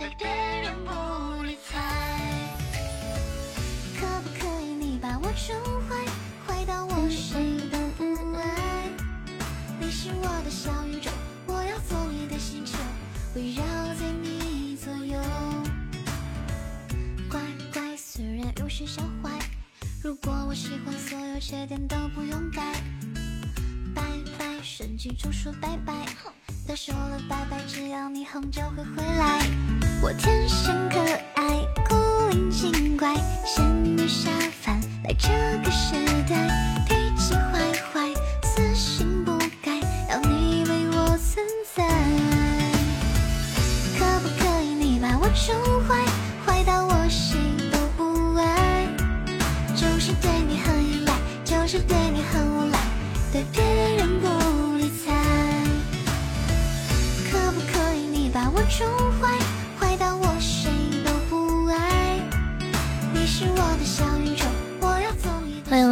对别人不理睬。可不可以你把我宠坏，坏到我谁都不爱？你是我的小宇宙，我要做你的星球，围绕在你左右。乖乖，虽然有些小坏，如果我喜欢，所有缺点都不用改。拜拜，神经中说拜拜，都说了拜拜，只要你哄就会回来。我天生可爱，古灵精怪，仙女下凡来这个时代，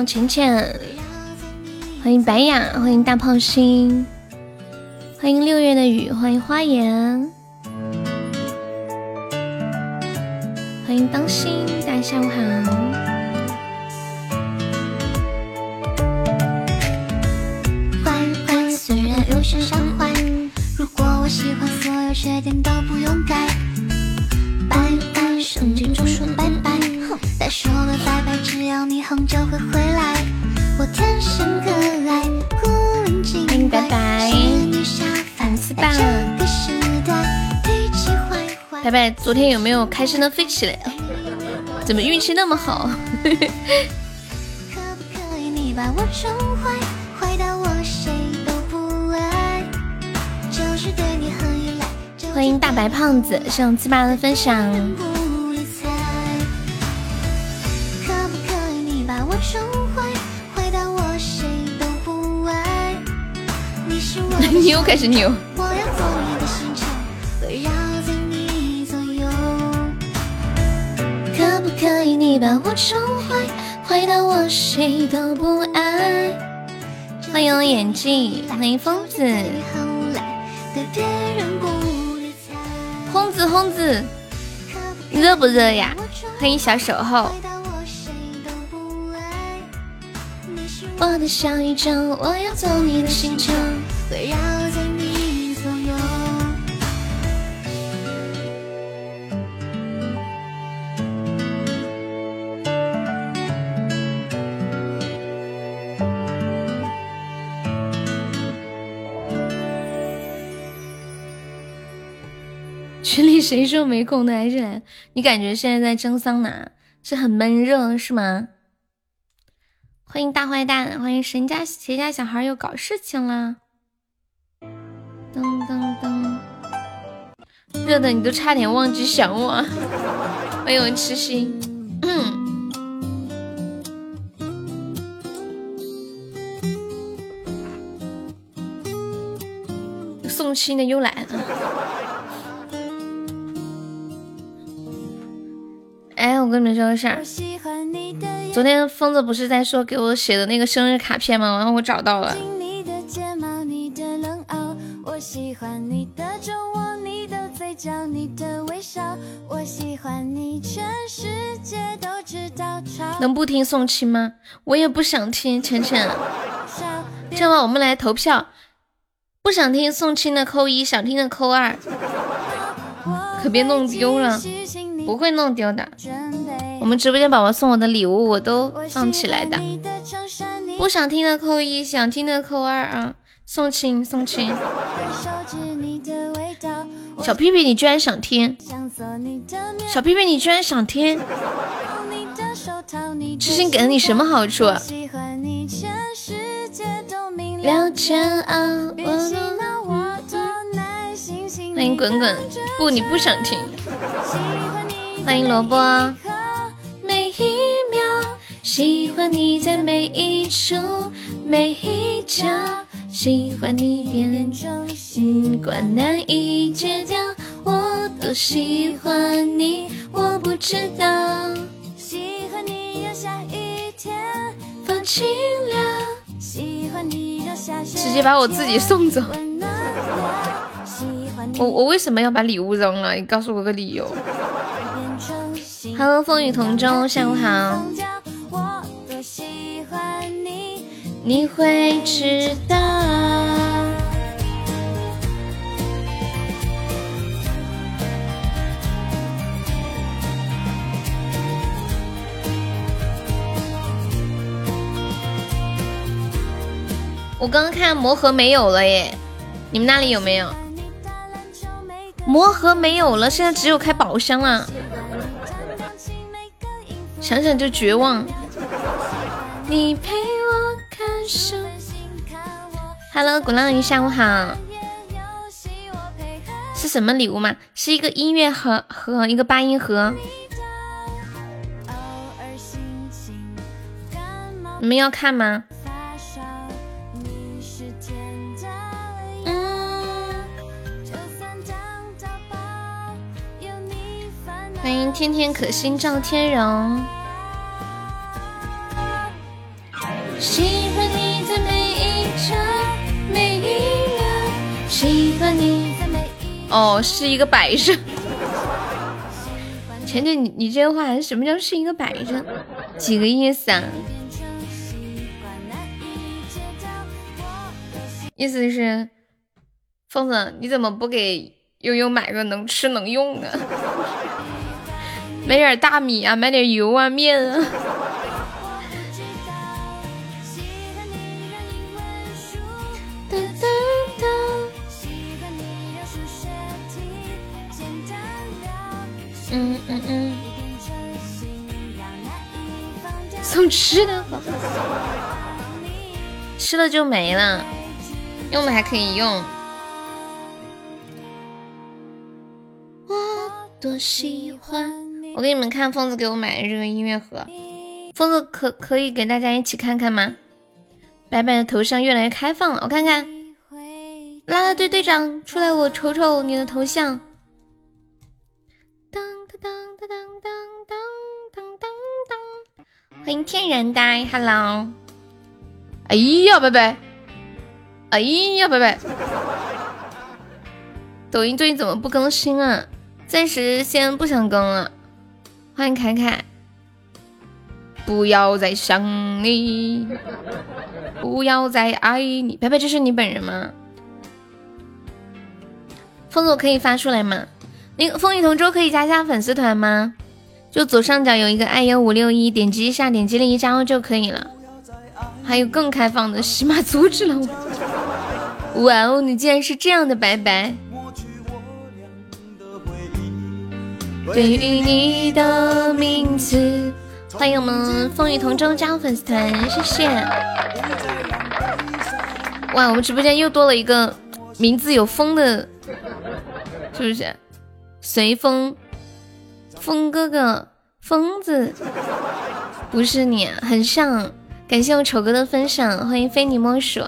浅浅，欢迎白雅，欢迎大炮星，欢迎六月的雨，欢迎花颜，欢迎当心，大家下午好。昨天有没有开心的飞起来啊？怎么运气那么好？可不可以你把我宠坏，坏到我谁都不爱？就是对你很依赖。就是欢迎大白胖子，上七八的分享。可不可以你把我宠坏，坏到我谁都不爱？你是我的你又开始扭，把我宠坏，坏到我谁都不爱？欢迎我眼镜，欢迎疯子，你很无赖，对别人不理睬。轰子疯子，热不热呀？欢迎小守候，我的小宇宙，我要做你的星球。围绕在谁说没空的还是来？你感觉现在在蒸桑拿是很闷热是吗？欢迎大坏蛋，欢迎谁家谁家小孩又搞事情啦？噔噔噔，热的你都差点忘记想我。欢迎我痴心，嗯。送亲的又来了。哎，我跟你们说个事儿，昨天疯子不是在说给我写的那个生日卡片吗？然后我找到了，你的睫毛，你的冷傲，我喜欢你的酒窝，你的嘴角，你的微笑，我喜欢你，全世界都知道。能不听送亲吗？我也不想听，浅浅。这样吧，我们来投票，不想听送亲的扣一，想听的扣二，可别弄丢了，不会弄丢的。我们直播间宝宝送我的礼物，我都放起来的。不想听的扣一，想听的扣二啊！送亲送亲，小屁屁你居然想听，小屁屁你居然想听，痴心给了你什么好处？了煎熬，欢迎滚滚，不你不想听，欢迎萝卜。每一秒喜欢你在每一处每一角，喜欢你变成习惯难以戒掉，我多喜欢你，我不知道。喜欢你要下雨天，放晴了，喜欢你让下雪直接把我自己送走。我我为什么要把礼物扔了？你告诉我个理由。Hello，风雨同舟，下午好。你会知道。我刚刚看魔盒没有了耶，你们那里有没有？魔盒没有了，现在只有开宝箱了。想想就绝望。你陪我看书。Hello，鼓浪屿，下午好。是什么礼物吗？是一个音乐盒和一个八音盒。你们要看吗？欢迎天天可心赵天荣。喜欢你在每一场每一秒，喜欢你在每一哦，是一个摆设。晨晨，你你这话什么叫是一个摆设？几个意思啊？意思是，疯子，你怎么不给悠悠买个能吃能用的？买点大米啊，买点油啊，面啊。嗯嗯嗯。送吃的，吃了就没了，用的还可以用。我多喜欢。我给你们看疯子给我买的这个音乐盒，疯子可可以给大家一起看看吗？白白的头像越来越开放了，我看看，啦啦队队长出来，我瞅瞅你的头像。当当当当当当当当当，欢迎天然呆，Hello。哎呀，拜拜！哎呀，拜拜！抖音最近怎么不更新啊？暂时先不想更了。欢迎凯凯，不要再想你，不要再爱你。白白，这是你本人吗？风子可以发出来吗？那个风雨同舟可以加下粉丝团吗？就左上角有一个爱幺五六一，点击一下，点击立即加入就可以了。还有更开放的，喜马阻止了我。哇哦，你竟然是这样的白白。对于你的名字，欢迎我们风雨同舟加入粉丝团，谢谢。哇，我们直播间又多了一个名字有风的，是不是？随风，风哥哥，疯子，不是你，很像。感谢我丑哥的分享，欢迎非你莫属。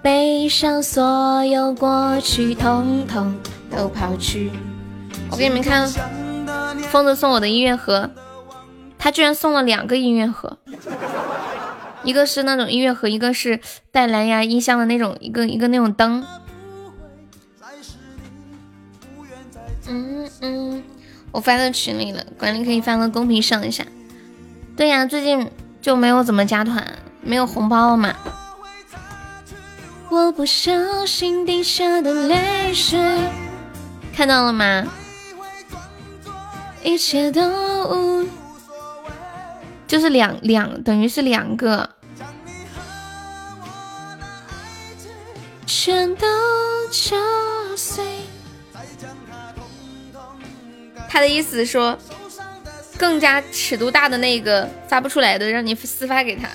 悲伤，所有过去，统统都抛去。我给你们看，疯子送我的音乐盒，他居然送了两个音乐盒，一个是那种音乐盒，一个是带蓝牙音箱的那种，一个一个那种灯。嗯嗯，我发到群里了，管理可以发到公屏上一下。对呀，最近就没有怎么加团，没有红包了嘛。我不小心滴下的泪水，看到了吗？一切都无所谓就是两两，等于是两个，全都敲碎。他的意思说，更加尺度大的那个发不出来的，让你私发给他。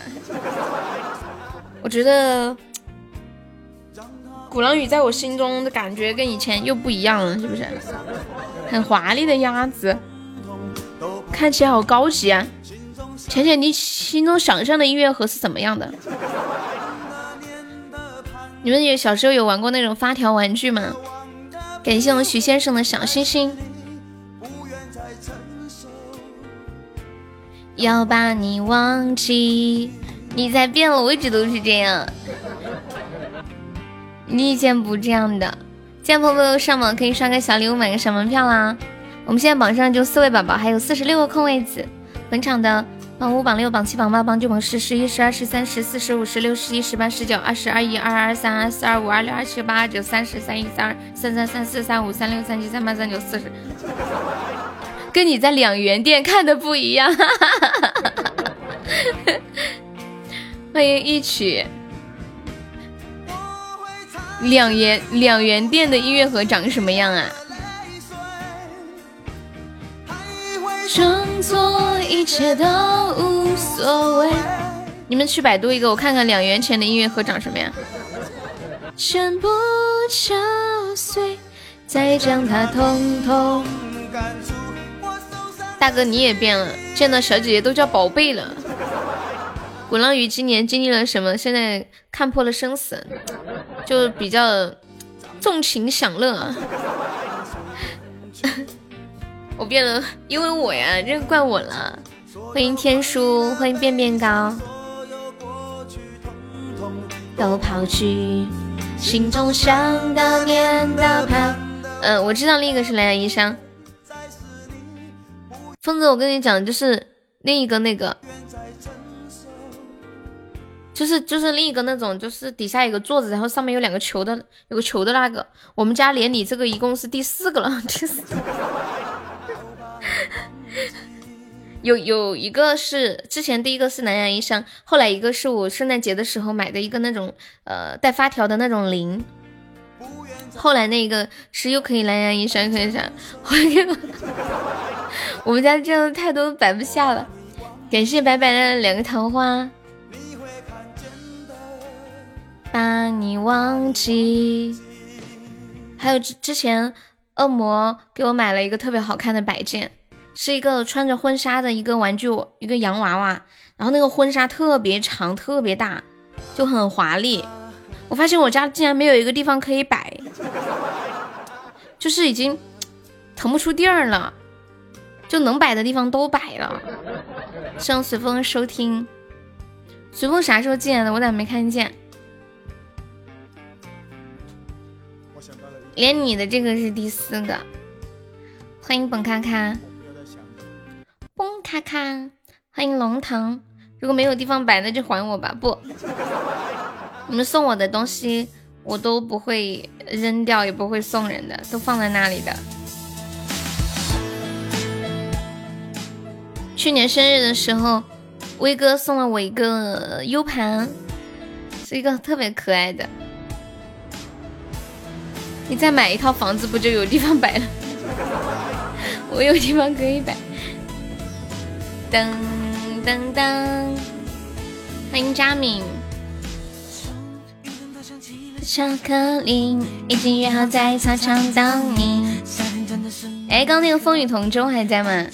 我觉得鼓浪屿在我心中的感觉跟以前又不一样了，是不是？很华丽的鸭子。看起来好高级啊！浅浅，你心中想象的音乐盒是怎么样的？你们也小时候有玩过那种发条玩具吗？感谢我们徐先生的小星星。要把你忘记，你才变了，我一直都是这样。你以前不这样的，现在朋友上榜可以刷个小礼物，买个小门票啦。我们现在榜上就四位宝宝，还有四十六个空位子。本场的榜五、榜六、榜七、榜八、榜九、榜十、十一、十二、十三、十四、十五、十六、十七、十八、十九、二十二、一、二、二、三、二四、二五、二六、二七、八、二九、三十、三一、三二、三三、三四、三五、三六、三七、三八、三九、四十。跟你在两元店看的不一样。欢迎一曲。两元两元店的音乐盒长什么样啊？装作一切都无所谓。你们去百度一个，我看看两元钱的音乐盒长什么样。全部敲碎，再将它通通。大哥你也变了，见到小姐姐都叫宝贝了。鼓浪屿今年经历了什么？现在看破了生死，就比较纵情享乐。我变了，因为我呀，这怪我了。欢迎天书，欢迎变变高。都抛去，心中想当年的盼。嗯，我知道另一个是蓝牙音箱。疯子，我跟你讲，就是另一个那个。就是就是另一个那种，就是底下有个座子，然后上面有两个球的，有个球的那个。我们家连你这个一共是第四个了，第四。有有一个是之前第一个是蓝牙音箱，后来一个是我圣诞节的时候买的一个那种呃带发条的那种铃，后来那个是又可以蓝牙音箱可以啥？我们家这样太多摆不下了。感谢白白的两个桃花。把你忘记。还有之之前，恶魔给我买了一个特别好看的摆件，是一个穿着婚纱的一个玩具，一个洋娃娃。然后那个婚纱特别长，特别大，就很华丽。我发现我家竟然没有一个地方可以摆，就是已经腾不出地儿了，就能摆的地方都摆了。希望随风收听，随风啥时候进来的？我咋没看见？连你的这个是第四个，欢迎本卡卡，轰咔咔，欢迎龙腾。如果没有地方摆，那就还我吧。不，你们送我的东西我都不会扔掉，也不会送人的，都放在那里的。去年生日的时候，威哥送了我一个 U 盘，是一个特别可爱的。你再买一套房子，不就有地方摆了？我有地方可以摆。噔噔噔，欢迎佳敏。巧克力已经约好在操场等你。哎，刚那个风雨同舟还在吗？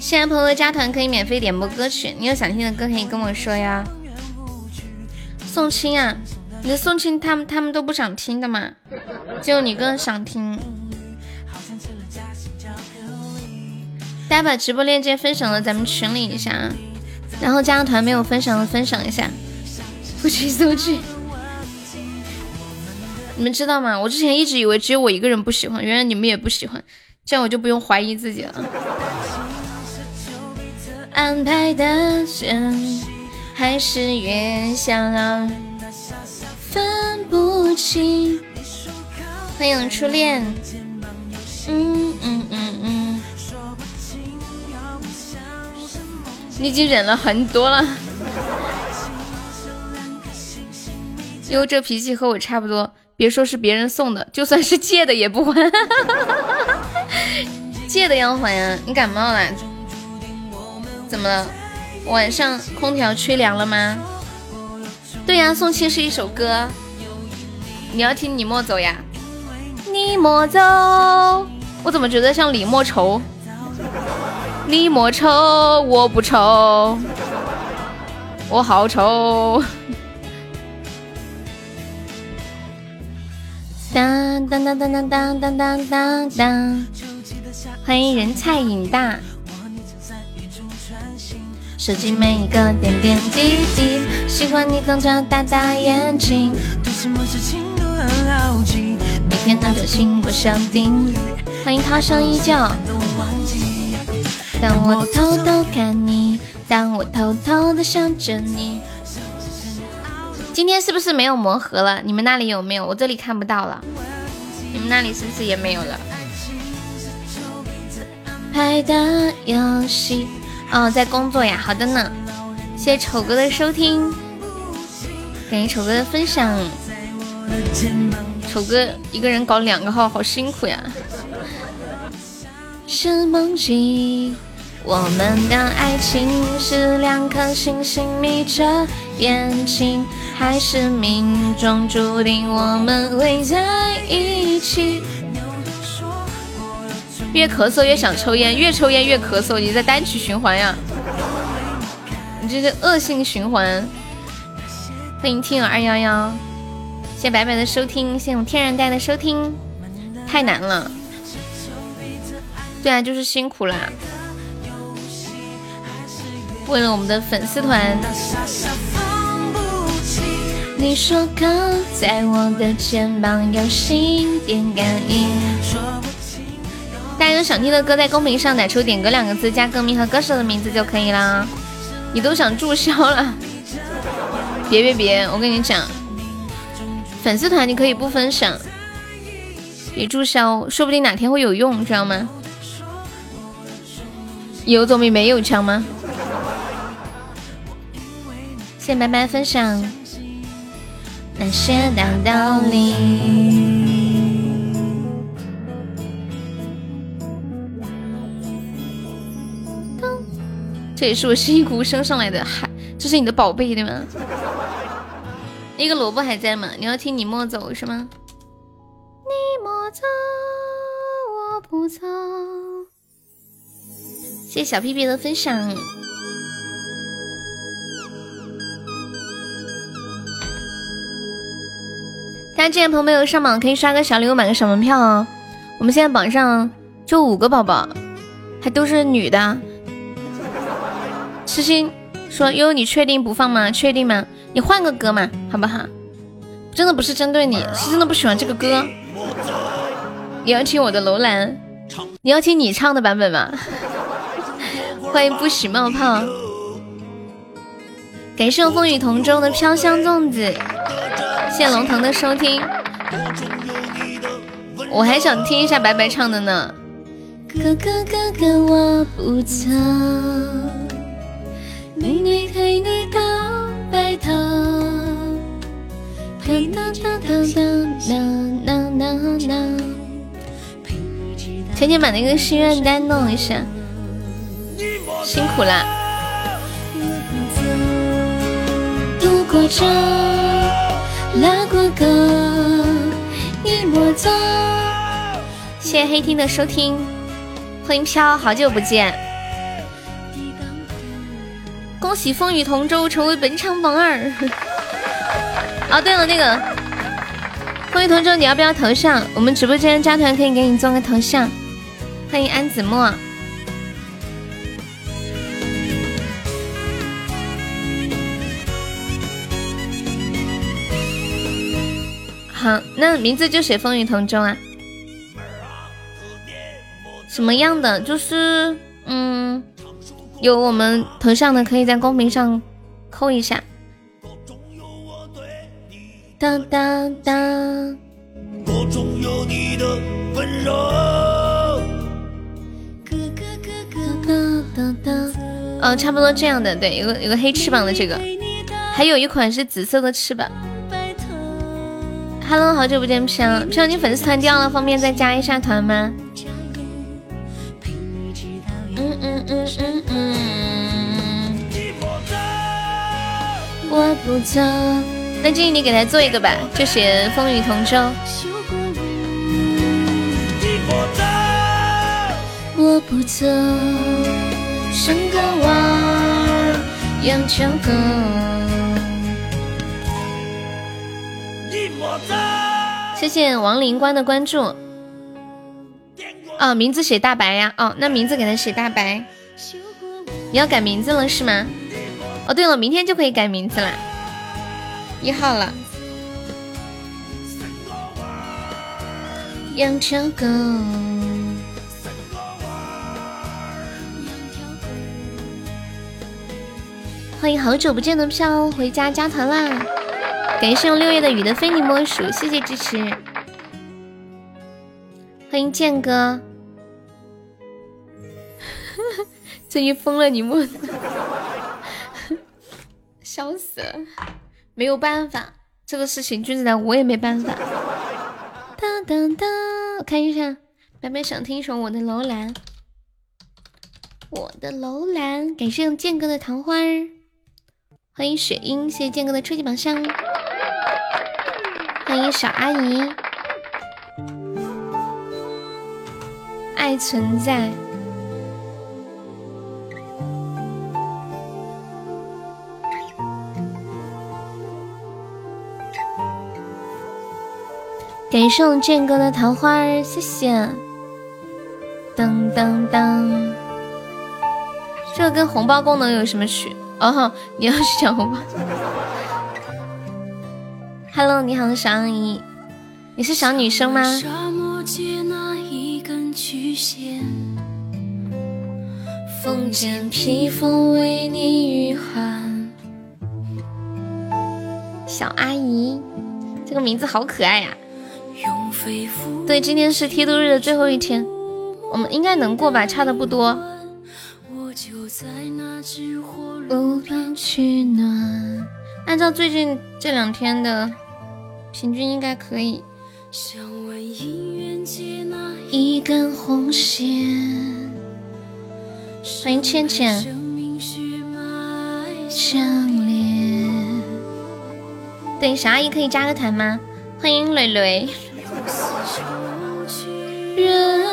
现在朋友加团可以免费点播歌曲，你有想听的歌可以跟我说呀。送亲啊！你的送亲，他们他们都不想听的嘛，只有你个人想听。大家把直播链接分享到咱们群里一下，然后加个团没有分享的分享一下。不去搜剧，你们知道吗？我之前一直以为只有我一个人不喜欢，原来你们也不喜欢，这样我就不用怀疑自己了。安排的人还是越想。分不清。欢迎初恋。嗯嗯嗯嗯。你已经忍了很多了。哟，这脾气和我差不多。别说是别人送的，就算是借的也不还。借的要还呀？你感冒了？怎么了？晚上空调吹凉了吗？对呀，送亲是一首歌，你要听你莫走呀，你莫走，我怎么觉得像李莫愁？你莫愁，我不愁，我好愁。当当当当当当当当当当，欢迎人菜瘾大。收集每一个点点滴滴，喜欢你瞪着大大眼睛，对什么事情都很好奇。心不想定。欢迎他乡依旧。当我偷偷看你，当我偷偷的想着你。今天是不是没有魔盒了？你们那里有没有？我这里看不到了。你们那里是不是也没有了？拍的游戏哦，在工作呀。好的呢，谢谢丑哥的收听，感谢丑哥的分享。丑哥一个人搞两个号，好辛苦呀。是梦境。我们的爱情是两颗星星眯着眼睛，还是命中注定我们会在一起？越咳嗽越想抽烟，越抽烟越咳嗽，你在单曲循环呀？你这是恶性循环。欢迎听友二幺幺，谢谢白白的收听，谢谢我天然呆的收听，太难了。对啊，就是辛苦啦。为了我们的粉丝团，你说靠在我的肩膀有心电感应。大家有想听的歌，在公屏上打出“点歌”两个字，加歌名和歌手的名字就可以啦。你都想注销了？别别别！我跟你讲，粉丝团你可以不分享，别注销，说不定哪天会有用，知道吗？有总比没有强吗？谢谢白白分享那些大道理。这也是我辛苦升上来的，嗨，这是你的宝贝对吗？那个萝卜还在吗？你要听你莫走是吗？你莫走，我不走。谢谢小屁屁的分享。大家进来朋友没有上榜，可以刷个小礼物，买个小门票哦。我们现在榜上就五个宝宝，还都是女的。痴心说：“悠悠，你确定不放吗？确定吗？你换个歌嘛，好不好？真的不是针对你，是真的不喜欢这个歌。你要听我的楼兰，你要听你唱的版本吗？欢迎不许冒泡，感谢我风雨同舟的飘香粽子。”谢龙腾的收听。我还想听一下白白唱的呢。哥哥哥哥，我不走。妹妹陪你到白头。当当当当当当当当当。浅浅把那个心愿单弄一下，辛苦啦。度过着。拉过歌，你莫走。谢谢黑听的收听，欢迎飘，好久不见。恭喜风雨同舟成为本场榜二。哦，对了，那个风雨同舟，你要不要头像？我们直播间加团可以给你做个头像。欢迎安子墨。好，那名字就写风雨同舟啊。什么样的？就是嗯，有我们头像的，可以在公屏上扣一下。哒哒哒。哦，差不多这样的，对，有个有个黑翅膀的这个，还有一款是紫色的翅膀。Hello，好久不见，飘飘，你粉丝团掉了，方便再加一下团吗？嗯嗯嗯嗯嗯。我不走，那建议你给他做一个吧，就写风雨同舟。我不走，像个娃儿养成狗。谢谢王灵官的关注。哦，名字写大白呀。哦，那名字给他写大白。你要改名字了是吗？哦，对了，明天就可以改名字了，一号了。养条狗。欢迎好久不见的飘回家加团啦！感谢用六月的雨的非你莫属，谢谢支持。欢迎剑哥，最近疯了你莫，笑死了，没有办法，这个事情君子兰我也没办法。当当当，我看一下，白白想听一首我的楼兰，我的楼兰，感谢用剑哥的桃花儿。欢迎雪鹰，谢谢剑哥的初级宝箱。欢迎小阿姨，爱存在。感谢我剑哥的桃花，谢谢。噔噔噔，这跟红包功能有什么区？哦，你要去抢红包。Hello，你好，小阿姨，你是小女生吗？风间披风为你御寒。小阿姨，这个名字好可爱呀！对，今天是梯度日的最后一天，我们应该能过吧？差的不多。无论取暖，按照最近这两天的平均应该可以。一根红线。欢迎倩倩。相连。对，小阿姨可以加个团吗？欢迎蕾蕾。人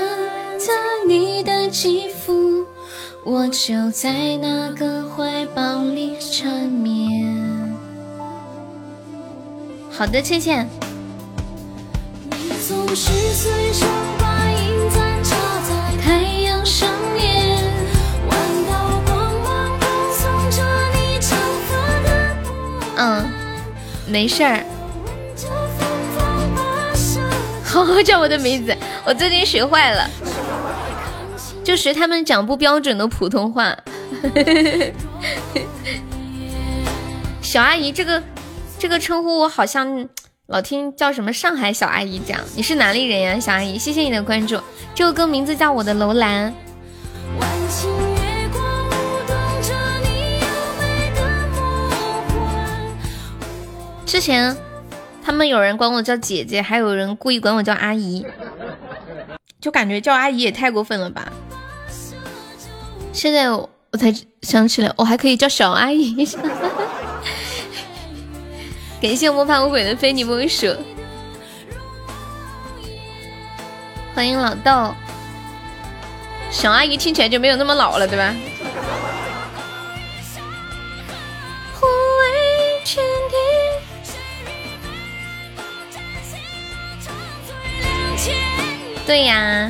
在你的肌肤。我就在那个怀抱里缠绵。好的，倩倩。太阳上面，嗯，没事儿。好好 叫我的名字，我最近学坏了。就学他们讲不标准的普通话。小阿姨，这个这个称呼我好像老听叫什么上海小阿姨讲。你是哪里人呀，小阿姨？谢谢你的关注。这首歌名字叫《我的楼兰》。之前他们有人管我叫姐姐，还有人故意管我叫阿姨，就感觉叫阿姨也太过分了吧。现在我才想起来，我还可以叫小阿姨。感谢摸爬无鬼的非你莫属，欢迎老豆。小阿姨听起来就没有那么老了，对吧？对呀。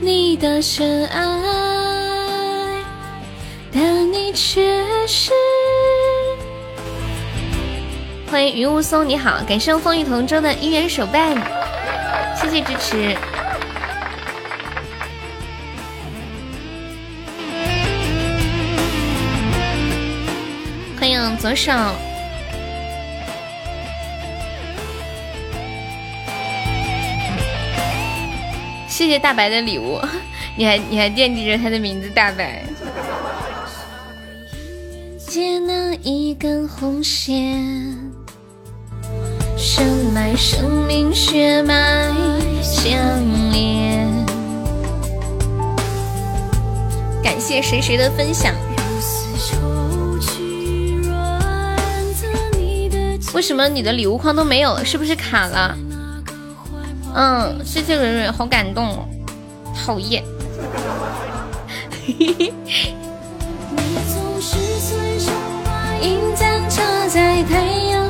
你的深爱，但你却是。欢迎云雾松，你好，感谢风雨同舟的一元手办，谢谢支持。欢迎左手。谢谢大白的礼物，你还你还惦记着他的名字大白。借那一根红线，深埋生命血脉相连。感谢谁谁的分享。为什么你的礼物框都没有了？是不是卡了？嗯，谢谢蕊蕊，好感动哦，讨厌。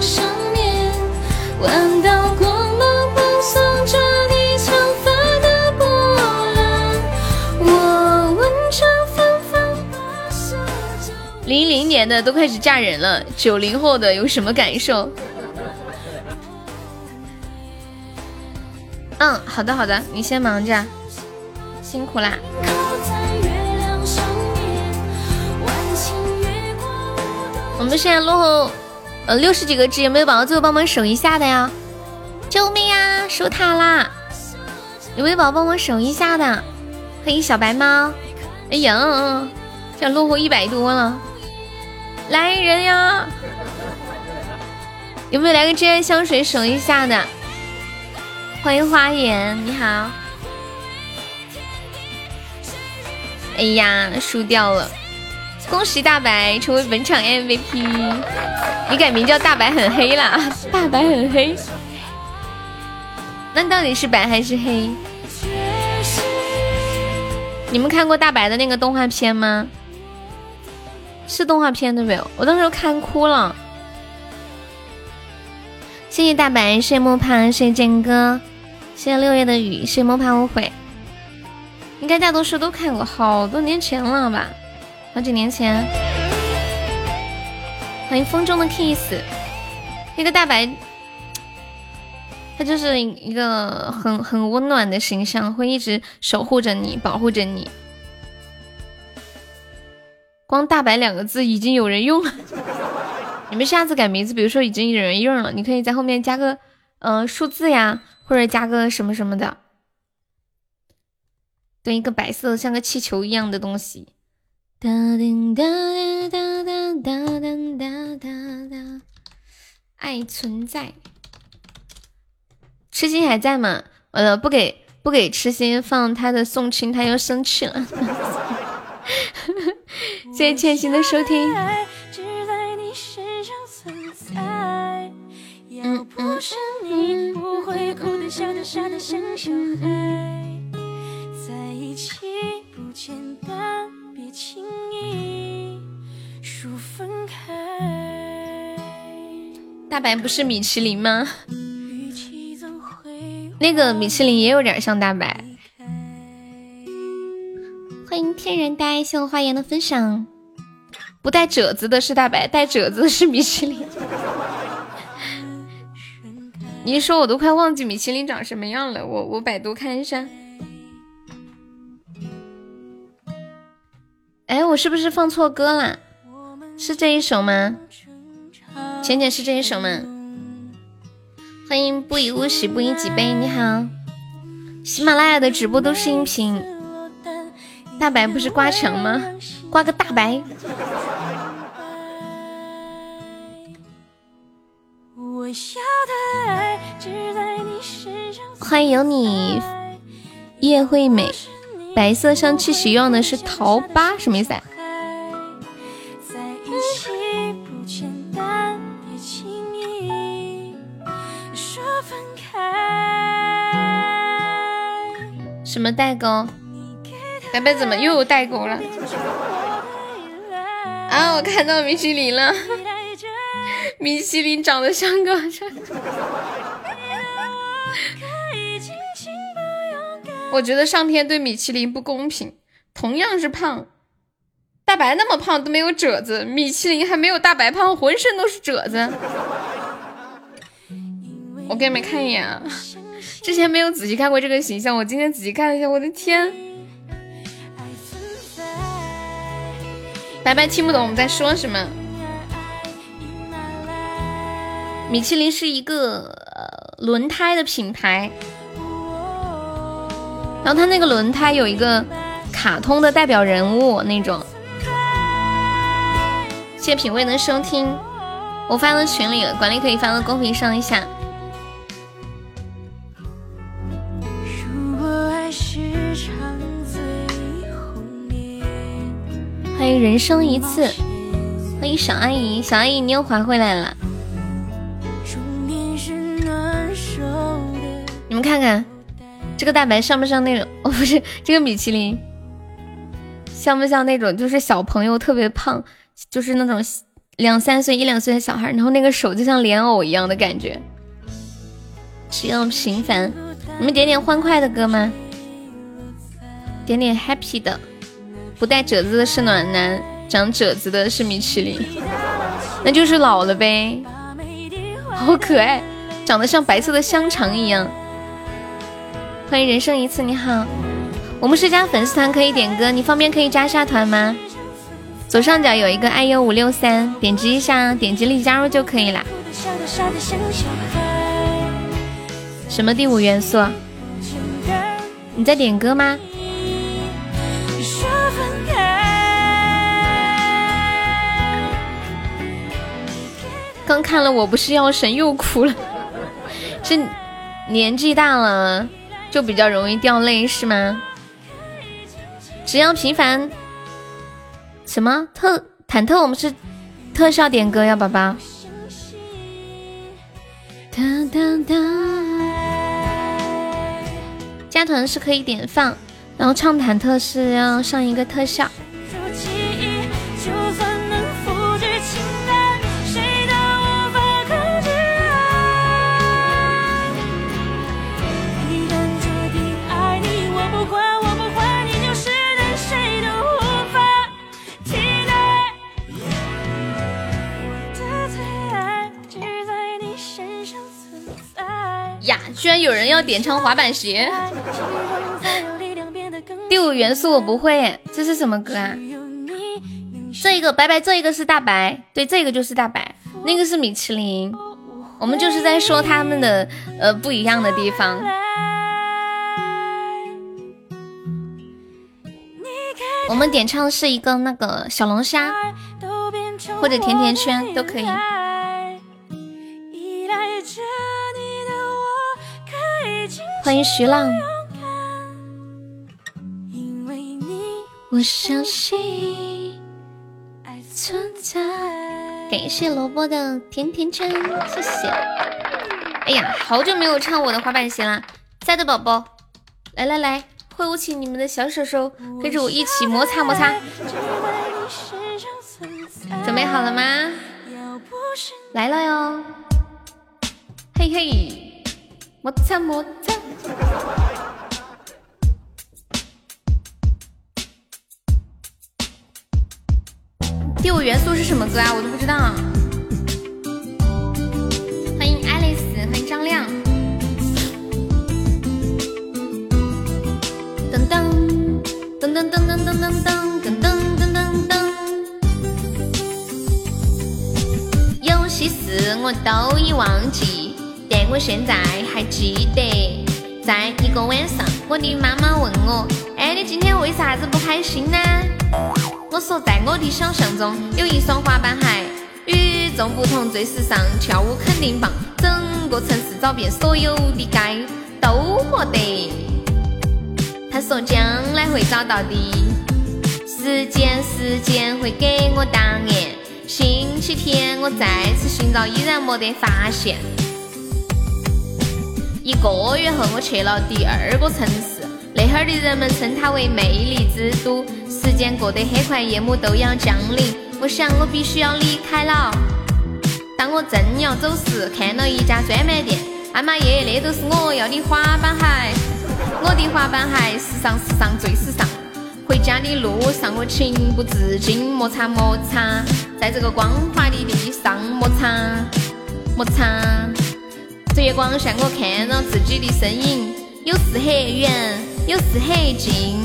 零零年的都开始嫁人了，九零后的有什么感受？嗯，好的好的，你先忙着，辛苦啦。我们现在落后呃六十几个值，有没有宝宝最后帮忙守一下的呀？救命啊！守塔啦！有没有宝宝帮忙守一下的？欢迎小白猫。哎呀，这落后一百多了，来人呀！有没有来个真爱香水守一下的？欢迎花颜，你好。哎呀，输掉了，恭喜大白成为本场 MVP。你改名叫大白很黑啦，大白很黑。那到底是白还是黑？你们看过大白的那个动画片吗？是动画片对不对？我当时看哭了。谢谢大白，谢谢莫怕，谢谢剑哥，谢谢六月的雨，谢谢莫怕无悔。应该大多数都看过，好多年前了吧？好几年前。欢迎风中的 kiss，那个大白，他就是一个很很温暖的形象，会一直守护着你，保护着你。光大白两个字已经有人用了。你们下次改名字，比如说已经有人用了，你可以在后面加个嗯数字呀，或者加个什么什么的。跟，一个白色像个气球一样的东西。哒哒哒哒哒哒哒哒哒。爱存在。痴心还在吗？完了，不给不给痴心放他的送亲，他又生气了。谢谢千心的收听。大白不是米其林吗？那个米其林也有点像大白。欢迎天然呆，谢我花颜的分享。不带褶子的是大白，带褶子的是米其林。你一说，我都快忘记米其林长什么样了。我我百度看一下。哎，我是不是放错歌了？是这一首吗？浅浅是这一首吗？欢迎不以物喜，不以己悲。你好，喜马拉雅的直播都是音频。大白不是刮墙吗？刮个大白。欢迎有你，叶惠美，白色香气使用的是桃八，什么意思？啊？什么代沟？白白怎么又有代沟了？啊，我看到米其林了。米其林长得像个……我觉得上天对米其林不公平。同样是胖，大白那么胖都没有褶子，米其林还没有大白胖，浑身都是褶子。我给你们看一眼啊，之前没有仔细看过这个形象，我今天仔细看了一下，我的天！白白听不懂我们在说什么。米其林是一个轮胎的品牌，然后它那个轮胎有一个卡通的代表人物那种。谢品味的收听，我发到群里了，管理可以发到公屏上一下。欢迎人生一次，欢迎小阿姨，小阿姨你又还回来了。你们看看这个大白像不像那种？哦，不是这个米其林，像不像那种？就是小朋友特别胖，就是那种两三岁、一两岁的小孩，然后那个手就像莲藕一样的感觉。只要平凡，你们点点欢快的歌吗？点点 happy 的。不带褶子的是暖男，长褶子的是米其林，那就是老了呗。好可爱，长得像白色的香肠一样。欢迎人生一次，你好。我们是加粉丝团，可以点歌，你方便可以加下团吗？左上角有一个 iu 五六三，点击一下，点击立即加入就可以了。什么第五元素？你在点歌吗？刚看了《我不是药神》又哭了，是年纪大了就比较容易掉泪是吗？只要平凡什么特忐忑，我们是特效点歌呀，宝宝。加团是可以点放，然后唱忐忑是要上一个特效。居然有人要点唱滑板鞋！第五元素我不会，这是什么歌啊？这一个白白，这一个是大白，对，这个就是大白，那个是米其林。我们就是在说他们的呃不一样的地方。我们点唱是一个那个小龙虾，或者甜甜圈都可以。欢迎徐浪，感谢萝卜的甜甜圈，谢谢。哎呀，好久没有唱我的滑板鞋了，在的宝宝，来来来，挥舞起你们的小手手，跟着我一起摩擦摩擦。准备好了吗？来了哟，嘿嘿，摩擦摩擦。第五元素是什么歌啊？我都不知道。欢迎爱丽丝，欢迎张亮。噔噔噔噔噔噔噔噔噔噔噔噔噔。有些事我都已忘记，但我现在还记得。在一个晚上，我的妈妈问我：“哎，你今天为啥子不开心呢？”我说：“在我的想象中，有一双滑板鞋，与众不同，最时尚，跳舞肯定棒。整个城市找遍所有的街都没得。”他说：“将来会找到的，时间，时间会给我答案。”星期天我再次寻找，依然没得发现。一个月后，我去了第二个城市，那哈儿的人们称它为魅力之都。时间过得很快，夜幕都要降临，我想我必须要离开了。当我正要走时，看到一家专卖店，哎妈耶，那都是我要的滑板鞋！我的滑板鞋，时尚时尚最时尚。回家的路上，我情不自禁摩擦摩擦，在这个光滑的地上摩擦摩擦。月光下，我看到自己的身影，有时很远，有时很近，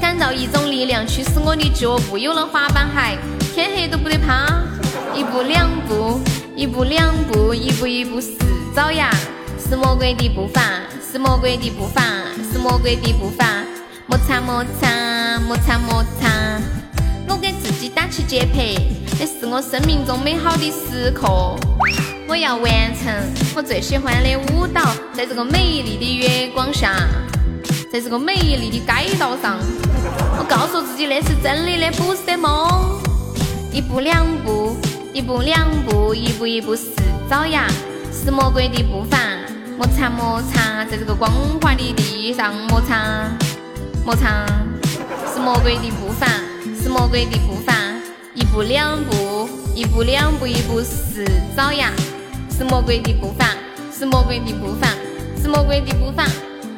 感到一种力量驱使我的脚步。有了滑板鞋，天黑都不得怕。一步两步，一步两步，一步一步是爪牙，是魔鬼的步伐，是魔鬼的步伐，是魔鬼的步伐。摩擦摩擦，摩擦摩擦，我给自己打起节拍，那是我生命中美好的时刻。我要完成我最喜欢的舞蹈，在这个美丽的月光下，在这个美丽的街道上，我告诉自己那是真的，那不是梦。一步两步，一步两步，一步一步是爪牙，是魔鬼的步伐，摩擦摩擦，在这个光滑的地上摩擦摩擦，是魔鬼的步伐，是魔鬼的步伐，一步两步，一步两步，一步是爪牙。是魔鬼的步伐，是魔鬼的步伐，是魔鬼的步伐。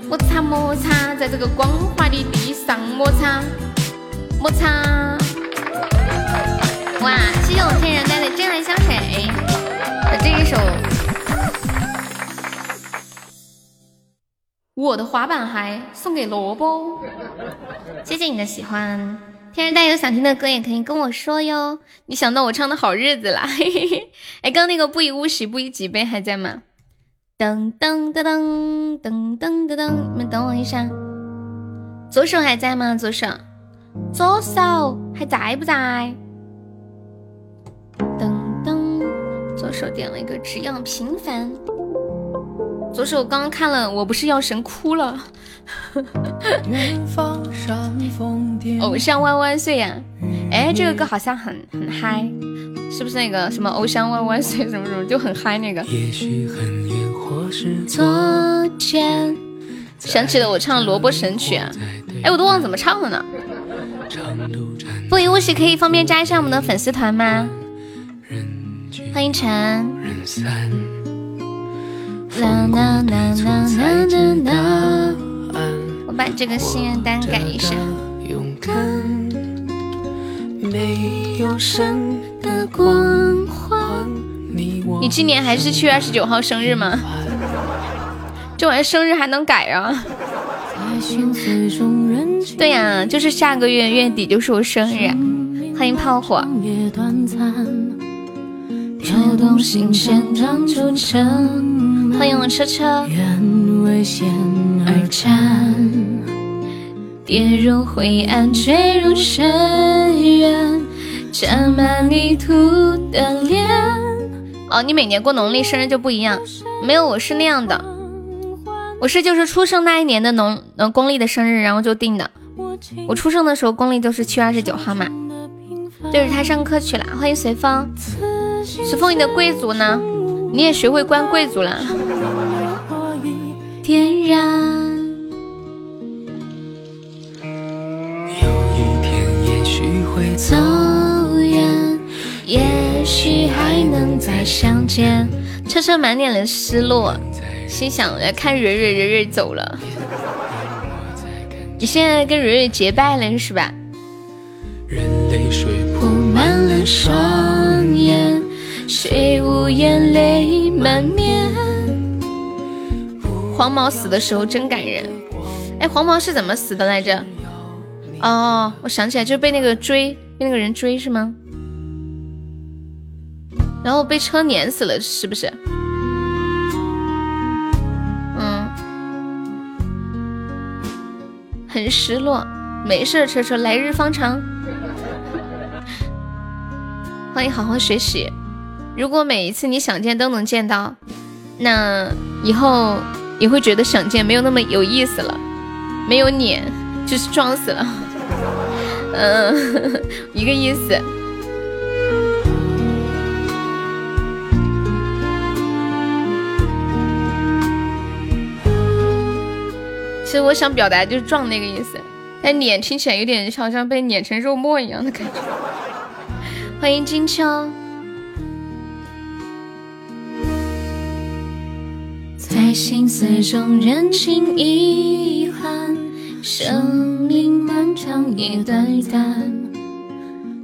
摩擦摩擦，在这个光滑的地上摩擦摩擦。哇，谢谢我天然呆的真爱香水。这一首我的滑板鞋送给萝卜，谢谢你的喜欢。天然大有想听的歌也可以跟我说哟。你想到我唱的好日子啦，嘿嘿嘿。哎，刚那个不以物喜，不以己悲还在吗？噔噔噔噔噔噔噔噔，你们等我一下。左手还在吗？左手，左手还在不在？噔噔，左手点了一个只要平凡。左手刚刚看了《我不是药神》，哭了。偶像万万岁呀！哎，这个歌好像很很嗨，是不是那个什么偶像万万岁什么什么就很嗨那个？昨天想起了我唱《萝卜神曲》啊，哎，我都忘怎么唱了呢。不以物喜，可以方便加一下我们的粉丝团吗？欢迎陈。我把这个心愿单改一下。你今年还是七月二十九号生日吗？这玩意生日还能改啊？对呀，就是下个月月底就是我生日。欢迎炮火。欢迎我车车。跌入灰暗，坠入深渊，沾满泥土的脸。哦，你每年过农历生日就不一样？没有，我是那样的，我是就是出生那一年的农呃公历的生日，然后就定的。我出生的时候公历就是七月二十九号嘛。就是他上课去了，欢迎随风。随风，你的贵族呢？你也学会关贵族了？点燃。走远，也许还能再相见。车车满脸的失落，心想来看蕊蕊，蕊蕊走了。你现在跟蕊蕊结拜了是吧？人泪水铺满了双眼，谁无眼泪满面？黄毛死的时候真感人。哎，黄毛是怎么死的来着？哦，我想起来，就是被那个追。被那个人追是吗？然后被车碾死了，是不是？嗯，很失落。没事，车车，来日方长。欢迎好好学习。如果每一次你想见都能见到，那以后也会觉得想见没有那么有意思了。没有碾，就是撞死了。嗯，一个意思。其实我想表达就是撞那个意思，但碾听起来有点好像被碾成肉末一样的感觉。欢迎金秋。在心思中认清遗憾。生命漫长也短暂，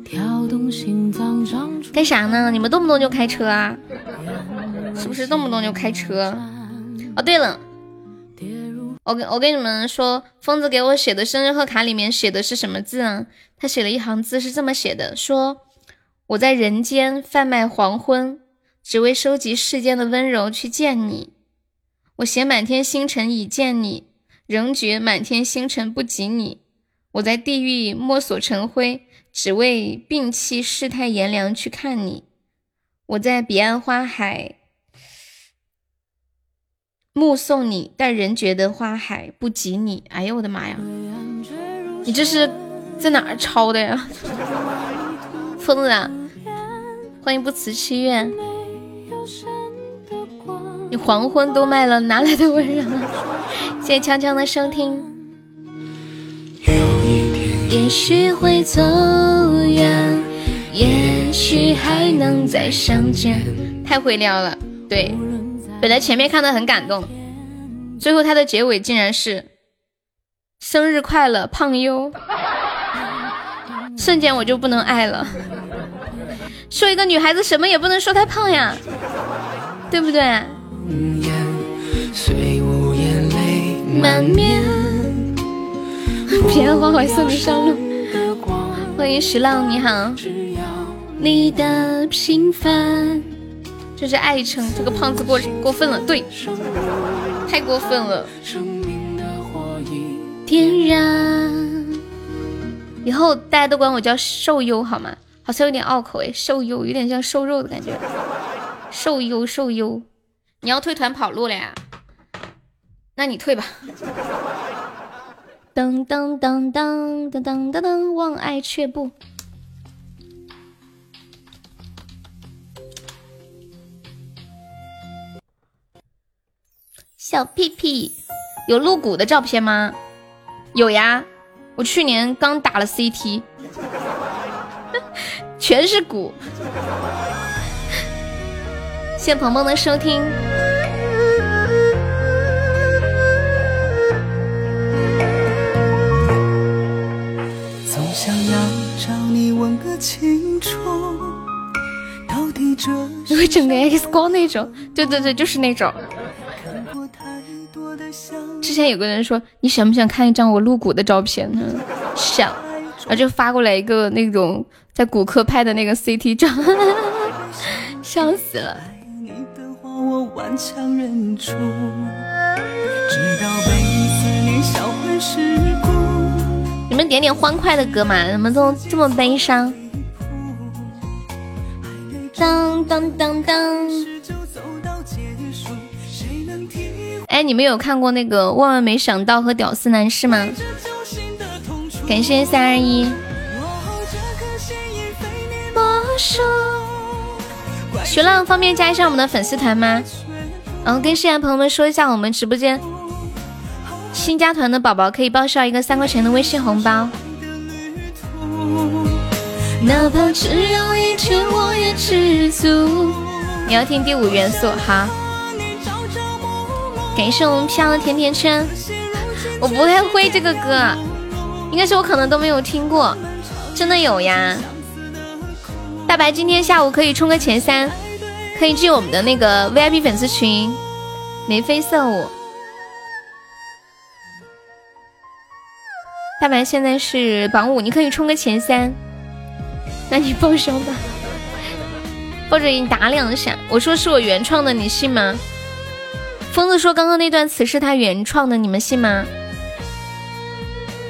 跳动心脏干啥呢？你们动不动就开车啊？是不是动不动就开车？哦，对了，我跟我跟你们说，疯子给我写的生日贺卡里面写的是什么字啊？他写了一行字是这么写的：说我在人间贩卖黄昏，只为收集世间的温柔去见你。我携满天星辰以见你。仍觉满天星辰不及你，我在地狱摸索成灰，只为摒弃世态炎凉去看你。我在彼岸花海目送你，但仍觉得花海不及你。哎呦我的妈呀！你这是在哪儿抄的呀？疯子，欢迎不辞七月。你黄昏都卖了，哪来的温柔？谢谢锵锵的收听。也许会走远，也许还能再相见。太会撩了，对。本来前面看的很感动，最后他的结尾竟然是生日快乐，胖优。瞬间我就不能爱了。说一个女孩子什么也不能说她胖呀，对不对？满面。别花怀送你上路。欢迎石浪，你好。你的平凡，这是爱称。这个胖子过过分了，对，太过分了。点燃。以后大家都管我叫瘦优好吗？好像有点拗口哎，瘦优有点像瘦肉的感觉。瘦优瘦优，你要退团跑路了呀？那你退吧。噔噔噔噔噔噔噔噔，望爱却步。小屁屁，有露骨的照片吗？有呀，我去年刚打了 CT，全是骨。谢鹏鹏的收听。问个清楚，到底这你会整个 X 光那种？对对对，就是那种。之前有个人说，你想不想看一张我露骨的照片呢？想，然后就发过来一个那种在骨科拍的那个 CT 照，笑死了。你们点点欢快的歌嘛？怎么都这么悲伤？当当当当！哎，你们有看过那个《万万没想到》和《屌丝男士》吗？感谢三二一。徐浪，方便加一下我们的粉丝团吗？然后跟新来朋友们说一下，我们直播间。新加团的宝宝可以报销一个三块钱的微信红包。你要听第五元素，哈。感谢我们飘的甜甜圈。我不太会这个歌，应该是我可能都没有听过。真的有呀。大白今天下午可以冲个前三，可以进我们的那个 VIP 粉丝群，眉飞色舞。大白现在是榜五，你可以冲个前三，那你报销吧，抱着你打两下。我说是我原创的，你信吗？疯子说刚刚那段词是他原创的，你们信吗？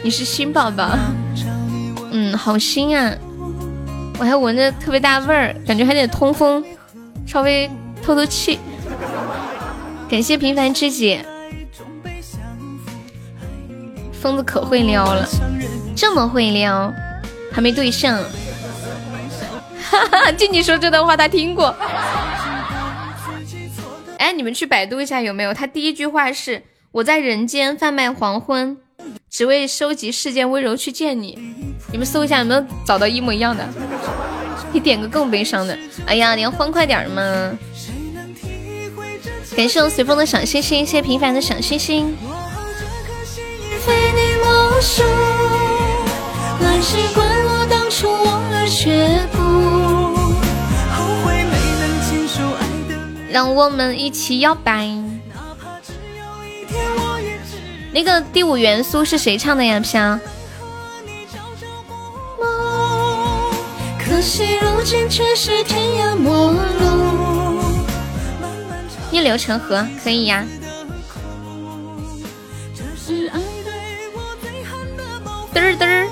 你是新宝宝，嗯，好新啊！我还闻着特别大味儿，感觉还得通风，稍微透透气。感谢平凡知己。疯子可会撩了，这么会撩，还没对象。哈哈，静静说这段话他听过。哎，你们去百度一下有没有？他第一句话是我在人间贩卖黄昏，只为收集世间温柔去见你。你们搜一下有没有找到一模一样的？你点个更悲伤的。哎呀，你要欢快点嘛。感谢我随风的小星星，谢谢平凡的小星星。书，乱世怪我当初忘了学步，后悔没能牵手爱的。让我们一起摇摆。那个第五元素是谁唱的呀？飘。可惜如今却是天涯陌路。逆流成河，可以呀、嘚儿嘚儿，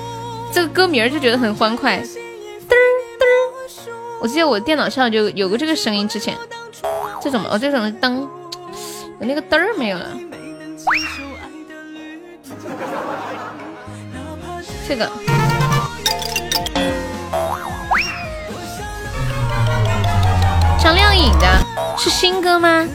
这个歌名就觉得很欢快。嘚儿嘚儿，我记得我电脑上就有个这个声音，之前这种哦，这种灯有那个嘚儿没有了？这个张靓颖的是新歌吗？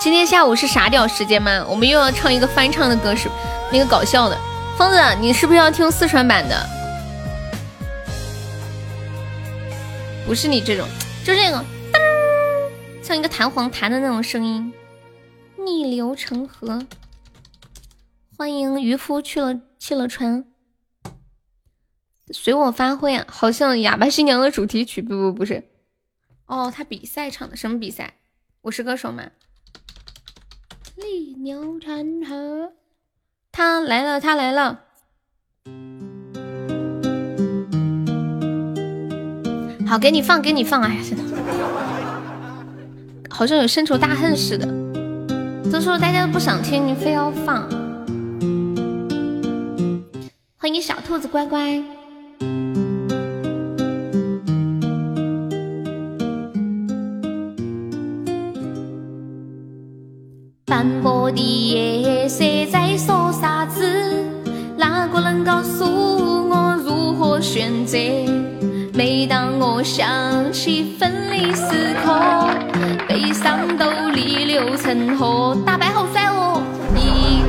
今天下午是傻屌时间吗？我们又要唱一个翻唱的歌，是那个搞笑的。疯子，你是不是要听四川版的？不是你这种，就这个，像一个弹簧弹的那种声音，逆流成河。欢迎渔夫去了弃了船，随我发挥啊！好像哑巴新娘的主题曲，不不不是，哦，他比赛唱的什么比赛？我是歌手吗？逆流成河，他来了，他来了。好，给你放，给你放。哎呀，真的好像有深仇大恨似的。都说大家都不想听，你非要放。欢迎小兔子乖乖。斑驳的夜色在说啥子？哪个能告诉我如何选择？每当我想起分离时刻，悲伤都逆流成河。大白好帅哦！你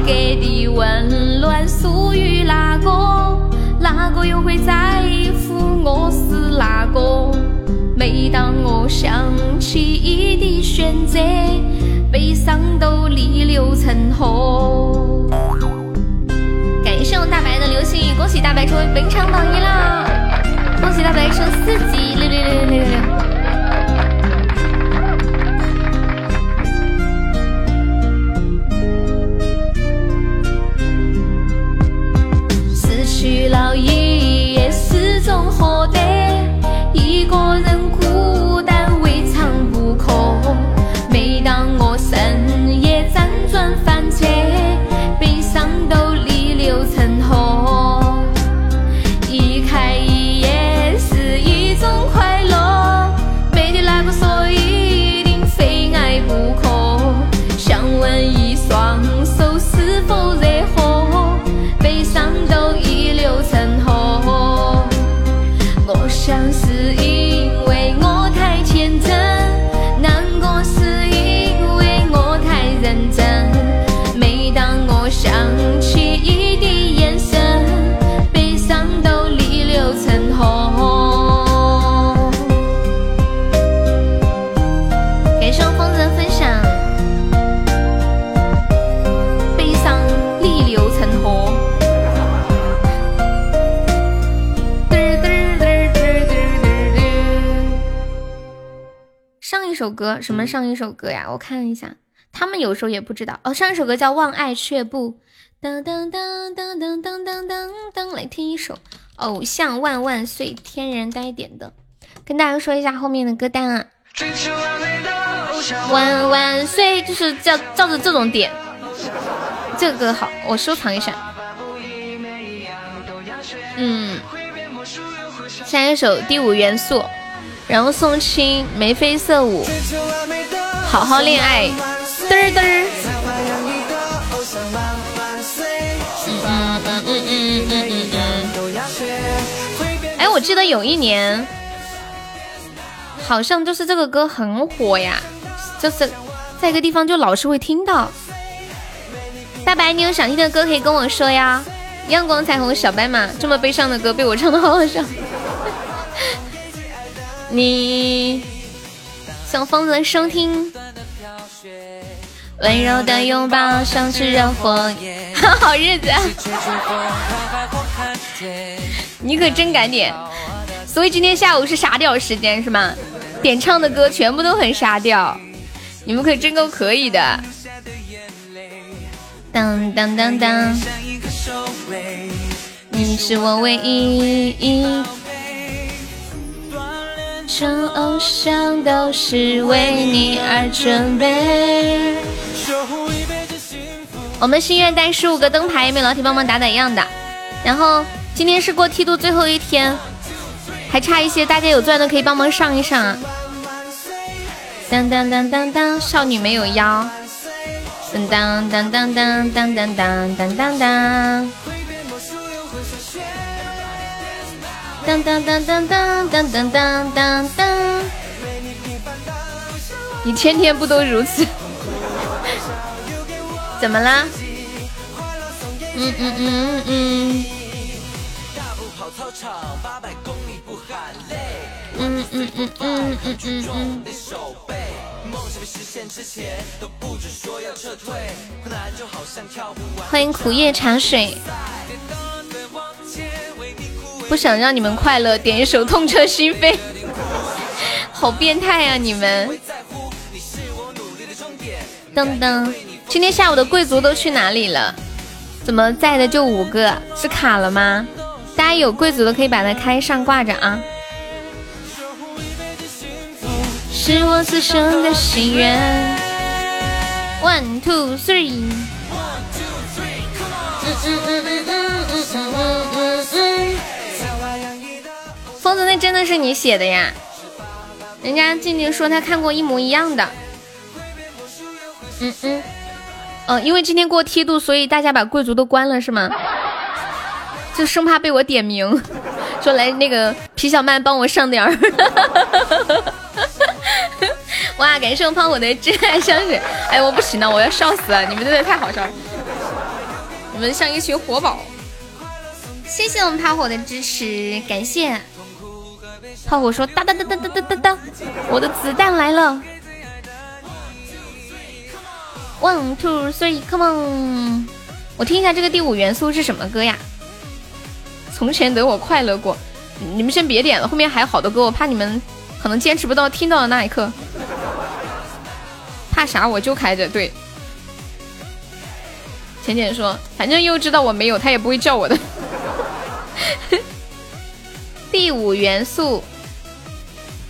给的温暖属于哪个？哪个又会在乎我是哪个？每当我想起一滴选择，悲伤都逆流成河。感谢我大白的流星雨，恭喜大白成为本场榜一啦！恭喜大白升四级，六六六六六六。老爷爷始终活得一个人什么？上一首歌呀？我看一下，他们有时候也不知道哦。上一首歌叫《望爱却步》，噔噔噔噔噔噔噔噔噔，来听一首《偶像万万岁》，天然呆点的，跟大家说一下后面的歌单啊。万万岁，就是照照着这种点，这个歌好，我收藏一下。嗯，下一首《第五元素》，然后宋青《眉飞色舞》，好好恋爱，嘚儿嘚儿。嗯嗯嗯嗯嗯嗯嗯。哎，我记得有一年，好像就是这个歌很火呀，就是在一个地方就老是会听到。大白，你有想听的歌可以跟我说呀。阳光彩虹小白马，这么悲伤的歌被我唱的好好笑。你像疯子收听，温柔的拥抱像炽热火焰，好日子。你可真敢点，所以今天下午是沙调时间是吗？点唱的歌全部都很沙调，你们可真够可以的。当当当当，你是我唯一。成偶像都是为你而准备。我们心愿带十五个灯牌，有没有老铁帮忙打打样的？然后今天是过梯度最后一天，还差一些，大家有钻的可以帮忙上一上啊！当当当当当，少女没有腰。当当当当当当当当当当当。当当当当当当当当当当，你天天不都如此？怎么啦？嗯嗯嗯嗯。嗯嗯嗯嗯嗯嗯嗯。欢迎苦叶茶水，不想让你们快乐，点一首痛彻心扉，好变态啊你们！噔噔，今天下午的贵族都去哪里了？怎么在的就五个？是卡了吗？大家有贵族的可以把它开上挂着啊！是我此生的心愿。One two three。疯子，那真的是你写的呀？人家静静说她看过一模一样的。嗯嗯。嗯，因为今天过梯度，所以大家把贵族都关了是吗？就生怕被我点名，说来那个皮小曼帮我上点儿。哇，感谢我胖虎的真爱香水，哎，我不行了，我要笑死了！你们真的太好笑了，你们像一群活宝。谢谢我们胖虎的支持，感谢。炮火说哒哒哒哒哒哒哒哒，我的子弹来了。One two three come on，我听一下这个第五元素是什么歌呀？从前的我快乐过，你们先别点了，后面还有好多歌，我怕你们可能坚持不到听到的那一刻。怕啥？我就开着。对，浅浅说，反正又知道我没有，他也不会叫我的。第五元素，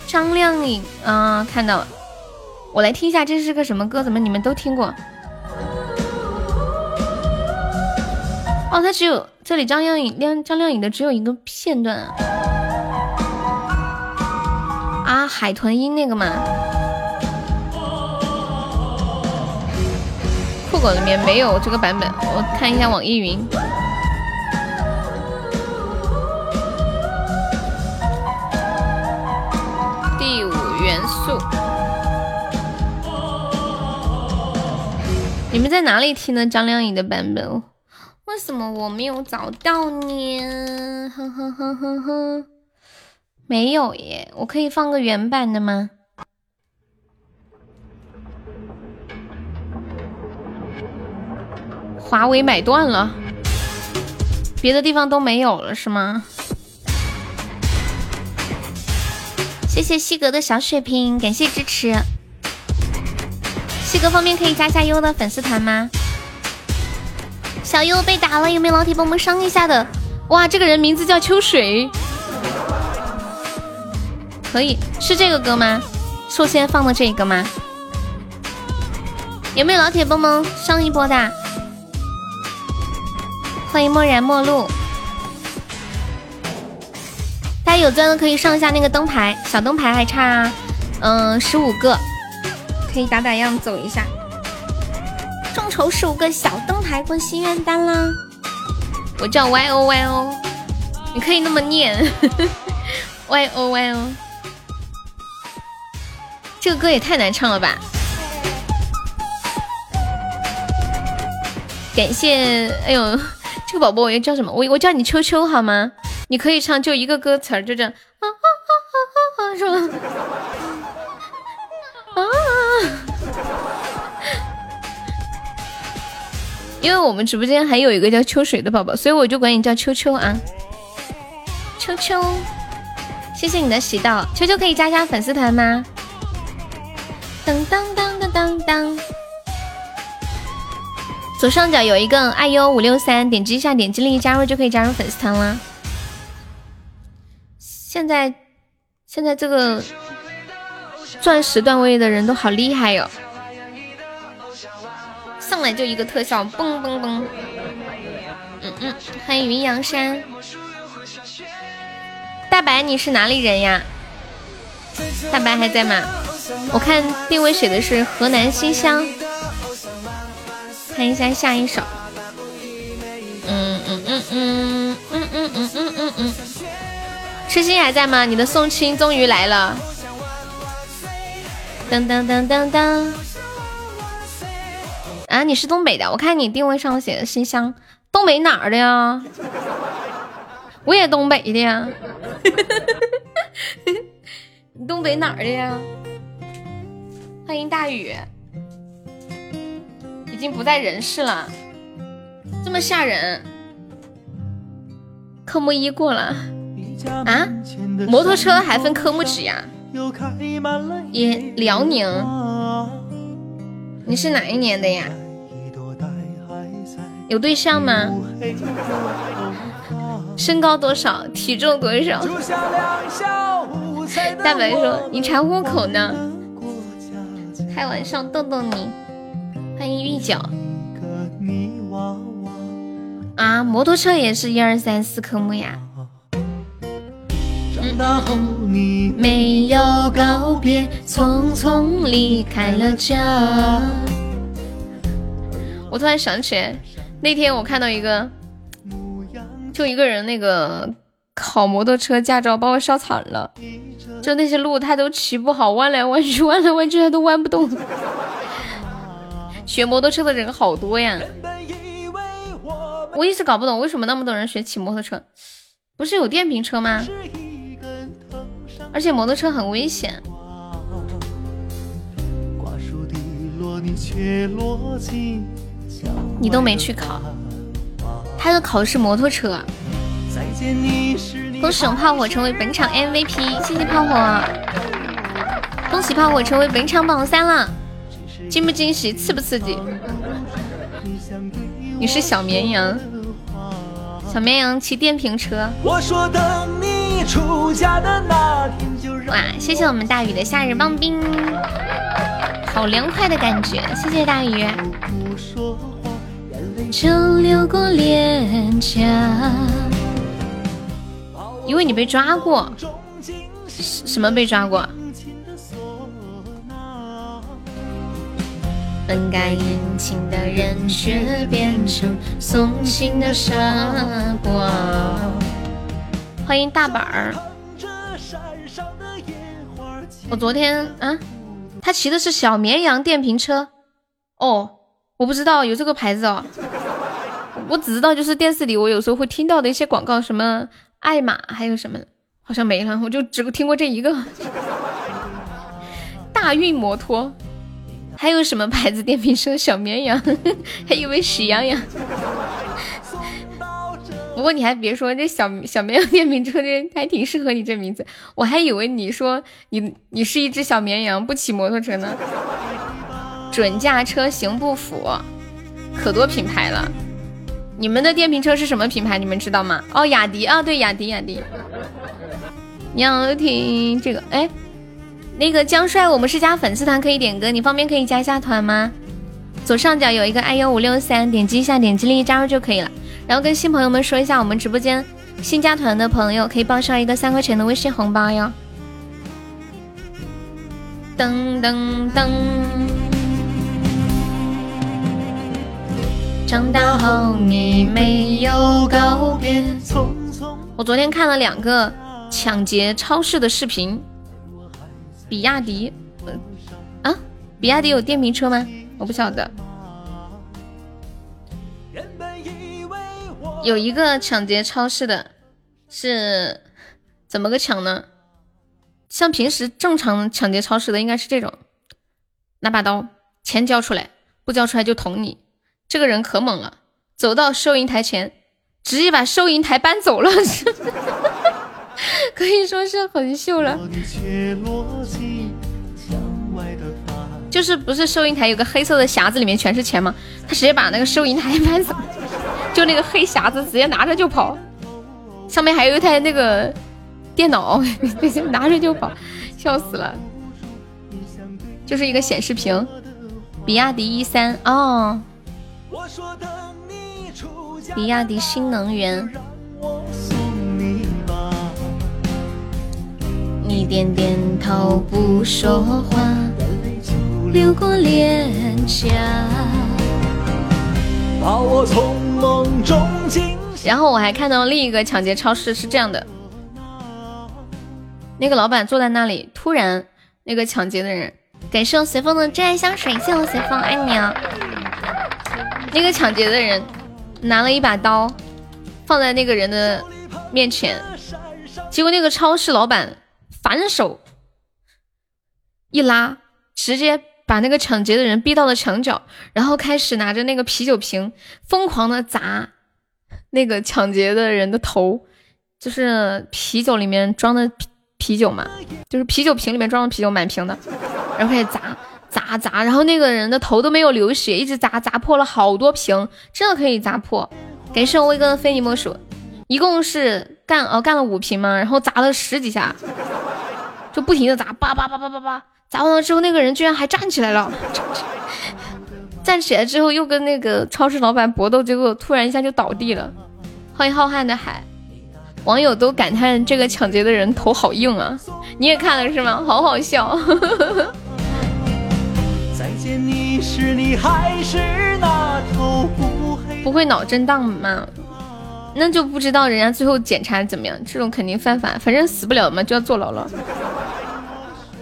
张靓颖啊，看到了，我来听一下，这是个什么歌？怎么你们都听过？哦，它只有这里张靓颖亮张靓颖的只有一个片段啊，啊，海豚音那个嘛，酷狗里面没有这个版本，我看一下网易云。们在哪里听的张靓颖的版本？为什么我没有找到呢？哼哼哼哼哼，没有耶，我可以放个原版的吗？华为买断了，别的地方都没有了是吗？谢谢西格的小血瓶，感谢支持。这个方便可以加下优的粉丝团吗？小优被打了，有没有老铁帮忙伤一下的？哇，这个人名字叫秋水，可以是这个歌吗？寿仙放的这个吗？有没有老铁帮忙上一波的？欢迎漠然陌路，大家有钻的可以上一下那个灯牌，小灯牌还差嗯十五个，可以打打样走一下。众筹十五个小灯牌过心愿单啦！我叫 Y O Y O，你可以那么念 Y O Y O。这个歌也太难唱了吧！感谢，哎呦，这个宝宝我要叫什么？我我叫你秋秋好吗？你可以唱就一个歌词儿，就这样啊啊啊啊啊，是吧？因为我们直播间还有一个叫秋水的宝宝，所以我就管你叫秋秋啊。秋秋，谢谢你的喜到，秋秋可以加加粉丝团吗？当当当当当当，左上角有一个爱优五六三，点击一下，点击立即加入就可以加入粉丝团了。现在现在这个钻石段位的人都好厉害哟。上来就一个特效，嘣嘣嘣！嗯嗯，欢迎云阳山，大白你是哪里人呀？大白还在吗？我看定位写的是河南新乡，看一下下一首。嗯嗯嗯嗯嗯嗯嗯嗯嗯嗯，痴心还在吗？你的送亲终于来了！噔噔噔噔噔。啊，你是东北的，我看你定位上写的新乡，东北哪儿的呀？我也东北的呀，你东北哪儿的呀？欢迎大雨，已经不在人世了，这么吓人。科目一过了啊？摩托车还分科目几呀？也辽宁，你是哪一年的呀？有对象吗？身高多少？体重多少？大白说：“你查户口呢？”开玩笑，逗逗你。欢迎玉角。啊，摩托车也是一二三四科目呀。没有告别，匆匆离开了家。我突然想起来，那天我看到一个，就一个人那个考摩托车驾照把我笑惨了，就那些路他都骑不好，弯来弯去，弯来弯去他都弯不动。学摩托车的人好多呀，我一直搞不懂为什么那么多人学骑摩托车，不是有电瓶车吗？而且摩托车很危险。你都没去考，他的考的是摩托车。恭喜炮火成为本场 MVP，谢谢炮火。恭喜炮火成为本场榜三了，惊不惊喜，刺不刺激？你是小绵羊，小绵羊骑电瓶车。哇，谢谢我们大雨的夏日棒冰，好凉快的感觉，谢谢大雨。就流过脸颊，因为你被抓过，什么被抓过？本该殷勤的人却变成送情的傻瓜。欢迎大板儿。我昨天啊，他骑的是小绵羊电瓶车。哦，我不知道有这个牌子哦。我只知道就是电视里我有时候会听到的一些广告，什么爱玛，还有什么好像没了，我就只听过这一个。大运摩托，还有什么牌子电瓶车？小绵羊，还以为喜羊羊。不过你还别说，这小小绵羊电瓶车这还挺适合你这名字，我还以为你说你你是一只小绵羊，不骑摩托车呢。准驾车型不符，可多品牌了。你们的电瓶车是什么品牌？你们知道吗？哦，雅迪啊，对，雅迪，雅迪。你要听这个，哎，那个江帅，我们是加粉丝团可以点歌，你方便可以加一下团吗？左上角有一个 i u 五六三，点击一下，点击立即加入就可以了。然后跟新朋友们说一下，我们直播间新加团的朋友可以报销一个三块钱的微信红包哟。噔噔噔。长大后你没有告别。我昨天看了两个抢劫超市的视频，比亚迪，啊，比亚迪有电瓶车吗？我不晓得。有一个抢劫超市的，是怎么个抢呢？像平时正常抢劫超市的，应该是这种，拿把刀，钱交出来，不交出来就捅你。这个人可猛了，走到收银台前，直接把收银台搬走了，可以说是很秀了。就是不是收银台有个黑色的匣子，里面全是钱吗？他直接把那个收银台搬走，就那个黑匣子直接拿着就跑，上面还有一台那个电脑，拿着就跑，笑死了。就是一个显示屏，比亚迪一三哦。比亚迪新能源。你点点头不说话，流过脸颊。把我从梦中惊醒。然后我还看到另一个抢劫超市是这样的，那个老板坐在那里，突然那个抢劫的人，感谢我随风的真爱香水，谢谢我随风，爱你啊。那个抢劫的人拿了一把刀，放在那个人的面前，结果那个超市老板反手一拉，直接把那个抢劫的人逼到了墙角，然后开始拿着那个啤酒瓶疯狂的砸那个抢劫的人的头，就是啤酒里面装的啤啤酒嘛，就是啤酒瓶里面装的啤酒满瓶的，然后开始砸砸砸，然后那个人的头都没有流血，一直砸砸破了好多瓶，真的可以砸破。感谢我威哥的非你莫属，一共是干哦干了五瓶嘛，然后砸了十几下，就不停的砸，叭叭叭叭叭叭。砸完了之后，那个人居然还站起来了，站起来之后又跟那个超市老板搏斗，结果突然一下就倒地了。欢迎浩瀚的海，网友都感叹这个抢劫的人头好硬啊！你也看了是吗？好好笑。不会脑震荡吗？那就不知道人家最后检查怎么样，这种肯定犯法，反正死不了嘛，就要坐牢了。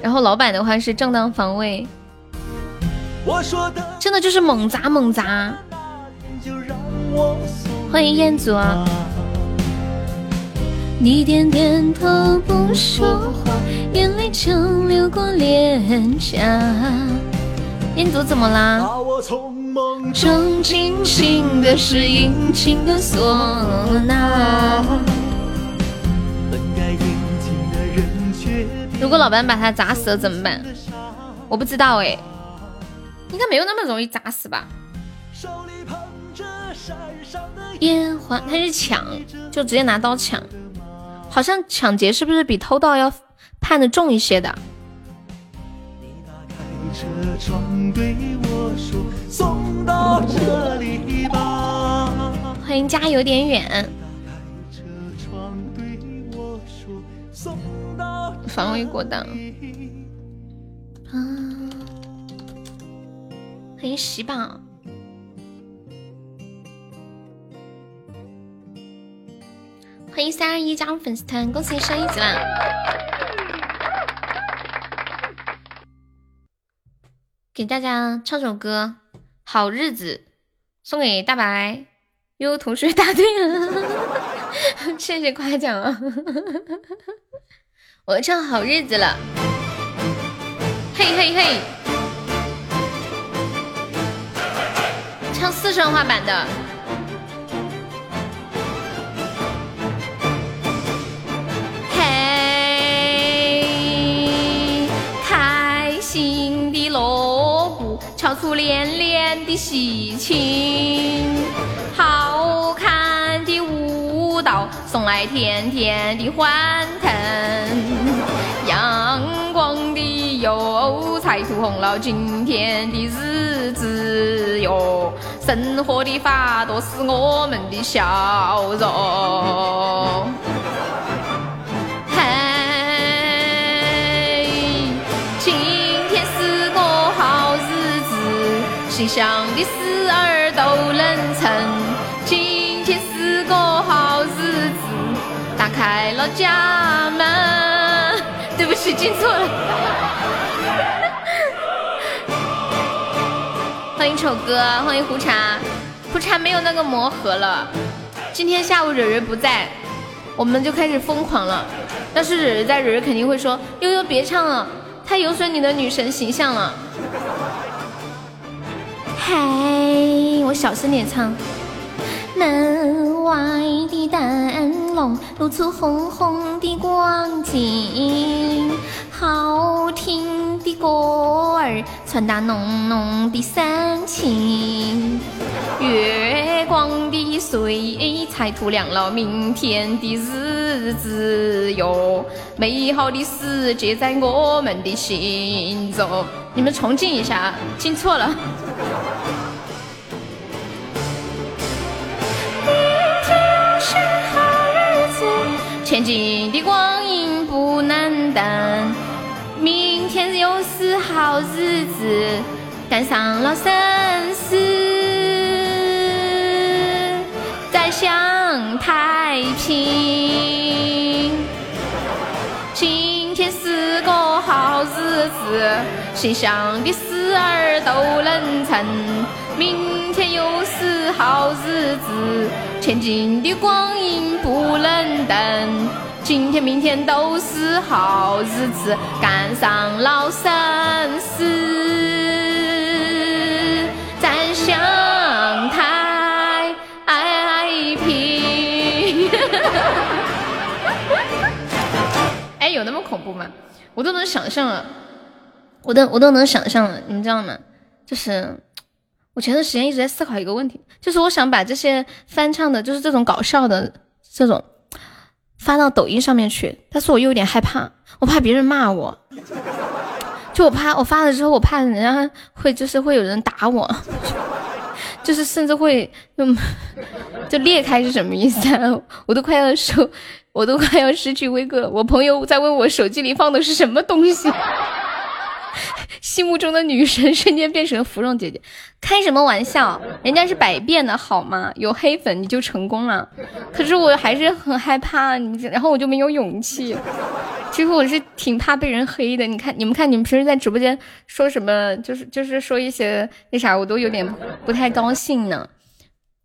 然后老板的话是正当防卫，真的就是猛砸猛砸。欢迎彦祖啊！你点点头不说话，眼泪就流过脸颊。彦祖怎么啦？中惊醒的是殷勤的唢呐。如果老板把他砸死了怎么办？我不知道哎，应该没有那么容易砸死吧。烟花，他是抢，就直接拿刀抢。好像抢劫是不是比偷盗要判的重一些的？欢迎家有点远。防卫过当。啊！欢迎喜宝，欢迎三二一加入粉丝团，恭喜升一级啦！给大家唱首歌《好日子》，送给大白悠悠同学答对了，谢谢夸奖啊！我唱好日子了，嘿嘿嘿，唱四川话版的。连连的喜庆，好看的舞蹈送来甜甜的欢腾。阳光的油彩涂红了今天的日子哟，生活的花朵是我们的笑容。心想的事儿都能成。今天是个好日子，打开了家门。对不起，进错了。欢迎丑哥，欢迎胡茶，胡茶没有那个魔盒了。今天下午蕊蕊不在，我们就开始疯狂了。但是蕊蕊在，蕊蕊肯定会说：悠悠别唱了，太有损你的女神形象了。嗨，我小声点唱。门外的灯笼露出红红的光景，好听的歌儿传达浓浓的深情。月光的水彩涂亮了明天的日子哟，美好的世界在我们的心中。你们重进一下，进错了。明天是好日子前进的光阴不能等，明天又是好日子，赶上了生死，再享太平。今天是个好日子，心想的事儿都能成，明天又是好日子，前进的光阴不能等，今天明天都是好日子，赶上老三四，咱享太平。哎，有那么恐怖吗？我都能想象了。我都我都能想象了，你知道吗？就是我前段时间一直在思考一个问题，就是我想把这些翻唱的，就是这种搞笑的这种发到抖音上面去，但是我又有点害怕，我怕别人骂我，就我怕我发了之后，我怕人家会就是会有人打我，就是甚至会嗯就裂开是什么意思啊？我都快要受。我都快要失去威哥，我朋友在问我手机里放的是什么东西，心目中的女神瞬间变成了芙蓉姐姐，开什么玩笑？人家是百变的好吗？有黑粉你就成功了，可是我还是很害怕你，然后我就没有勇气。其实我是挺怕被人黑的，你看你们看你们平时在直播间说什么，就是就是说一些那啥，我都有点不太高兴呢。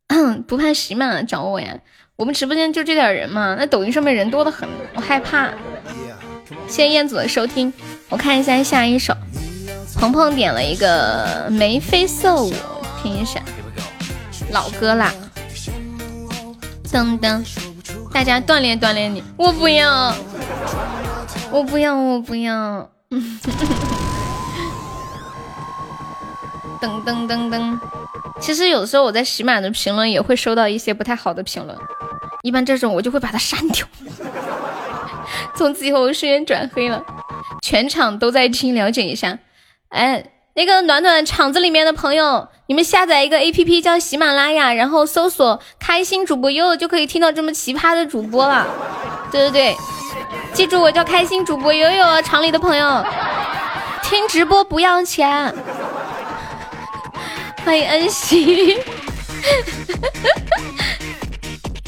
不怕洗嘛找我呀。我们直播间就这点人嘛，那抖音上面人多的很，我害怕。谢谢燕子的收听，我看一下下一首，鹏鹏点了一个眉飞色舞，听一下，老歌啦。噔噔，大家锻炼锻炼你，我不要，我不要，我不要。噔噔噔噔，其实有时候我在喜马的评论也会收到一些不太好的评论。一般这种我就会把它删掉，从此以后我瞬间转黑了。全场都在听，了解一下。哎，那个暖暖场子里面的朋友，你们下载一个 A P P 叫喜马拉雅，然后搜索开心主播悠悠，就可以听到这么奇葩的主播了。对对对，记住我叫开心主播悠悠啊，厂里的朋友，听直播不要钱。欢迎恩熙。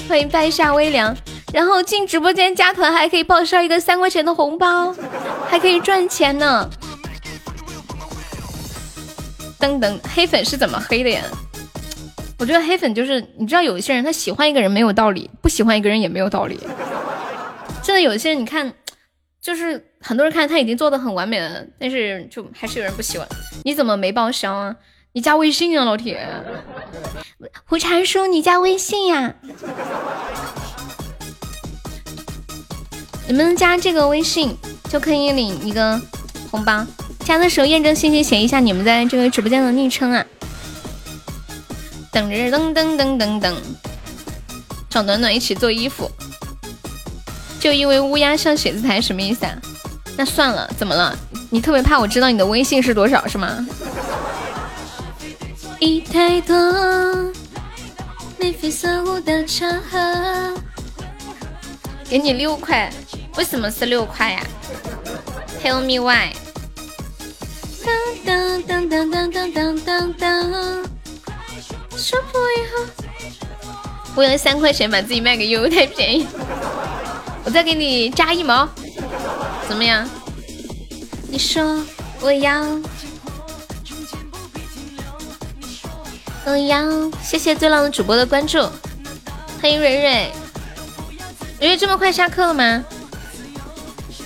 欢迎拜下微凉，然后进直播间加团还可以报销一个三块钱的红包，还可以赚钱呢。噔噔，黑粉是怎么黑的呀？我觉得黑粉就是，你知道有一些人他喜欢一个人没有道理，不喜欢一个人也没有道理。真的有一些人，你看，就是很多人看他已经做的很完美了，但是就还是有人不喜欢。你怎么没报销啊？你加微信啊，老铁！胡禅叔，你加微信呀？你们加这个微信就可以领一个红包。加的时候验证信息写一下你们在这个直播间的昵称啊。等着噔噔噔噔噔，找暖暖一起做衣服，就因为乌鸦像写字台，什么意思啊？那算了，怎么了？你特别怕我知道你的微信是多少是吗？一太多眉飞色舞的场合，给你六块，为什么是六块呀？Tell me why。当当当当当当当当，说破以后，我用三块钱把自己卖给悠悠太便宜，我再给你加一毛，怎么样？你说我要。嗯呀，谢谢最浪的主播的关注，欢迎蕊蕊。蕊蕊这么快下课了吗？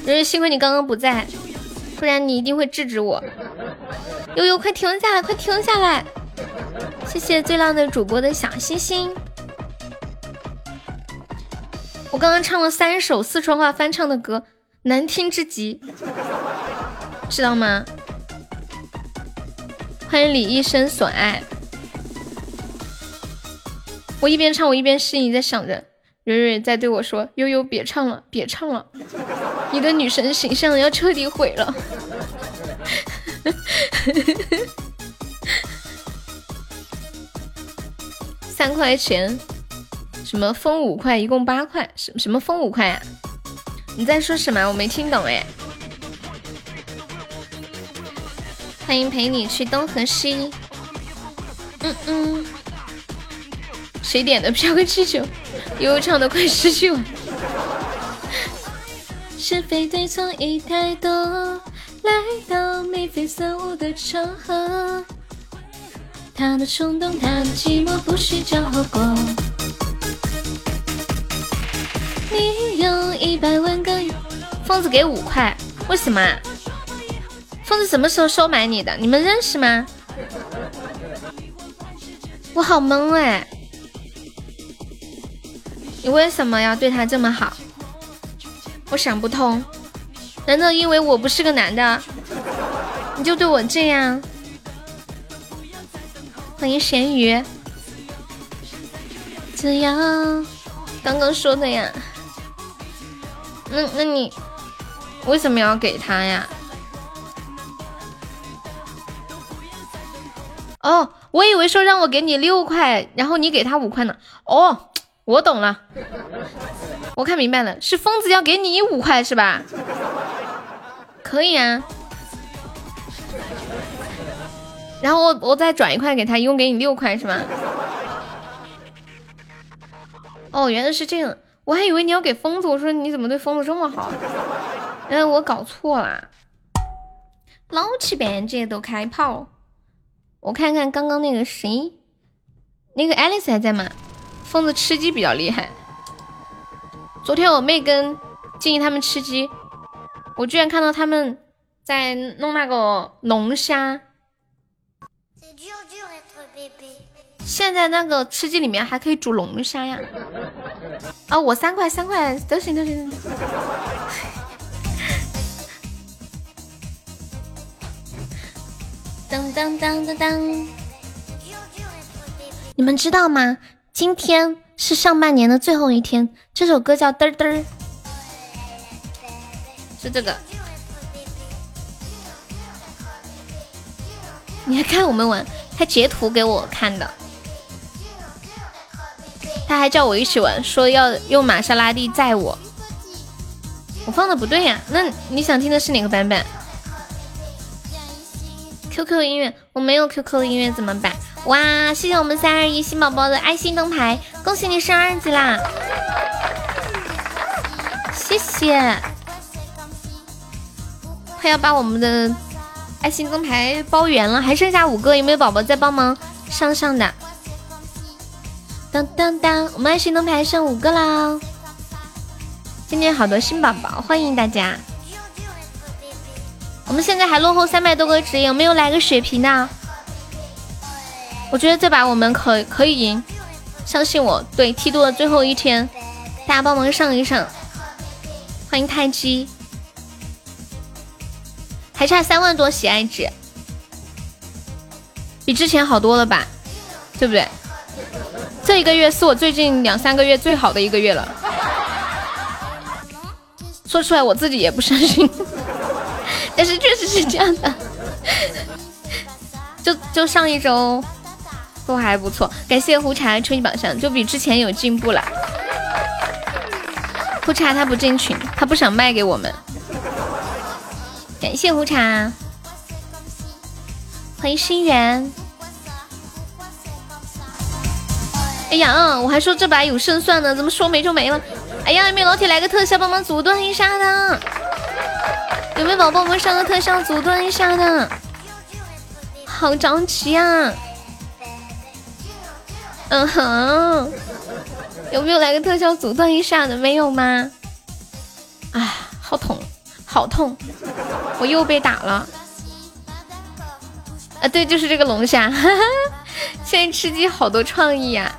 蕊蕊，幸亏你刚刚不在，不然你一定会制止我。悠悠，快停下来，快停下来！谢谢最浪的主播的小心心。我刚刚唱了三首四川话翻唱的歌，难听至极，知道吗？欢迎李一生所爱。我一边唱，我一边心里在想着，蕊蕊在对我说：“悠悠，别唱了，别唱了，你的女神形象要彻底毁了。”三块钱，什么封五块，一共八块，什什么封五块呀？你在说什么？我没听懂哎。欢迎陪你去东和西。嗯嗯。谁点的飘个气球？悠悠唱的快失去了。是非对错已太多，来到眉飞色舞的场合，他的冲动，他的寂寞，不需找后果。你有一百万个疯子给五块，为什么？疯子什么时候收买你的？你们认识吗？我好懵哎。你为什么要对他这么好？我想不通。难道因为我不是个男的，你就对我这样？欢迎咸鱼。这样，刚刚说的呀。那那你为什么要给他呀？哦，我以为说让我给你六块，然后你给他五块呢。哦，我懂了，我看明白了，是疯子要给你五块是吧？可以啊。然后我我再转一块给他，一共给你六块是吗？哦，原来是这样，我还以为你要给疯子，我说你怎么对疯子这么好？原来我搞错了，老七半截都开炮。我看看刚刚那个谁，那个爱丽丝还在吗？疯子吃鸡比较厉害。昨天我妹跟静怡他们吃鸡，我居然看到他们在弄那个龙虾。现在那个吃鸡里面还可以煮龙虾呀！啊，我三块三块都行都行。当当当当当！你们知道吗？今天是上半年的最后一天。这首歌叫嘚嘚，是这个。你还看我们玩？他截图给我看的。他还叫我一起玩，说要用玛莎拉蒂载我。我放的不对呀？那你想听的是哪个版本？QQ 音乐，我没有 QQ 音乐怎么办？哇，谢谢我们三二一新宝宝的爱心灯牌，恭喜你升二级啦！谢谢，快要把我们的爱心灯牌包圆了，还剩下五个，有没有宝宝再帮忙上上的？当当当，我们爱心灯牌剩五个啦！今天好多新宝宝，欢迎大家。我们现在还落后三百多个值，有没有来个血瓶的？我觉得这把我们可可以赢，相信我。对，梯度的最后一天，大家帮忙上一上。欢迎太极，还差三万多喜爱值，比之前好多了吧？对不对？这一个月是我最近两三个月最好的一个月了，说出来我自己也不相信。但是确实是这样的，就就上一周都还不错，感谢胡茶初级榜上，就比之前有进步了。胡茶他不进群，他不想卖给我们。感谢胡茶，欢迎心源。哎呀，我还说这把有胜算呢，怎么说没就没了？哎呀，有没有老铁来个特效帮忙阻断一下的？有没有宝宝们上个特效阻断一下的？好着急呀！嗯哼，有没有来个特效阻断一下的？没有吗？哎，好痛，好痛！我又被打了。啊，对，就是这个龙虾。现在吃鸡好多创意呀！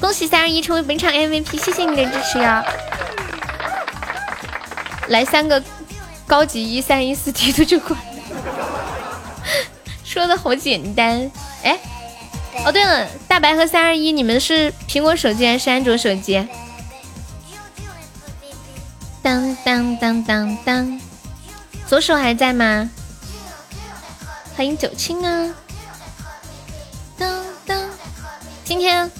恭喜三二一成为本场 MVP，谢谢你的支持呀！来三个高级一三一四梯度就过，说的好简单哎！哦对了，大白和三二一，你们是苹果手机还是安卓手机？当当当当当，左手还在吗？欢迎九青啊！当当，今天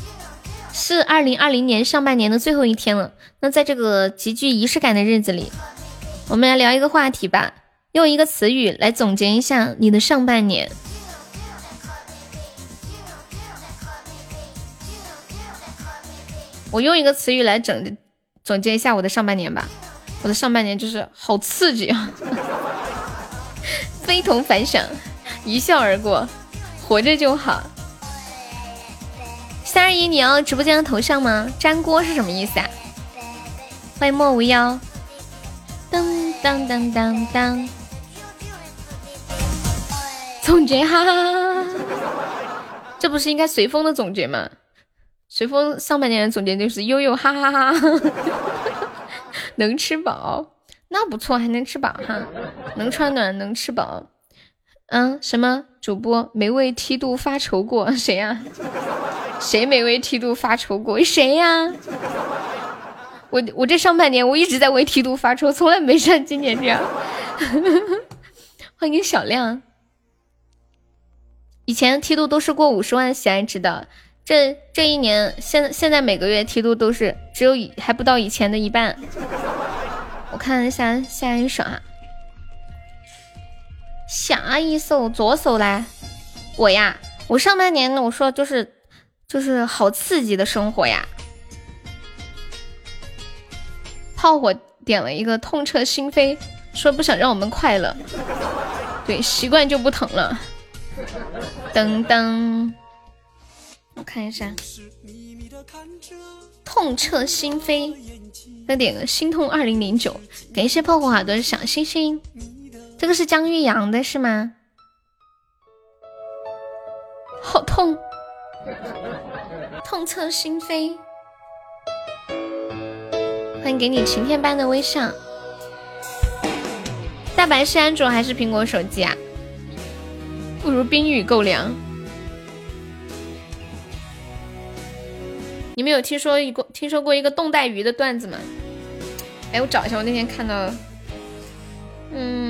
是二零二零年上半年的最后一天了。那在这个极具仪式感的日子里。我们来聊一个话题吧，用一个词语来总结一下你的上半年。我用一个词语来整总结一下我的上半年吧。我的上半年就是好刺激啊，非同凡响，一笑而过，活着就好。三二一，你要直播间的头像吗？粘锅是什么意思啊？欢迎莫无妖。当当当当当，总结哈，这不是应该随风的总结吗？随风上半年的总结就是悠悠哈哈哈，能吃饱，那不错，还能吃饱哈，能穿暖，能吃饱。嗯，什么主播没为梯度发愁过？谁呀？谁没为梯度发愁过？谁呀？我我这上半年我一直在为梯度发愁，从来没像今年这样。欢迎小亮。以前梯度都是过五十万喜爱值的，这这一年现现在每个月梯度都是只有还不到以前的一半。我看一下下一首啊，下一首左手来，我呀，我上半年我说就是就是好刺激的生活呀。炮火点了一个痛彻心扉，说不想让我们快乐，对，习惯就不疼了。噔噔，我看一下，痛彻心扉，再点个心痛二零零九，感谢炮火耳朵小星星，这个是姜玉阳的是吗？好痛，痛彻心扉。欢迎给你晴天般的微笑。大白是安卓还是苹果手机啊？不如冰雨够凉。你们有听说一个听说过一个冻带鱼的段子吗？哎，我找一下，我那天看到，嗯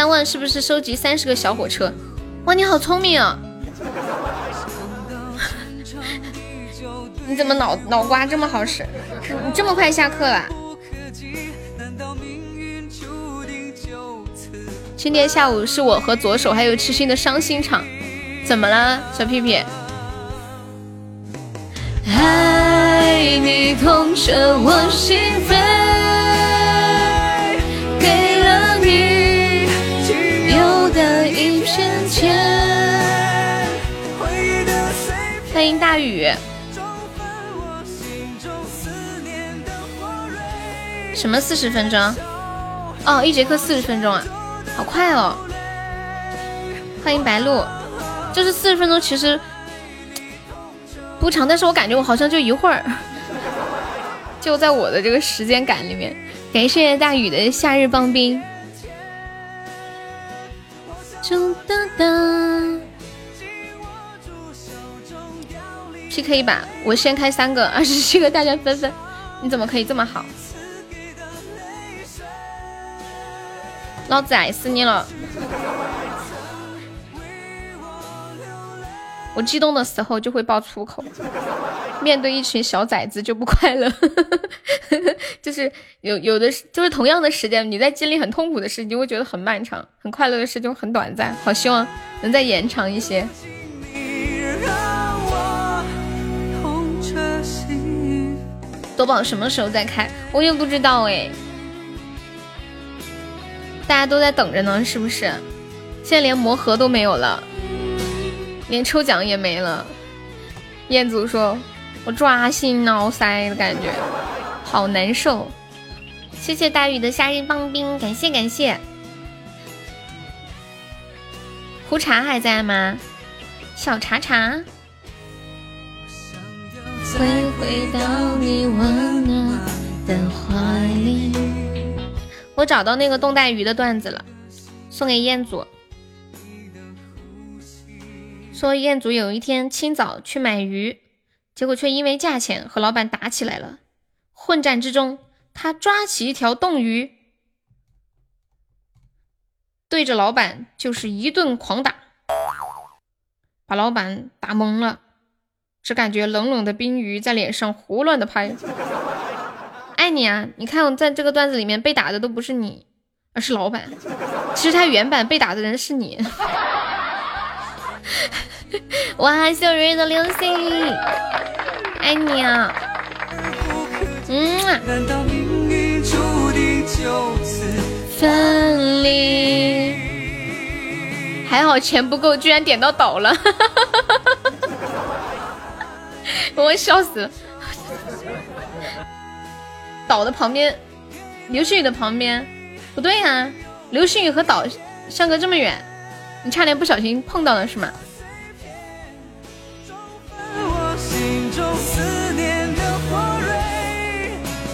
三万，是不是收集三十个小火车？哇，你好聪明啊！你怎么脑脑瓜这么好使？你这么快下课了？今天下午是我和左手还有痴心的伤心场，怎么了，小屁屁？爱你痛彻我心扉，的一片天。欢迎大雨。什么四十分钟？哦，一节课四十分钟啊。好快哦！欢迎白鹿，就是四十分钟，其实不长，但是我感觉我好像就一会儿，就在我的这个时间感里面。感谢大雨的夏日棒冰。PK 吧，我先开三个，二十七个大家分分。你怎么可以这么好？老子爱死你了！我激动的时候就会爆粗口，面对一群小崽子就不快乐。就是有有的就是同样的时间，你在经历很痛苦的事，你就会觉得很漫长；很快乐的事就很短暂。好希望能再延长一些。多宝什么时候再开？我也不知道哎。大家都在等着呢，是不是？现在连魔盒都没有了，连抽奖也没了。彦祖说：“我抓心挠腮的感觉，好难受。”谢谢大雨的夏日棒冰，感谢感谢。胡茶还在吗？小茶茶。会回到你温暖的怀里。我找到那个冻带鱼的段子了，送给彦祖。说彦祖有一天清早去买鱼，结果却因为价钱和老板打起来了。混战之中，他抓起一条冻鱼，对着老板就是一顿狂打，把老板打懵了，只感觉冷冷的冰鱼在脸上胡乱的拍。爱你啊！你看我在这个段子里面被打的都不是你，而是老板。其实他原版被打的人是你。哇，小蕊的流星，爱你啊！嗯。分离，还好钱不够，居然点到倒了，我笑死了。岛的旁边，流星雨的旁边，不对呀，流星雨和岛相隔这么远，你差点不小心碰到了是吗？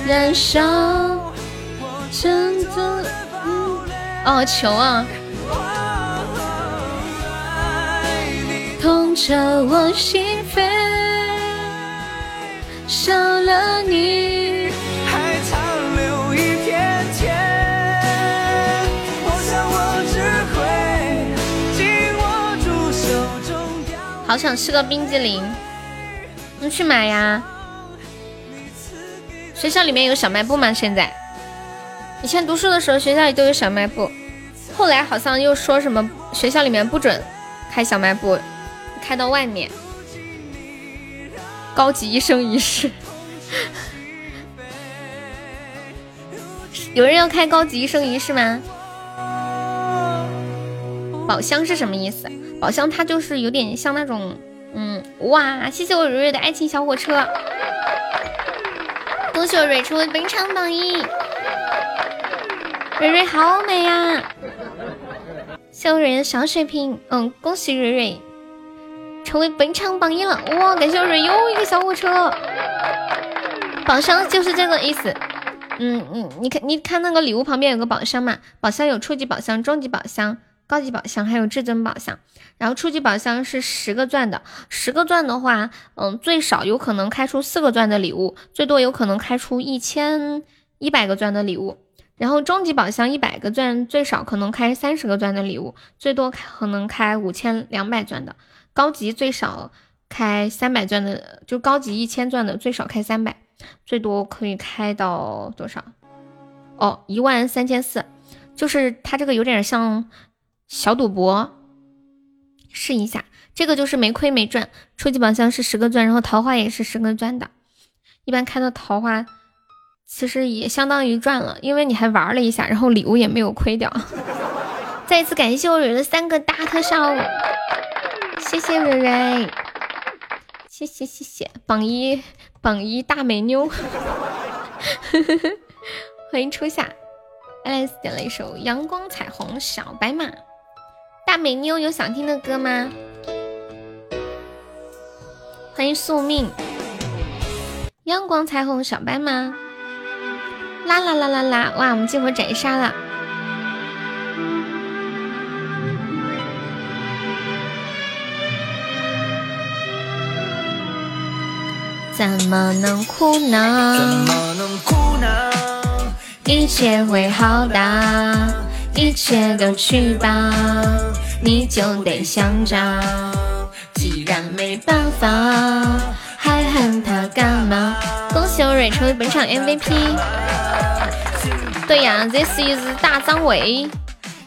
燃烧，哦，球啊！痛彻我心扉，少了你。好想吃个冰激凌，你去买呀。学校里面有小卖部吗？现在，以前读书的时候学校里都有小卖部，后来好像又说什么学校里面不准开小卖部，开到外面。高级一生一世，有人要开高级一生一世吗？宝箱是什么意思？宝箱它就是有点像那种，嗯，哇！谢谢我蕊蕊的爱情小火车。恭喜我蕊成为本场榜一，蕊蕊好美呀！谢我蕊的小水瓶，嗯，恭喜蕊蕊成为本场榜一了！哇，感谢我蕊又一个小火车，宝箱就是这个意思。嗯嗯，你看你看那个礼物旁边有个宝箱嘛？宝箱有初级宝箱、中级宝箱。高级宝箱还有至尊宝箱，然后初级宝箱是十个钻的，十个钻的话，嗯，最少有可能开出四个钻的礼物，最多有可能开出一千一百个钻的礼物。然后中级宝箱一百个钻，最少可能开三十个钻的礼物，最多可能开五千两百钻的。高级最少开三百钻的，就高级一千钻的最少开三百，最多可以开到多少？哦，一万三千四，就是它这个有点像。小赌博，试一下，这个就是没亏没赚。初级宝箱是十个钻，然后桃花也是十个钻的。一般开到桃花，其实也相当于赚了，因为你还玩了一下，然后礼物也没有亏掉。再一次感谢我蕊的三个大特效，谢谢蕊蕊，谢谢谢谢榜一榜一大美妞，欢迎初夏，Alex 点了一首《阳光彩虹小白马》。大美妞有想听的歌吗？欢迎宿命，阳光彩虹小白马，啦啦啦啦啦！哇，我们激活斩杀了！怎么能哭呢？怎么能哭呢？一切会好的。一切都去吧，你就得想着。既然没办法，还恨他干嘛？恭喜我蕊成为本场 MVP。对呀，This is 大张伟，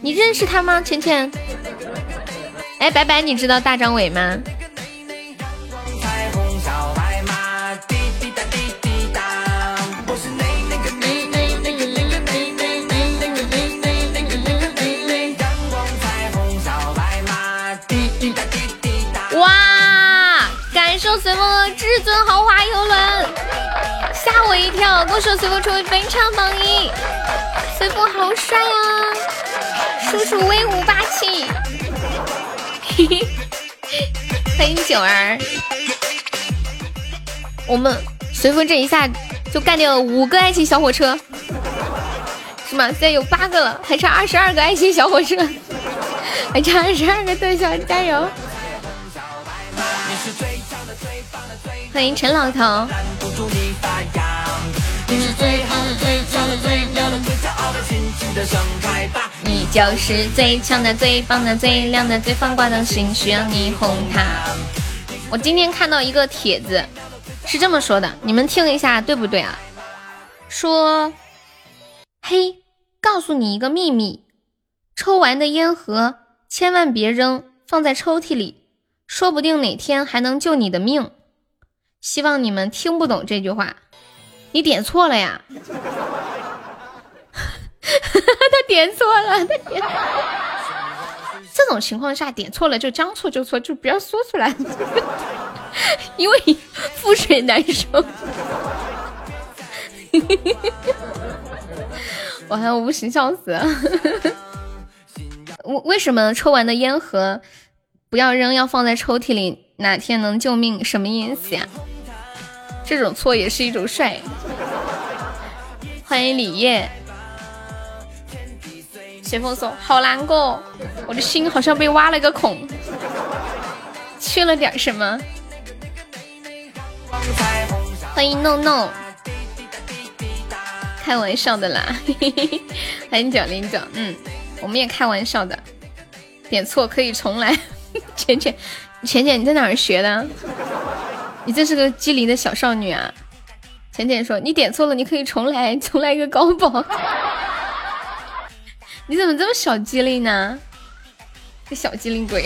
你认识他吗？浅浅。哎，白白，你知道大张伟吗？随风至尊豪华游轮，吓我一跳！恭喜随风成为本场榜一，随风好帅呀，叔叔威武霸气！欢迎九儿，我们随风这一下就干掉了五个爱情小火车，是吗？现在有八个了，还差二十二个爱情小火车，还差二十二个特效，加油！欢迎陈老头。你就是最强的、最棒的、最亮的、最放光的星，需要你哄它。我今天看到一个帖子，是这么说的，你们听一下对不对啊？说，嘿，告诉你一个秘密，抽完的烟盒千万别扔，放在抽屉里，说不定哪天还能救你的命。希望你们听不懂这句话。你点错了呀！他点错了，他点。这种情况下点错了就将错就错，就不要说出来，因为覆水难收。我还无形笑死。为为什么抽完的烟盒不要扔，要放在抽屉里？哪天能救命？什么意思呀？这种错也是一种帅。欢迎李烨，随风说好难过，我的心好像被挖了个孔，缺了点什么。欢迎 no no，开玩笑的啦，欢迎九零九，嗯，我们也开玩笑的，点错可以重来。浅浅，浅浅，你在哪儿学的？你真是个机灵的小少女啊！浅浅说：“你点错了，你可以重来，重来一个高保。”你怎么这么小机灵呢？这小机灵鬼！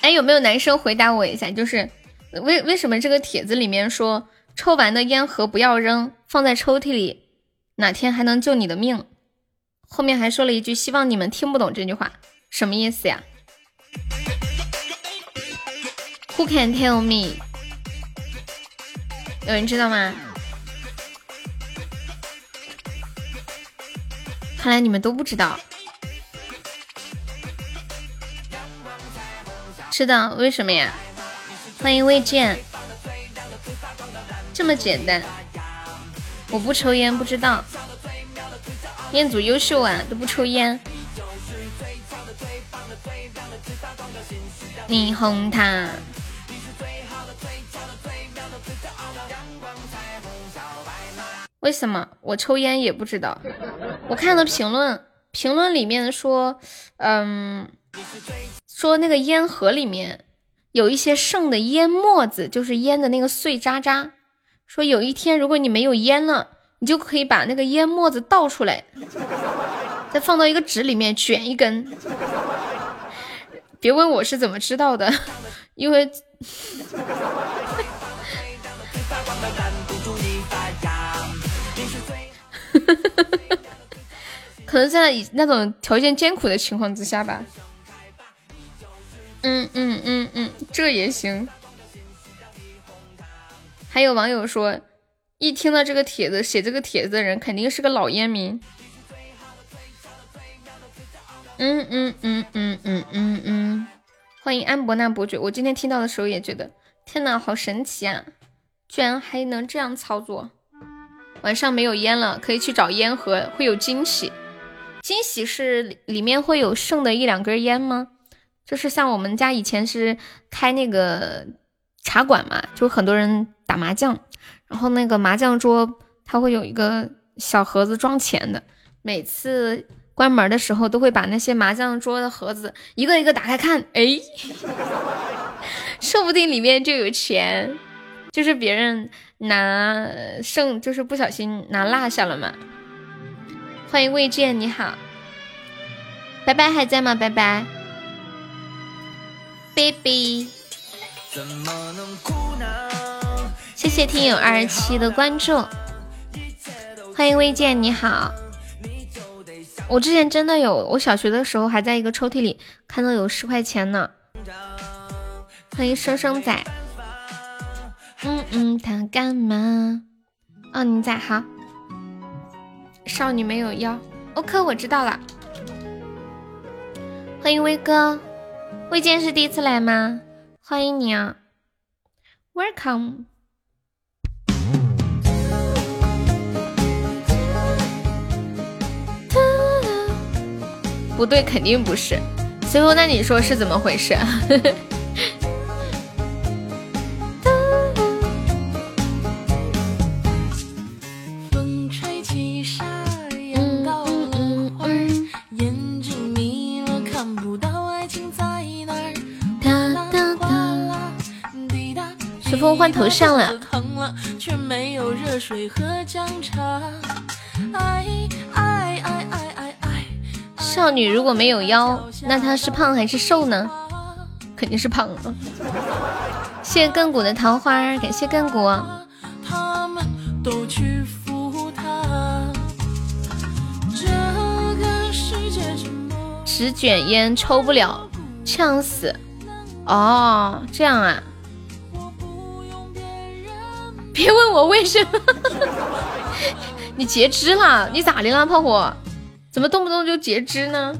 哎，有没有男生回答我一下？就是为为什么这个帖子里面说抽完的烟盒不要扔，放在抽屉里，哪天还能救你的命？后面还说了一句：“希望你们听不懂这句话，什么意思呀？” Who can tell me？有人知道吗？看来你们都不知道。知道为什么呀？欢迎未见，这么简单。我不抽烟，不知道。烟组优秀啊，都不抽烟。霓虹塔。为什么我抽烟也不知道？我看了评论，评论里面说，嗯，说那个烟盒里面有一些剩的烟沫子，就是烟的那个碎渣渣。说有一天如果你没有烟了，你就可以把那个烟沫子倒出来，再放到一个纸里面卷一根。别问我是怎么知道的，因为。可能在那种条件艰苦的情况之下吧。嗯嗯嗯嗯，这也行。还有网友说，一听到这个帖子，写这个帖子的人肯定是个老烟民。嗯嗯嗯嗯嗯嗯嗯，欢迎安博纳伯爵。我今天听到的时候也觉得，天呐，好神奇啊！居然还能这样操作。晚上没有烟了，可以去找烟盒，会有惊喜。惊喜是里面会有剩的一两根烟吗？就是像我们家以前是开那个茶馆嘛，就很多人打麻将，然后那个麻将桌它会有一个小盒子装钱的，每次关门的时候都会把那些麻将桌的盒子一个一个打开看，哎，说不定里面就有钱，就是别人。拿剩就是不小心拿落下了嘛。欢迎魏健，你好，拜拜还在吗？拜拜，baby。谢谢听友二十七的关注，欢迎魏健，你好。我之前真的有，我小学的时候还在一个抽屉里看到有十块钱呢。欢迎生生仔。嗯嗯，他干嘛？哦，你在好。少女没有腰。OK，我知道了。欢迎威哥，魏健是第一次来吗？欢迎你啊，Welcome。不对，肯定不是。随后，那你说是怎么回事？风换头像了。少女如果没有腰，那她是胖还是瘦呢？肯定是胖了。谢谢亘古的桃花，感谢亘古。纸卷烟抽不了，呛死。哦，这样啊。别问我为什么，你截肢了？你咋的了，炮火？怎么动不动就截肢呢？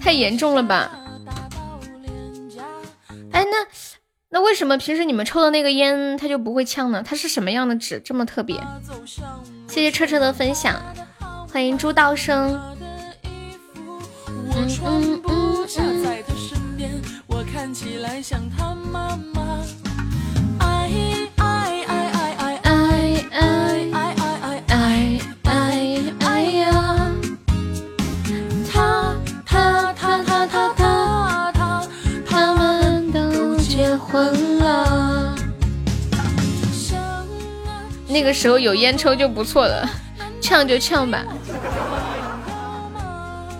太严重了吧？哎，那那为什么平时你们抽的那个烟它就不会呛呢？它是什么样的纸这么特别？谢谢车车的分享，欢迎朱道生。嗯嗯嗯。那个时候有烟抽就不错了，呛就呛吧，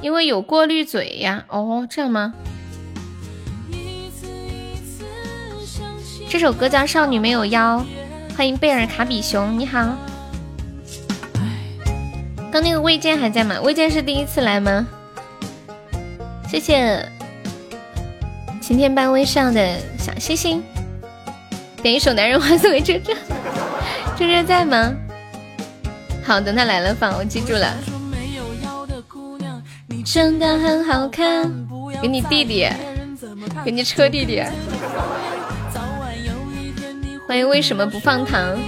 因为有过滤嘴呀。哦，这样吗？这首歌叫《少女没有腰》，欢迎贝尔卡比熊，你好。刚那个魏健还在吗？魏健是第一次来吗？谢谢。晴天般微笑的小星星，点一首《男人花》送给车车，车车在吗？好的，他来了放，我记住了。真的很好看，给你弟弟，给你车弟弟。欢迎为什么不放糖？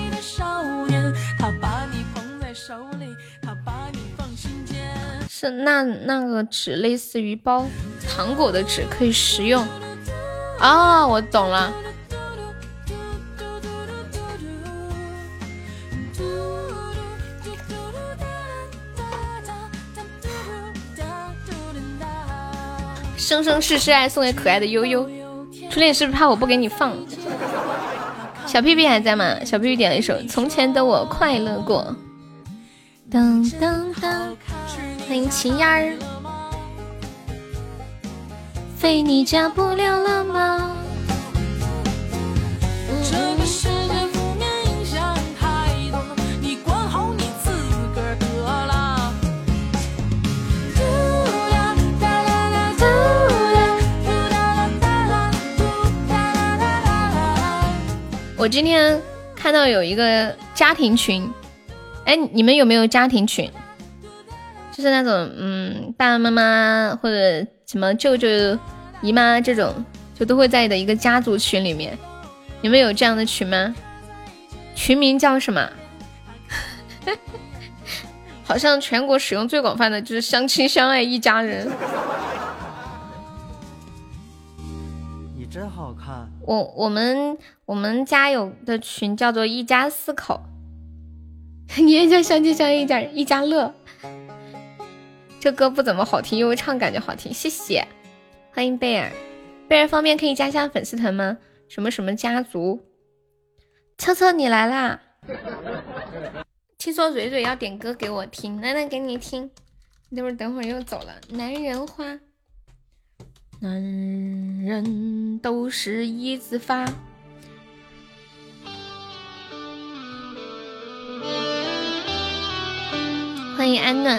是那那个纸类似于包糖果的纸，可以食用。哦，我懂了。生生世世爱送给可爱的悠悠。初恋是不是怕我不给你放？小屁屁还在吗？小屁屁点了一首《从前的我快乐过》。噔噔噔，欢迎秦燕儿。非你家不了了吗？我今天看到有一个家庭群，哎，你们有没有家庭群？就是那种嗯，爸爸妈妈或者。什么舅舅、姨妈这种，就都会在的一个家族群里面。你们有这样的群吗？群名叫什么？好像全国使用最广泛的就是相亲相爱一家人。你真好看。我我们我们家有的群叫做一家四口。你也叫相亲相爱一家一家乐。这歌不怎么好听，因为唱感觉好听。谢谢，欢迎贝尔，贝尔方便可以加一下粉丝团吗？什么什么家族？车车你来啦！听说蕊蕊要点歌给我听，来来给你听。那会儿等会儿又走了。男人花，男人都是一字发。欢迎安暖。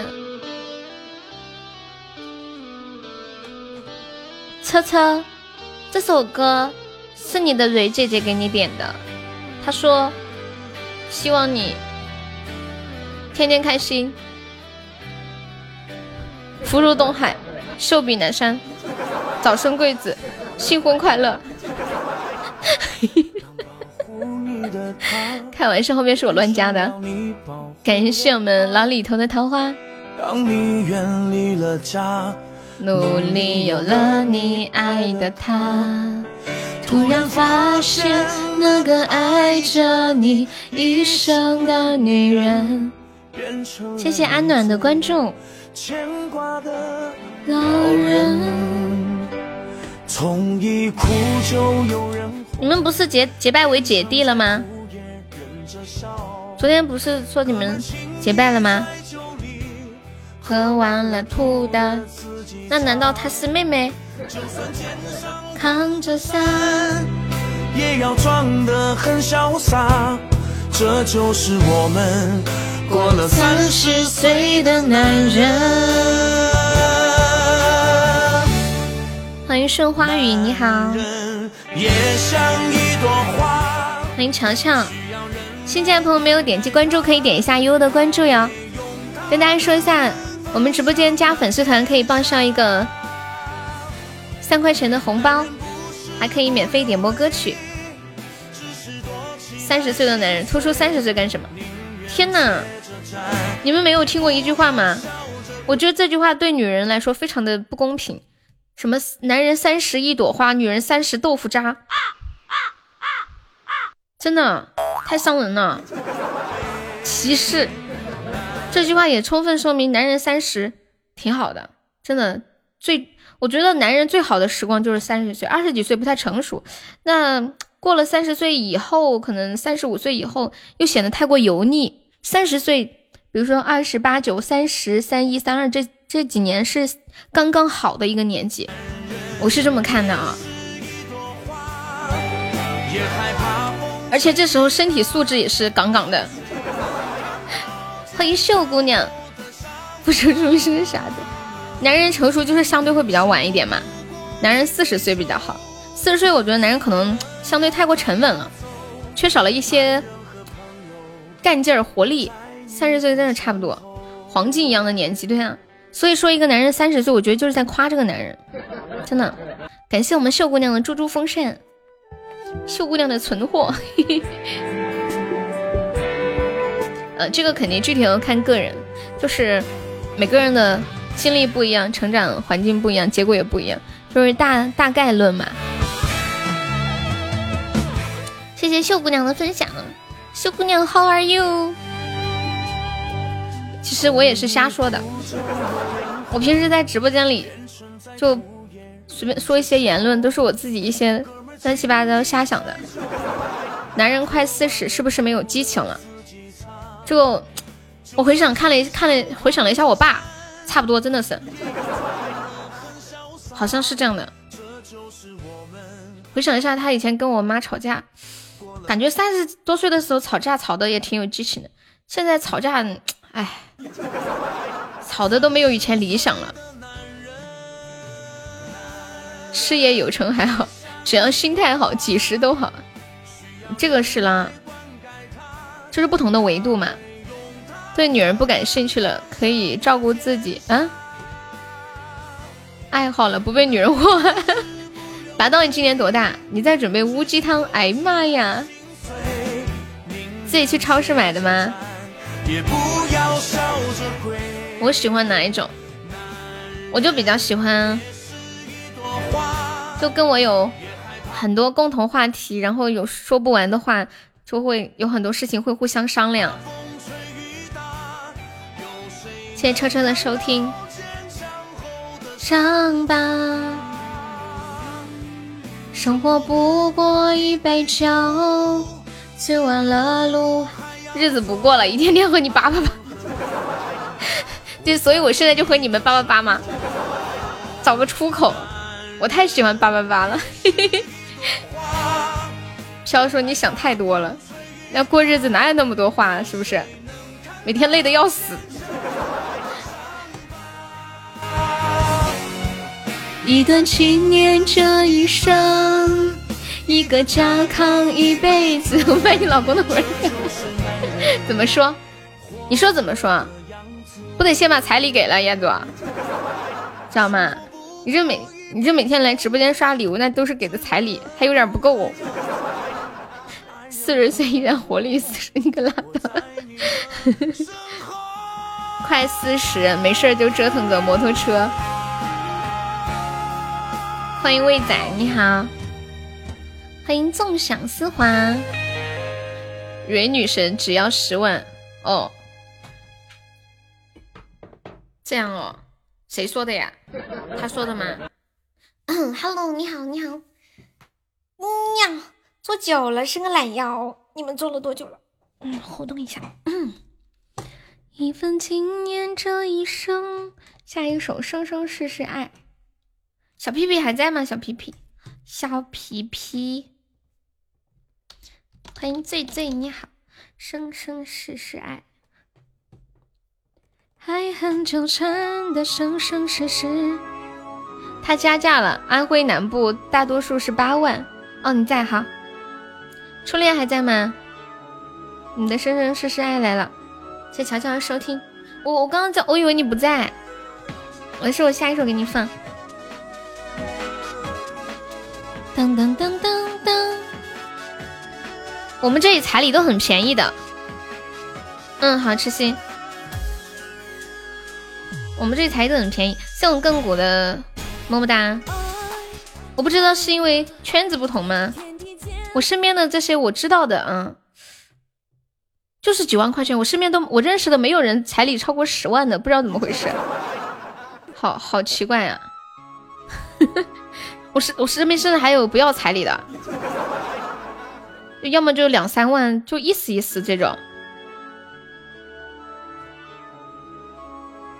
车车，这首歌是你的蕊姐姐给你点的，她说希望你天天开心，福如东海，寿比南山，早生贵子，新婚快乐。开玩笑，后面是我乱加的。感谢我们老李头的桃花。努力有了你爱的他，突然发现那个爱着你一生的女人。谢谢安暖的关注。老人，你们不是结结拜为姐弟了吗？昨天不是说你们结拜了吗？喝完了吐的，那难道她是妹妹？扛着伞，也要装得很潇洒。这就是我们过了三十岁的男人。欢迎顺花雨，你好。欢迎乔乔，新进来朋友没有点击关注，可以点一下悠悠的关注哟。跟大家说一下，我们直播间加粉丝团可以报上一个三块钱的红包，还可以免费点播歌曲。三十岁的男人，突出三十岁干什么？天哪！你们没有听过一句话吗？我觉得这句话对女人来说非常的不公平。什么男人三十一朵花，女人三十豆腐渣，真的太伤人了，歧视。这句话也充分说明男人三十挺好的，真的最，我觉得男人最好的时光就是三十岁，二十几岁不太成熟，那过了三十岁以后，可能三十五岁以后又显得太过油腻。三十岁，比如说二十八九、三十三一、三二这。这几年是刚刚好的一个年纪，我是这么看的啊。而且这时候身体素质也是杠杠的。欢迎秀姑娘，不成熟是啥的？男人成熟就是相对会比较晚一点嘛。男人四十岁比较好，四十岁我觉得男人可能相对太过沉稳了，缺少了一些干劲儿活力。三十岁真的差不多，黄金一样的年纪，对啊。所以说，一个男人三十岁，我觉得就是在夸这个男人，真的。感谢我们秀姑娘的猪猪风扇，秀姑娘的存货。呃，这个肯定具体要看个人，就是每个人的经历不一样，成长环境不一样，结果也不一样，就是大大概论嘛。谢谢秀姑娘的分享，秀姑娘 How are you？其实我也是瞎说的，我平时在直播间里就随便说一些言论，都是我自己一些乱七八糟瞎想的。男人快四十，是不是没有激情了？这个我回想看了一看了回想了一下，我爸差不多真的是，好像是这样的。回想一下他以前跟我妈吵架，感觉三十多岁的时候吵架吵的也挺有激情的，现在吵架。哎，吵的都没有以前理想了。事业有成还好，只要心态好，几十都好。这个是啦，就是不同的维度嘛。对女人不感兴趣了，可以照顾自己啊。爱好了，不被女人祸害。达到你今年多大？你在准备乌鸡汤？哎呀妈呀！自己去超市买的吗？也不我喜欢哪一种？我就比较喜欢，就跟我有很多共同话题，然后有说不完的话，就会有很多事情会互相商量。谢谢车车的收听。上吧，生活不过一杯酒，醉完了路。日子不过了，一天天和你叭叭叭。对，所以我现在就和你们叭叭叭嘛，找个出口。我太喜欢叭叭叭了。飘说你想太多了，要过日子哪有那么多话，是不是？每天累的要死。一段情念这一生，一个家扛一辈子。我卖你老公的活 怎么说？你说怎么说？不得先把彩礼给了燕子，知道吗？你这每你这每天来直播间刷礼物，那都是给的彩礼，还有点不够。四十岁依然活力四十，你可拉倒！快四十，没事就折腾个摩托车。欢迎魏仔，你好。欢迎纵享丝滑。蕊女神只要十万哦，这样哦，谁说的呀？他说的吗？嗯，Hello，你好，你好。嗯呀，坐久了伸个懒腰。你们坐了多久了？嗯，活动一下。嗯，一份情念这一生。下一首《生生世世爱》。小屁屁还在吗？小屁屁，小皮皮，欢迎醉醉，你好，《生生世世爱》。爱恨纠缠的生生世世。他加价了，安徽南部大多数是八万。哦，你在哈？初恋还在吗？你的生生世世爱来了，谢乔乔的收听。我我刚刚在，我以为你不在。没事，我下一首给你放。噔噔噔噔噔。我们这里彩礼都很便宜的。嗯，好吃心。我们这里彩礼都很便宜，像我亘古的么么哒。我不知道是因为圈子不同吗？我身边的这些我知道的，嗯，就是几万块钱。我身边都我认识的没有人彩礼超过十万的，不知道怎么回事。好好奇怪呀！我是我身边甚至还有不要彩礼的，要么就两三万，就意思意思这种。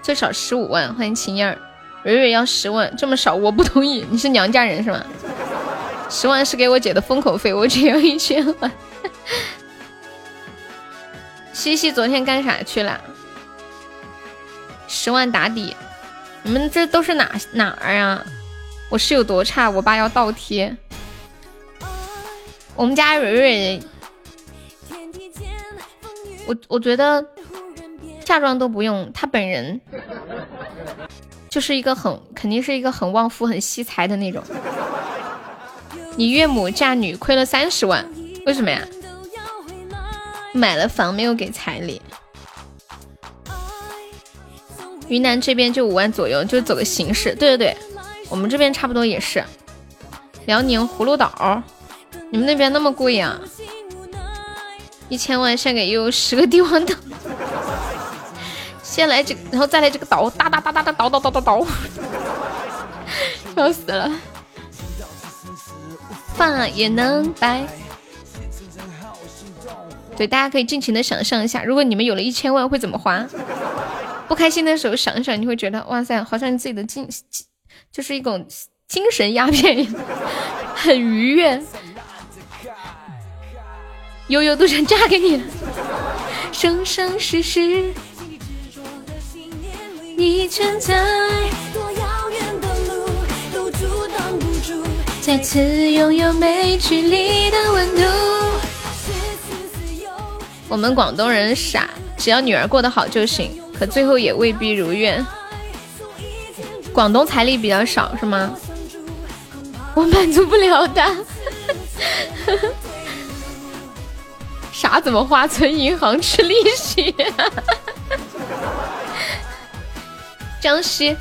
最少十五万，欢迎晴儿，蕊蕊要十万，这么少我不同意。你是娘家人是吗？十万是给我姐的封口费，我只要一千万。西西昨天干啥去了？十万打底。你们这都是哪哪儿啊？我是有多差？我爸要倒贴。我们家蕊蕊，我我觉得嫁妆都不用，他本人就是一个很肯定是一个很旺夫、很惜财的那种。你岳母嫁女亏了三十万，为什么呀？买了房没有给彩礼。云南这边就五万左右，就走个形式。对对对，我们这边差不多也是。辽宁葫芦岛，你们那边那么贵呀？一千万献给悠悠十个帝王岛，先来这个，然后再来这个岛，哒哒哒哒哒倒倒倒倒倒，笑死了。放了也能白。对，大家可以尽情的想象一下，如果你们有了一千万会怎么花？不开心的时候想一想，你会觉得哇塞，好像你自己的精就是一种精神鸦片，很愉悦。悠悠都想嫁给你，生生世世你存在，再次拥有没距离的温度。我们广东人傻，只要女儿过得好就行。可最后也未必如愿。广东财力比较少是吗？我满足不了的。啥怎么花？存银行吃利息？江西，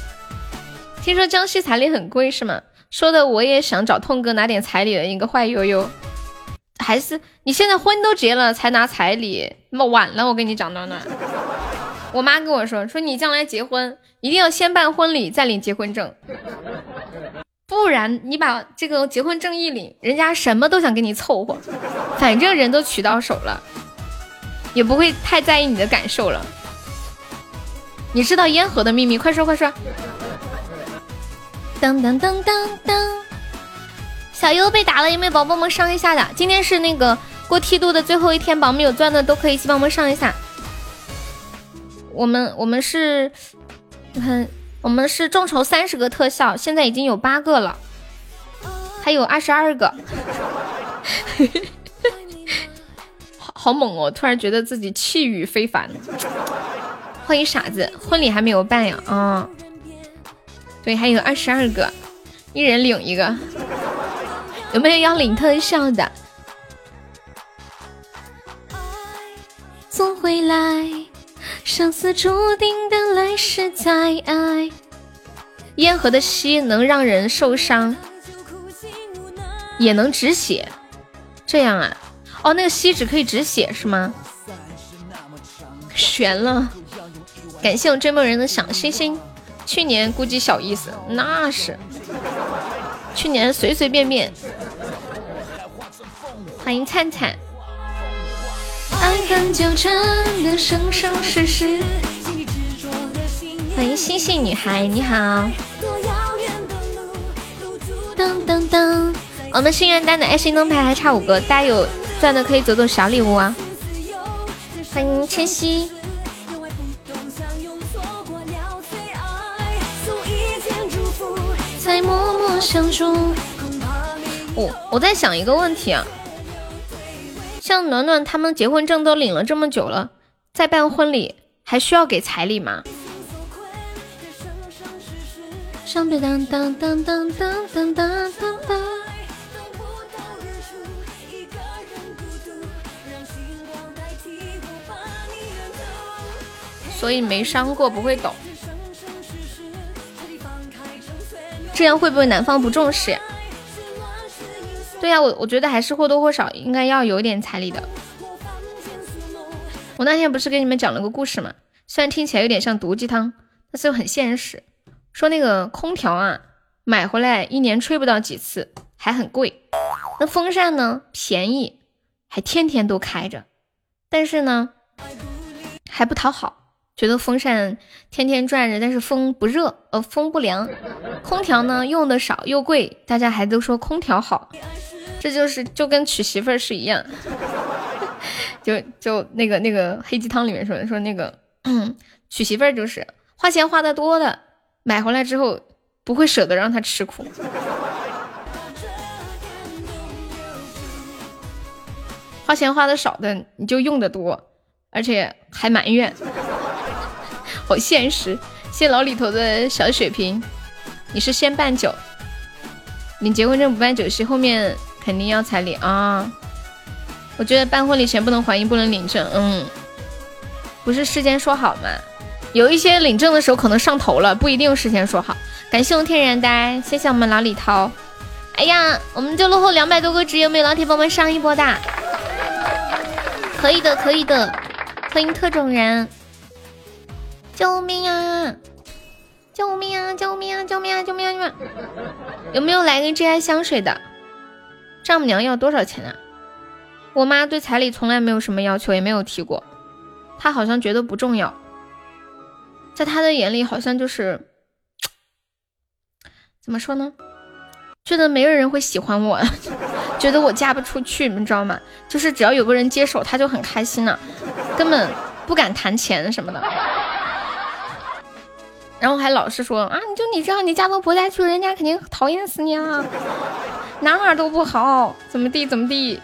听说江西彩礼很贵是吗？说的我也想找痛哥拿点彩礼的一个坏悠悠。还是你现在婚都结了才拿彩礼，那么晚了。我跟你讲，暖暖。我妈跟我说，说你将来结婚一定要先办婚礼再领结婚证，不然你把这个结婚证一领，人家什么都想跟你凑合，反正人都娶到手了，也不会太在意你的感受了。你知道烟盒的秘密？快说快说！当当当当当，小优被打了，有没有宝宝们上一下的？今天是那个过梯度的最后一天，宝宝们有钻的都可以一起帮我们上一下。我们我们是，你看，我们是众筹三十个特效，现在已经有八个了，还有二十二个，好好猛哦！突然觉得自己气宇非凡。欢迎傻子，婚礼还没有办呀？啊，对，还有二十二个，一人领一个，有没有要领特效的？总会来。生死注定的来世再爱。烟盒的吸能让人受伤，也能止血。这样啊？哦，那个锡纸可以止血是吗？悬了！感谢我追梦人的小星星。去年估计小意思，那是。去年随随便便。欢迎灿灿。啊爱恨纠缠的生生世世。欢迎星星女孩，你好。噔噔噔，我们心愿单的爱心灯牌还差五个，大家有钻的可以走走小礼物啊。欢迎千玺。在默默相助。我我在想一个问题啊，像暖暖他们结婚证都领了这么久了，在办婚礼还需要给彩礼吗？当当当当当当当当当。所以没伤过不会懂，这样会不会男方不重视呀？对呀，我我觉得还是或多或少应该要有点彩礼的。我那天不是给你们讲了个故事吗？虽然听起来有点像毒鸡汤，但是又很现实。说那个空调啊，买回来一年吹不到几次，还很贵。那风扇呢，便宜，还天天都开着，但是呢，还不讨好。觉得风扇天天转着，但是风不热，呃，风不凉。空调呢，用的少又贵，大家还都说空调好。这就是就跟娶媳妇儿是一样，就就那个那个黑鸡汤里面说的，说那个 娶媳妇儿就是花钱花的多的。买回来之后不会舍得让他吃苦，花钱花的少的你就用的多，而且还埋怨，好现实。谢老李头的小血瓶，你是先办酒，领结婚证不办酒席，后面肯定要彩礼啊。我觉得办婚礼前不能怀孕，不能领证，嗯，不是事先说好吗？有一些领证的时候可能上头了，不一定事先说好。感谢我天然呆，谢谢我们老李涛。哎呀，我们就落后两百多个值，有没有老铁帮我们上一波的？可以的，可以的。欢迎特种人，救命啊！救命啊！救命啊！救命啊！救命啊！救命！有没有来个 G I 香水的？丈母娘要多少钱啊？我妈对彩礼从来没有什么要求，也没有提过，她好像觉得不重要。在她的眼里，好像就是怎么说呢？觉得没有人会喜欢我，觉得我嫁不出去，你知道吗？就是只要有个人接手，她就很开心了，根本不敢谈钱什么的。然后还老是说啊，你就你这样，你嫁到婆家去，人家肯定讨厌死你啊，哪哪都不好，怎么地怎么地。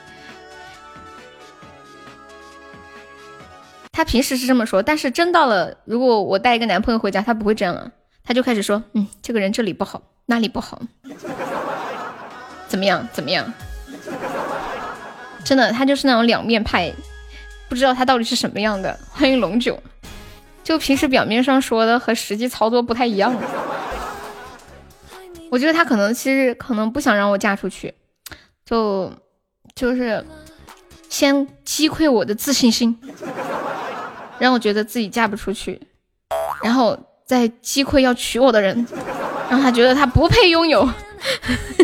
他平时是这么说，但是真到了，如果我带一个男朋友回家，他不会这样了，他就开始说，嗯，这个人这里不好，那里不好，怎么样，怎么样？真的，他就是那种两面派，不知道他到底是什么样的。欢迎龙九，就平时表面上说的和实际操作不太一样。我觉得他可能其实可能不想让我嫁出去，就就是先击溃我的自信心。让我觉得自己嫁不出去，然后再击溃要娶我的人，让他觉得他不配拥有。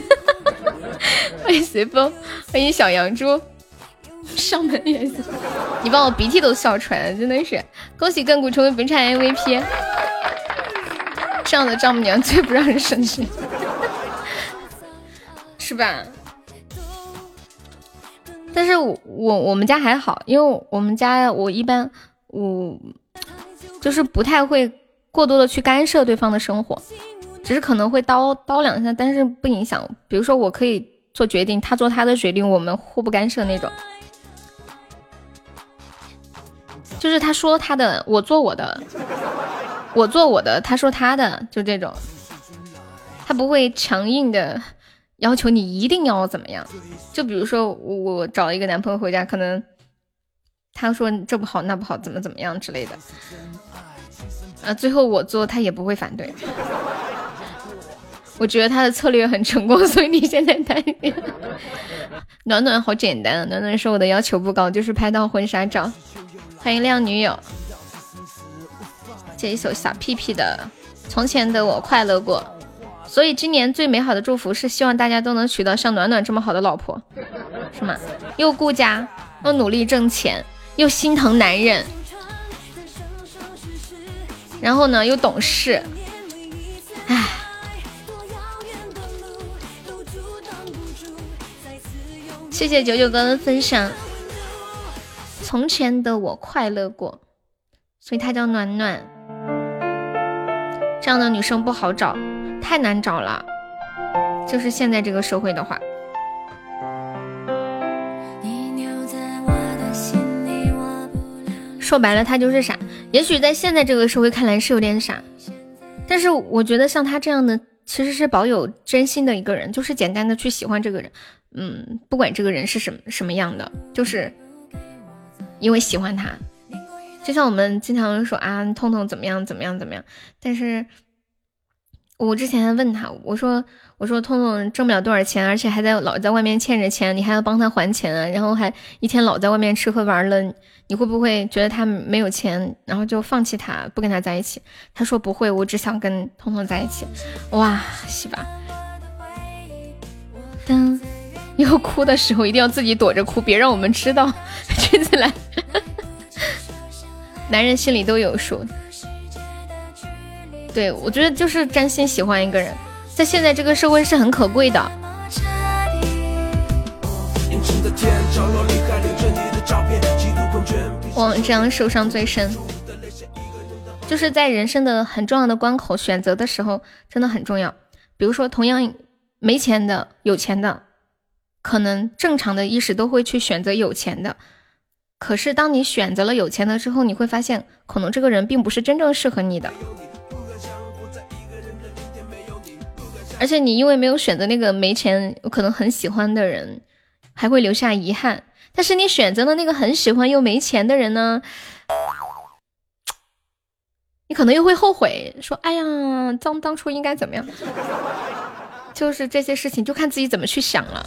欢迎随风，欢迎小杨猪，上门也行。你把我鼻涕都笑出来了，真的是恭喜亘古成为本场 MVP。这样的丈母娘最不让人省心，是吧？但是我我我们家还好，因为我们家我一般。我就是不太会过多的去干涉对方的生活，只是可能会叨叨两下，但是不影响。比如说我可以做决定，他做他的决定，我们互不干涉那种。就是他说他的，我做我的，我做我的，他说他的，就这种。他不会强硬的要求你一定要怎么样。就比如说我找一个男朋友回家，可能。他说这不好那不好怎么怎么样之类的，啊，最后我做他也不会反对。我觉得他的策略很成功，所以你现在担心。暖暖好简单，暖暖说我的要求不高，就是拍到婚纱照。欢迎靓女友，这一首小屁屁的《从前的我快乐过》。所以今年最美好的祝福是希望大家都能娶到像暖暖这么好的老婆，是吗？又顾家又努力挣钱。又心疼男人，然后呢又懂事，谢谢九九哥的分享。从前的我快乐过，所以她叫暖暖。这样的女生不好找，太难找了。就是现在这个社会的话。说白了，他就是傻。也许在现在这个社会看来是有点傻，但是我觉得像他这样的，其实是保有真心的一个人，就是简单的去喜欢这个人。嗯，不管这个人是什么什么样的，就是因为喜欢他。就像我们经常说啊，痛痛怎么样怎么样怎么样，但是我之前问他，我说。我说痛痛挣不了多少钱，而且还在老在外面欠着钱，你还要帮他还钱，然后还一天老在外面吃喝玩乐，你会不会觉得他没有钱，然后就放弃他，不跟他在一起？他说不会，我只想跟痛痛在一起。哇，是吧。当以后哭的时候一定要自己躲着哭，别让我们知道。君子兰，男人心里都有数。对我觉得就是真心喜欢一个人。在现在这个社会是很可贵的。我这样受伤最深，就是在人生的很重要的关口选择的时候，真的很重要。比如说，同样没钱的、有钱的，可能正常的意识都会去选择有钱的。可是当你选择了有钱的之后，你会发现，可能这个人并不是真正适合你的。而且你因为没有选择那个没钱、可能很喜欢的人，还会留下遗憾。但是你选择了那个很喜欢又没钱的人呢，你可能又会后悔，说：“哎呀，当当初应该怎么样？”就是这些事情，就看自己怎么去想了。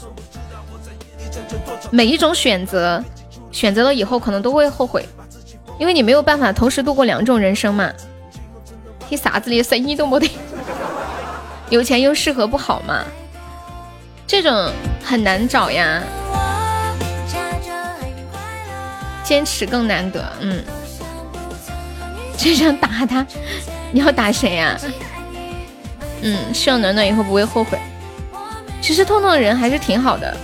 每一种选择，选择了以后可能都会后悔，因为你没有办法同时度过两种人生嘛。你啥子的生意都没得。有钱又适合不好吗？这种很难找呀，坚持更难得。嗯，就想打他，你要打谁呀？嗯，希望暖暖以后不会后悔。其实痛痛的人还是挺好的，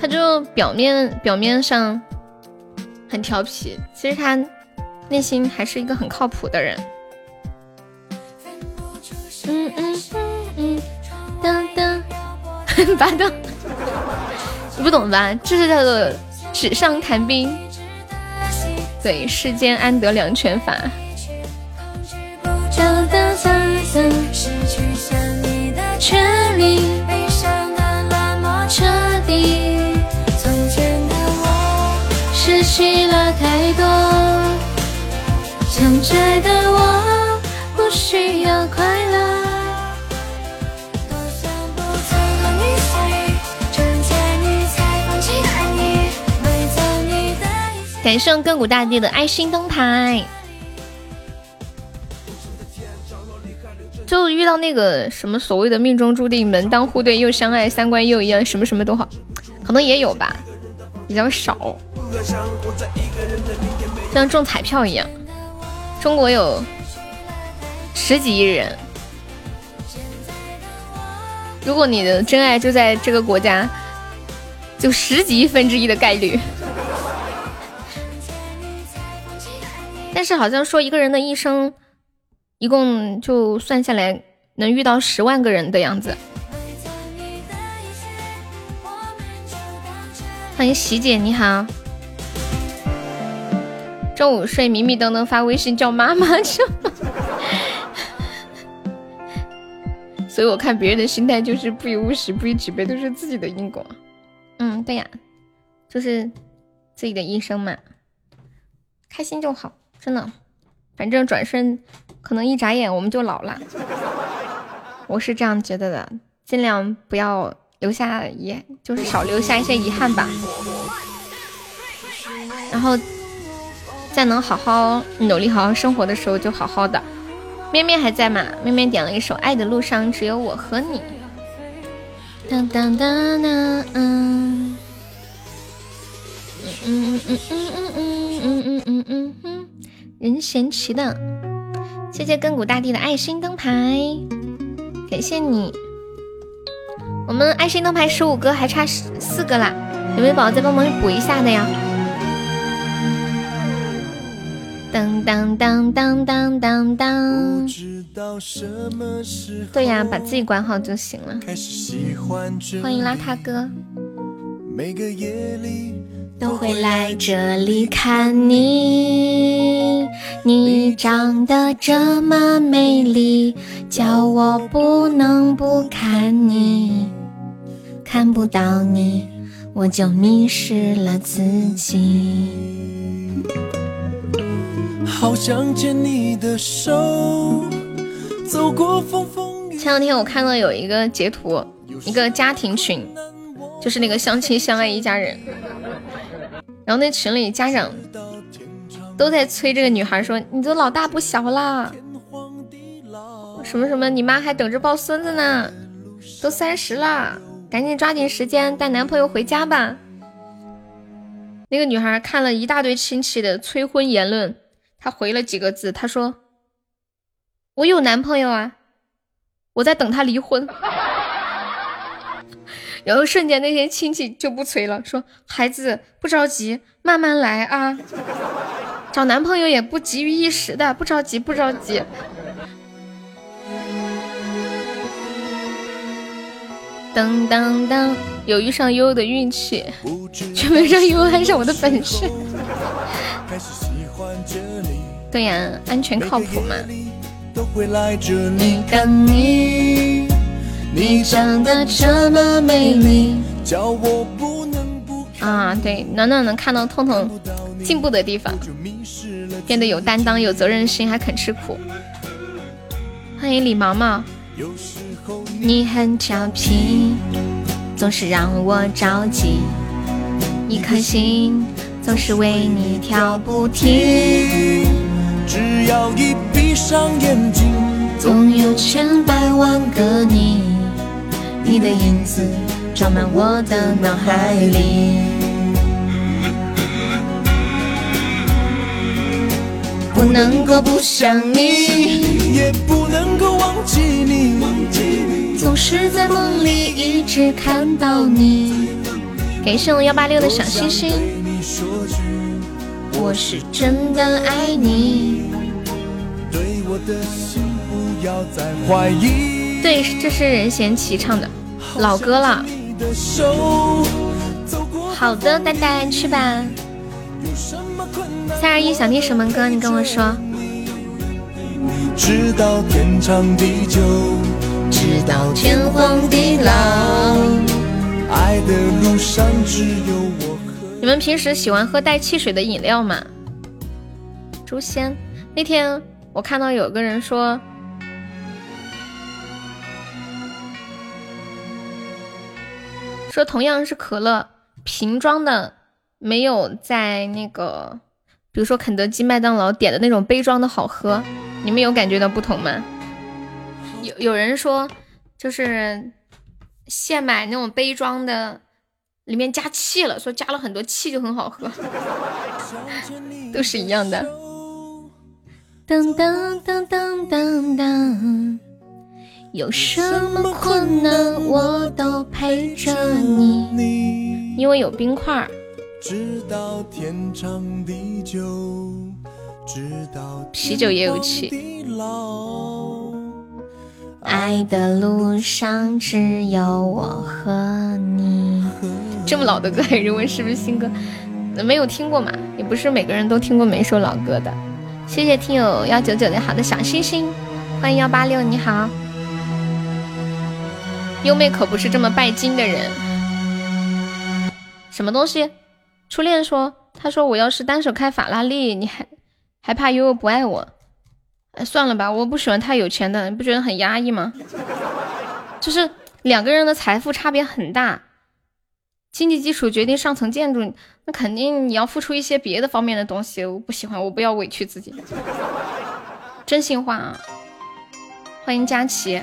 他就表面表面上很调皮，其实他内心还是一个很靠谱的人。嗯嗯嗯嗯，噔噔，巴登，你不懂吧？这是叫做纸上谈兵。对，世间安得两全法。权利失去了太多，现在的我不需要快乐。感谢亘古大地的爱心灯牌，就遇到那个什么所谓的命中注定、门当户对又相爱、三观又一样，什么什么都好，可能也有吧，比较少，像中彩票一样。中国有十几亿人，如果你的真爱就在这个国家，就十几亿分之一的概率。但是好像说一个人的一生，一共就算下来能遇到十万个人的样子。欢迎喜姐，你好。中午睡迷迷瞪瞪发微信叫妈妈 去。所以我看别人的心态就是不以物喜，不以己悲，都是自己的因果。嗯，对呀，就是自己的一生嘛，开心就好。真的，反正转身可能一眨眼我们就老了，我是这样觉得的，尽量不要留下遗，就是少留下一些遗憾吧。然后在能好好努力、好好生活的时候，就好好的。面面还在吗？面面点了一首《爱的路上只有我和你》。当当当当，嗯。嗯嗯嗯嗯嗯嗯嗯嗯嗯嗯，任贤齐的，谢谢亘古大帝的爱心灯牌，感谢你。我们爱心灯牌十五个，还差四个啦，有没有宝宝再帮忙补一下的呀？当当当当当当当。对呀，把自己管好就行了。欢迎邋遢哥。每个夜里都会来这里看你，你长得这么美丽，叫我不能不看你。看不到你，我就迷失了自己。好想牵你的手，走过风风雨。前两天我看到有一个截图，一个家庭群。就是那个相亲相爱一家人，然后那群里家长都在催这个女孩说：“你都老大不小啦，什么什么，你妈还等着抱孙子呢，都三十了，赶紧抓紧时间带男朋友回家吧。”那个女孩看了一大堆亲戚的催婚言论，她回了几个字，她说：“我有男朋友啊，我在等他离婚。”然后瞬间那些亲戚就不催了，说孩子不着急，慢慢来啊，找男朋友也不急于一时的，不着急不着急。当当当，有遇上悠悠的运气，却没让悠悠爱上我的本事。你长得这么美丽，叫我不能不啊！对，暖暖能看到痛痛进步的地方，变得有担当、有责任心，还肯吃苦。欢迎李毛毛。你很调皮，总是让我着急，一颗心总是为你跳不停。只要一闭上眼睛，总有千百万个你。你的影子装满我的脑海里，不能够不想你，也不能够忘记你，总是在梦里一直看到你。感谢我幺八六的小星星，我是真的爱你，对我的心不要再怀疑。对，这是任贤齐唱的老歌了。好的，呆呆去吧。三二一，想听什么歌？你跟我说。直到天长地久，直到天荒地老。爱的路上只有我和你们平时喜欢喝带汽水的饮料吗？诛仙，那天我看到有个人说。说同样是可乐瓶装的，没有在那个，比如说肯德基、麦当劳点的那种杯装的好喝。你们有感觉到不同吗？有有人说，就是现买那种杯装的，里面加气了，说加了很多气就很好喝，都是一样的。当当当当当当。有什么困难我都陪着你，因为有冰块。直到天长地久，直到啤酒也有气。爱的路上只有我和你。这么老的歌还认为是不是新歌？没有听过嘛？也不是每个人都听过每一首老歌的。谢谢听友幺九九的好的小心心，欢迎幺八六，你好。优妹可不是这么拜金的人。什么东西？初恋说，他说我要是单手开法拉利，你还还怕悠悠不爱我？哎，算了吧，我不喜欢太有钱的，你不觉得很压抑吗？就是两个人的财富差别很大，经济基础决定上层建筑，那肯定你要付出一些别的方面的东西。我不喜欢，我不要委屈自己。真心话啊！欢迎佳琪。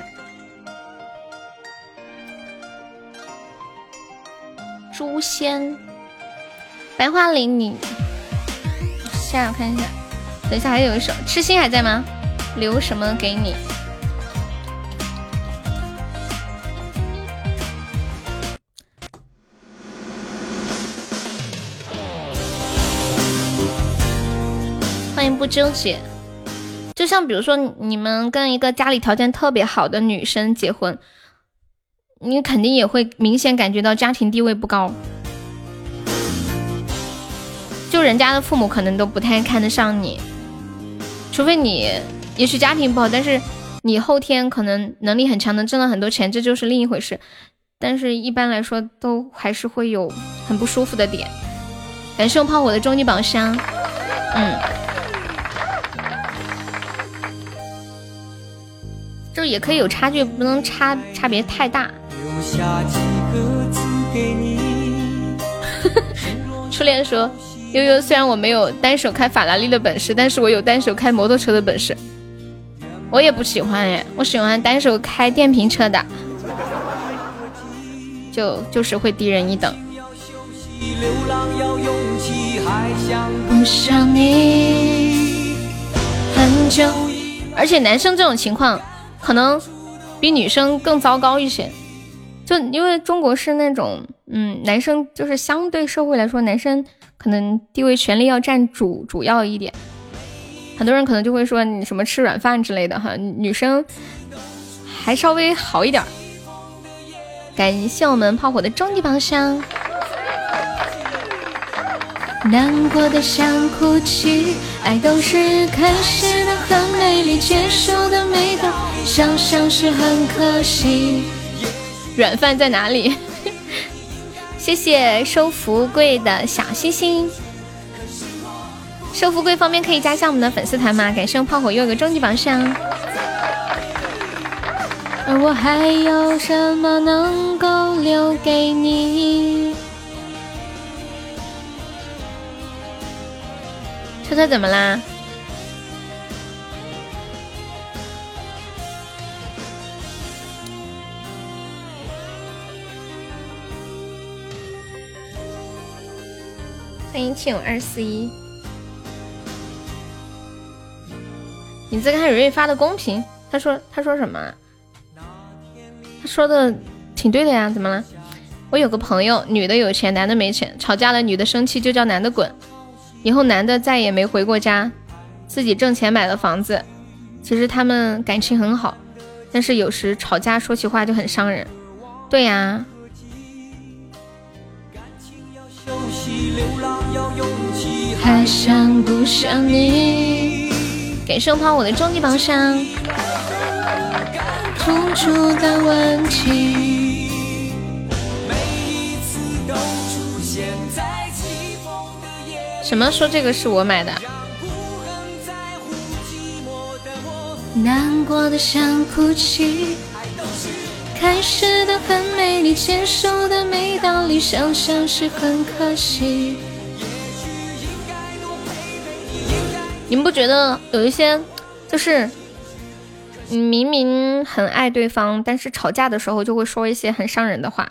诛仙，白桦林，你下我看一下，等一下还有一首痴心还在吗？留什么给你？欢迎不纠结。就像比如说，你们跟一个家里条件特别好的女生结婚，你肯定也会明显感觉到家庭地位不高。就人家的父母可能都不太看得上你，除非你也许家庭不好，但是你后天可能能力很强，能挣了很多钱，这就是另一回事。但是一般来说，都还是会有很不舒服的点。感谢我炮火的终极宝箱，嗯，就也可以有差距，不能差差别太大。初恋说。悠悠，虽然我没有单手开法拉利的本事，但是我有单手开摩托车的本事。我也不喜欢哎，我喜欢单手开电瓶车的，就就是会低人一等。而且男生这种情况可能比女生更糟糕一些，就因为中国是那种，嗯，男生就是相对社会来说，男生。可能地位权力要占主主要一点，很多人可能就会说你什么吃软饭之类的哈，女生还稍微好一点。感谢我们炮火的终极宝箱。难过的想哭泣，爱都是开始的很美丽，结束的没到，想想是很可惜。软饭在哪里？谢谢收福贵的小心心，收福贵方便可以加下我们的粉丝团吗？感谢炮火又一个终极榜上。而我还有什么能够留给你？车车怎么啦？欢迎七勇二四一，你再看蕊蕊发的公屏，他说他说什么？他说的挺对的呀，怎么了？我有个朋友，女的有钱，男的没钱，吵架了，女的生气就叫男的滚，以后男的再也没回过家，自己挣钱买了房子。其实他们感情很好，但是有时吵架说起话就很伤人。对呀。还想不想你？给生抛我的终极宝箱。突出的问题。什么说这个是我买的？难过的想哭泣。开始的很美丽，结束的没道理，想想是很可惜。你们不觉得有一些，就是明明很爱对方，但是吵架的时候就会说一些很伤人的话？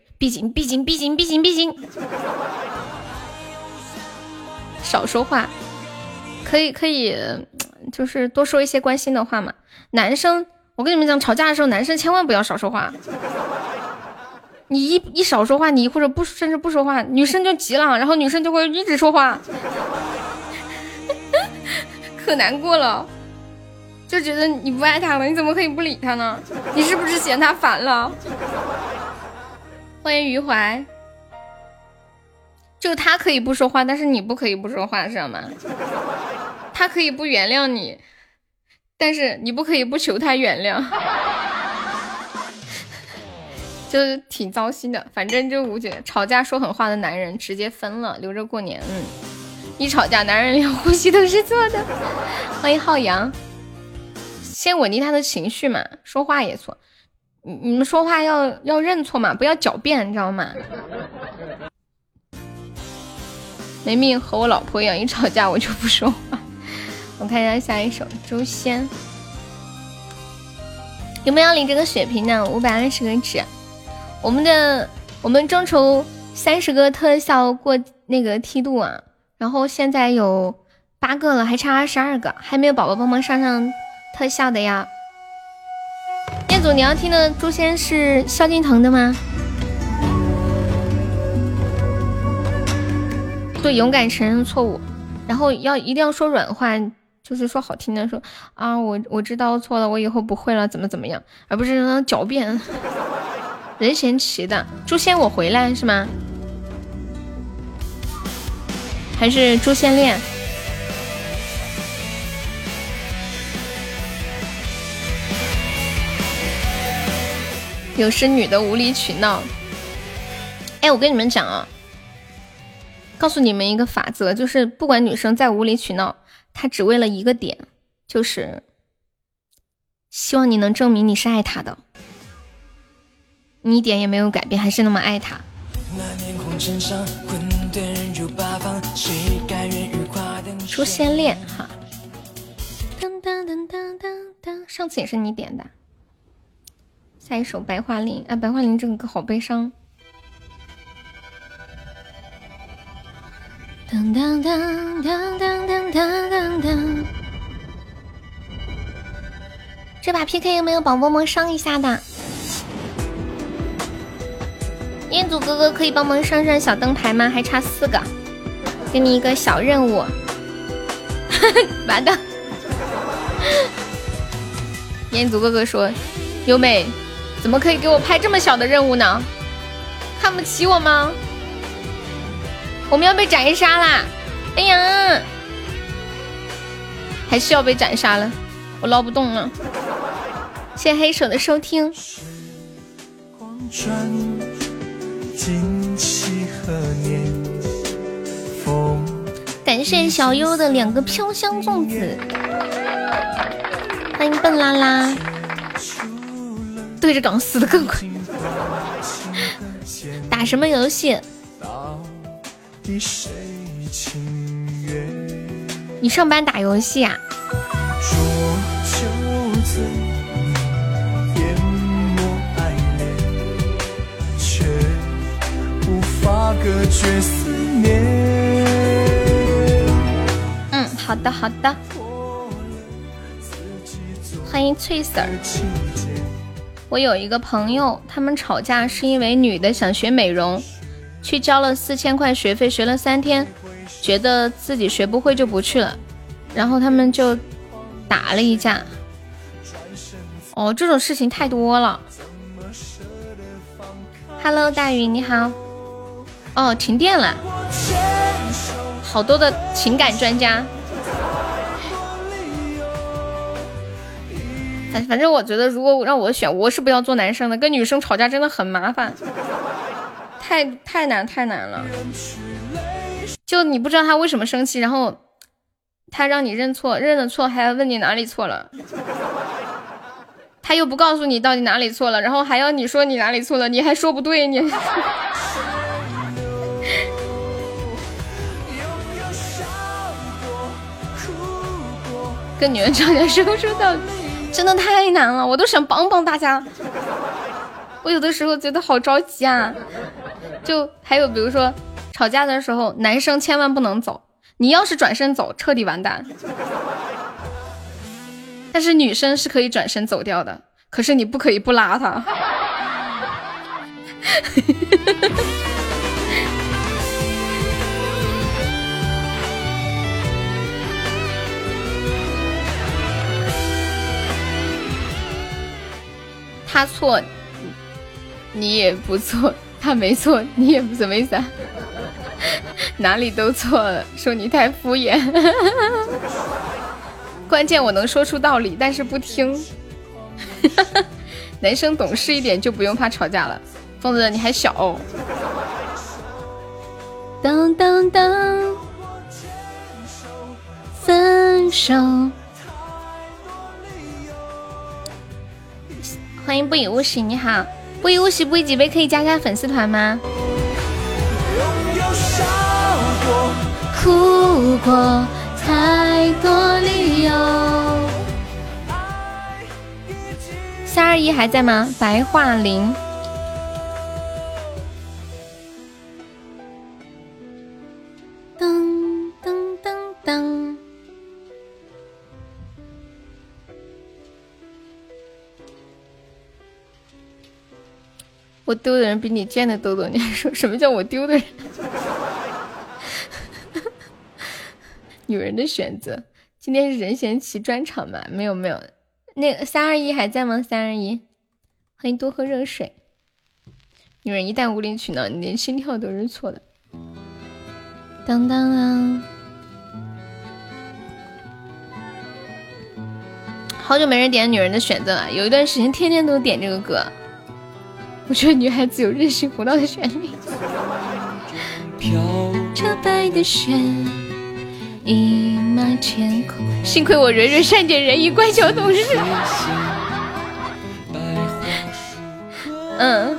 闭紧，闭紧，闭紧，闭紧，闭紧，少说话，可以，可以，就是多说一些关心的话嘛。男生，我跟你们讲，吵架的时候，男生千万不要少说话。你一一少说话，你或者不甚至不说话，女生就急了，然后女生就会一直说话，可难过了，就觉得你不爱他了，你怎么可以不理他呢？你是不是嫌他烦了？欢迎余淮，就他可以不说话，但是你不可以不说话，知道吗？他可以不原谅你，但是你不可以不求他原谅。就是挺糟心的。反正就吴姐吵架说狠话的男人直接分了，留着过年。嗯，一吵架，男人连呼吸都是错的。欢迎浩洋，先稳定他的情绪嘛，说话也错。你你们说话要要认错嘛，不要狡辩，你知道吗？没命和我老婆一样，一吵架我就不说话。我看一下下一首《诛仙》，有没有领这个血瓶的？五百二十个纸。我们的我们众筹三十个特效过那个梯度啊，然后现在有八个了，还差二十二个，还没有宝宝帮忙上上特效的呀。彦祖，你要听的《诛仙》是萧敬腾的吗？对，勇敢承认错误，然后要一定要说软话，就是说好听的，说啊，我我知道错了，我以后不会了，怎么怎么样，而不是让他狡辩。任贤齐的《诛仙》，我回来是吗？还是《诛仙恋》？有是女的无理取闹。哎，我跟你们讲啊。告诉你们一个法则，就是不管女生再无理取闹，她只为了一个点，就是希望你能证明你是爱她的，你一点也没有改变，还是那么爱她。诛仙恋哈，噔噔噔噔噔噔，上次也是你点的。下一首白桦林，啊，白桦林这个歌好悲伤。当当当当当当当当！这把 PK 有没有宝宝们上一下的？彦祖哥哥可以帮忙上上小灯牌吗？还差四个，给你一个小任务。完蛋！彦祖哥哥说：“优美，怎么可以给我派这么小的任务呢？看不起我吗？”我们要被斩杀啦！哎呀，还是要被斩杀了，我捞不动了。谢谢黑手的收听。感谢小优的两个飘香粽子，欢迎笨拉拉。对着岗死的更快。打什么游戏？你上班打游戏啊？嗯，好的好的。欢迎翠丝儿。我有一个朋友，他们吵架是因为女的想学美容。去交了四千块学费，学了三天，觉得自己学不会就不去了，然后他们就打了一架。哦，这种事情太多了。Hello，大鱼你好。哦，停电了，好多的情感专家。反反正我觉得，如果让我选，我是不要做男生的，跟女生吵架真的很麻烦。太太难太难了，就你不知道他为什么生气，然后他让你认错，认了错还要问你哪里错了，他又不告诉你到底哪里错了，然后还要你说你哪里错了，你还说不对，你跟女人吵架说说到，真的太难了，我都想帮帮大家，我有的时候觉得好着急啊。就还有比如说吵架的时候，男生千万不能走，你要是转身走，彻底完蛋。但是女生是可以转身走掉的，可是你不可以不拉他。他错，你也不错。他没错，你也不是没啥，哪里都错了，说你太敷衍。关键我能说出道理，但是不听。男生懂事一点就不用怕吵架了。疯子你还小。当当当，分手。欢迎不以物喜，你好，不以物喜，不以己悲，可以加加粉丝团吗？哭过太多理由。三二一还在吗？白桦林。我丢的人比你见的多多，你还说什么叫我丢的人？女人的选择，今天是任贤齐专场吗？没有没有，那个三二一还在吗？三二一，欢迎多喝热水。女人一旦无理取闹，你连心跳都是错的。当当当，好久没人点女人的选择了，有一段时间天天都点这个歌。我觉得女孩子有任性胡闹的权利。飘着白的雪。一马千空，幸亏我人人善解人意，乖巧懂事。嗯，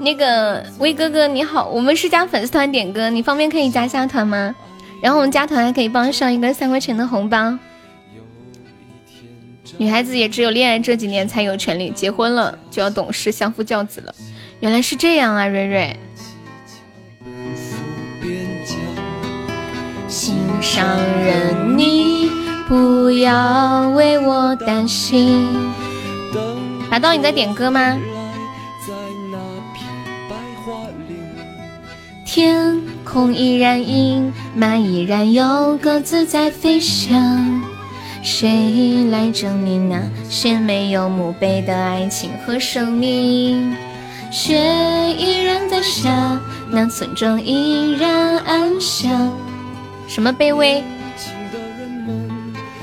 那个威哥哥你好，我们是加粉丝团点歌，你方便可以加下团吗？然后我们加团还可以帮上一个三块钱的红包。女孩子也只有恋爱这几年才有权利，结婚了就要懂事相夫教子了。原来是这样啊，瑞瑞。心上人，你不要为我担心。白刀，你在点歌吗？天空依然阴霾，依然有鸽子在飞翔。谁来证明那些没有墓碑的爱情和生命？雪依然在下，那村庄依然安详。什么卑微？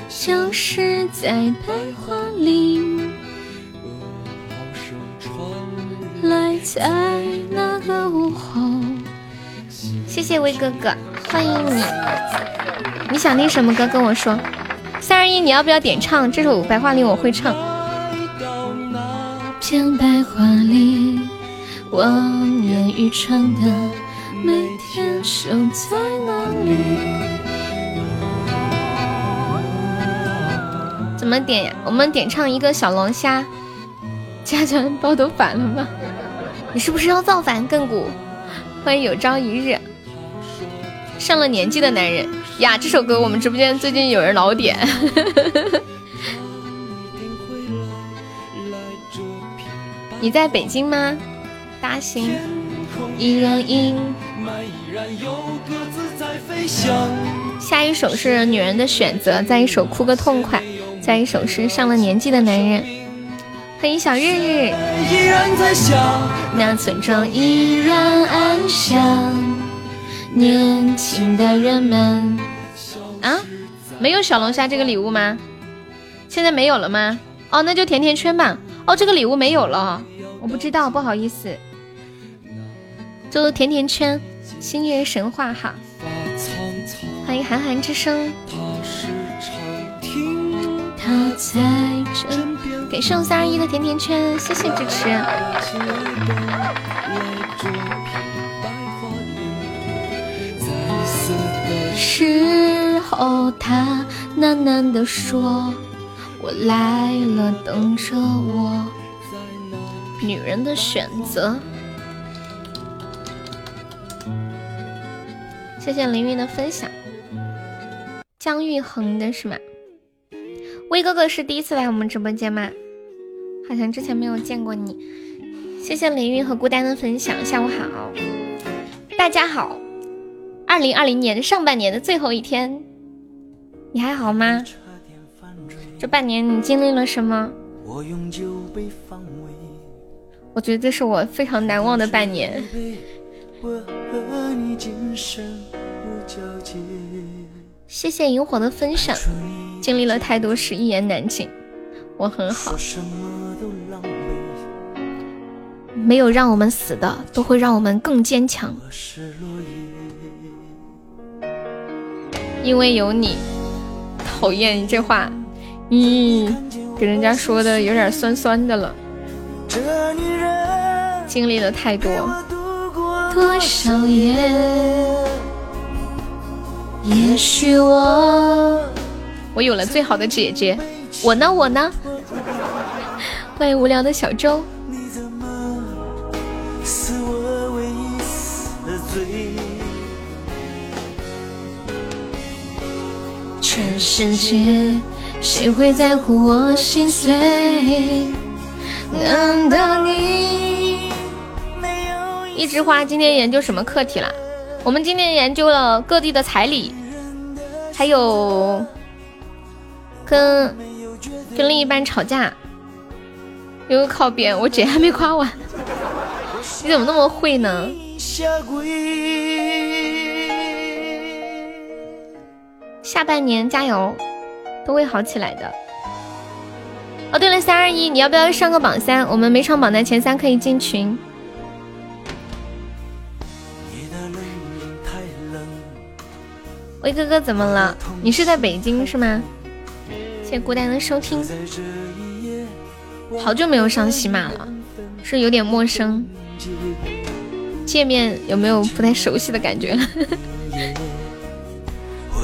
消失在白桦林。来在那个午后。谢谢威哥哥，欢迎你。你想听什么歌？跟我说。三二一，你要不要点唱这首《白桦林》？我会唱。片白桦林，望眼欲穿的每天守在那里。怎么点呀？我们点唱一个小龙虾，家传包都反了吗？你是不是要造反亘古？欢迎有朝一日，上了年纪的男人呀！这首歌我们直播间最近有人老点。你在北京吗？大兴依然阴。下一首是女人的选择，再一首哭个痛快。再一首是上了年纪的男人，欢迎小日日。那村庄依然安详，年轻的人们。啊，没有小龙虾这个礼物吗？现在没有了吗？哦，那就甜甜圈吧。哦，这个礼物没有了，我不知道，不好意思。就甜甜圈，星月神话哈。欢迎寒寒之声。他在枕边，给上三二一的甜甜圈，谢谢支持。时候，他喃喃地说：“我来了，等着我。”女人的选择。谢谢凌云的分享。姜育恒的是吗？威哥哥是第一次来我们直播间吗？好像之前没有见过你。谢谢凌云和孤单的分享，下午好，大家好。二零二零年上半年的最后一天，你还好吗？这半年你经历了什么？我觉得这是我非常难忘的半年。谢谢萤火的分享。经历了太多事，一言难尽。我很好。没有让我们死的，都会让我们更坚强。因为有你，讨厌你这话，咦，给人家说的有点酸酸的了。经历了太多，多少夜，也许我，我有了最好的姐姐，我呢，我呢。欢迎无聊的小周。世界谁会在乎我心碎？难道你一枝花今天研究什么课题啦？我们今天研究了各地的彩礼，还有跟跟另一半吵架。有个靠边，我姐还没夸完，你怎么那么会呢？下下半年加油，都会好起来的。哦，对了，三二一，你要不要上个榜三？我们每场榜单前三可以进群。威哥哥怎么了？你是在北京是吗？谢谢孤单的收听。好久没有上喜马了，是有点陌生，界面有没有不太熟悉的感觉？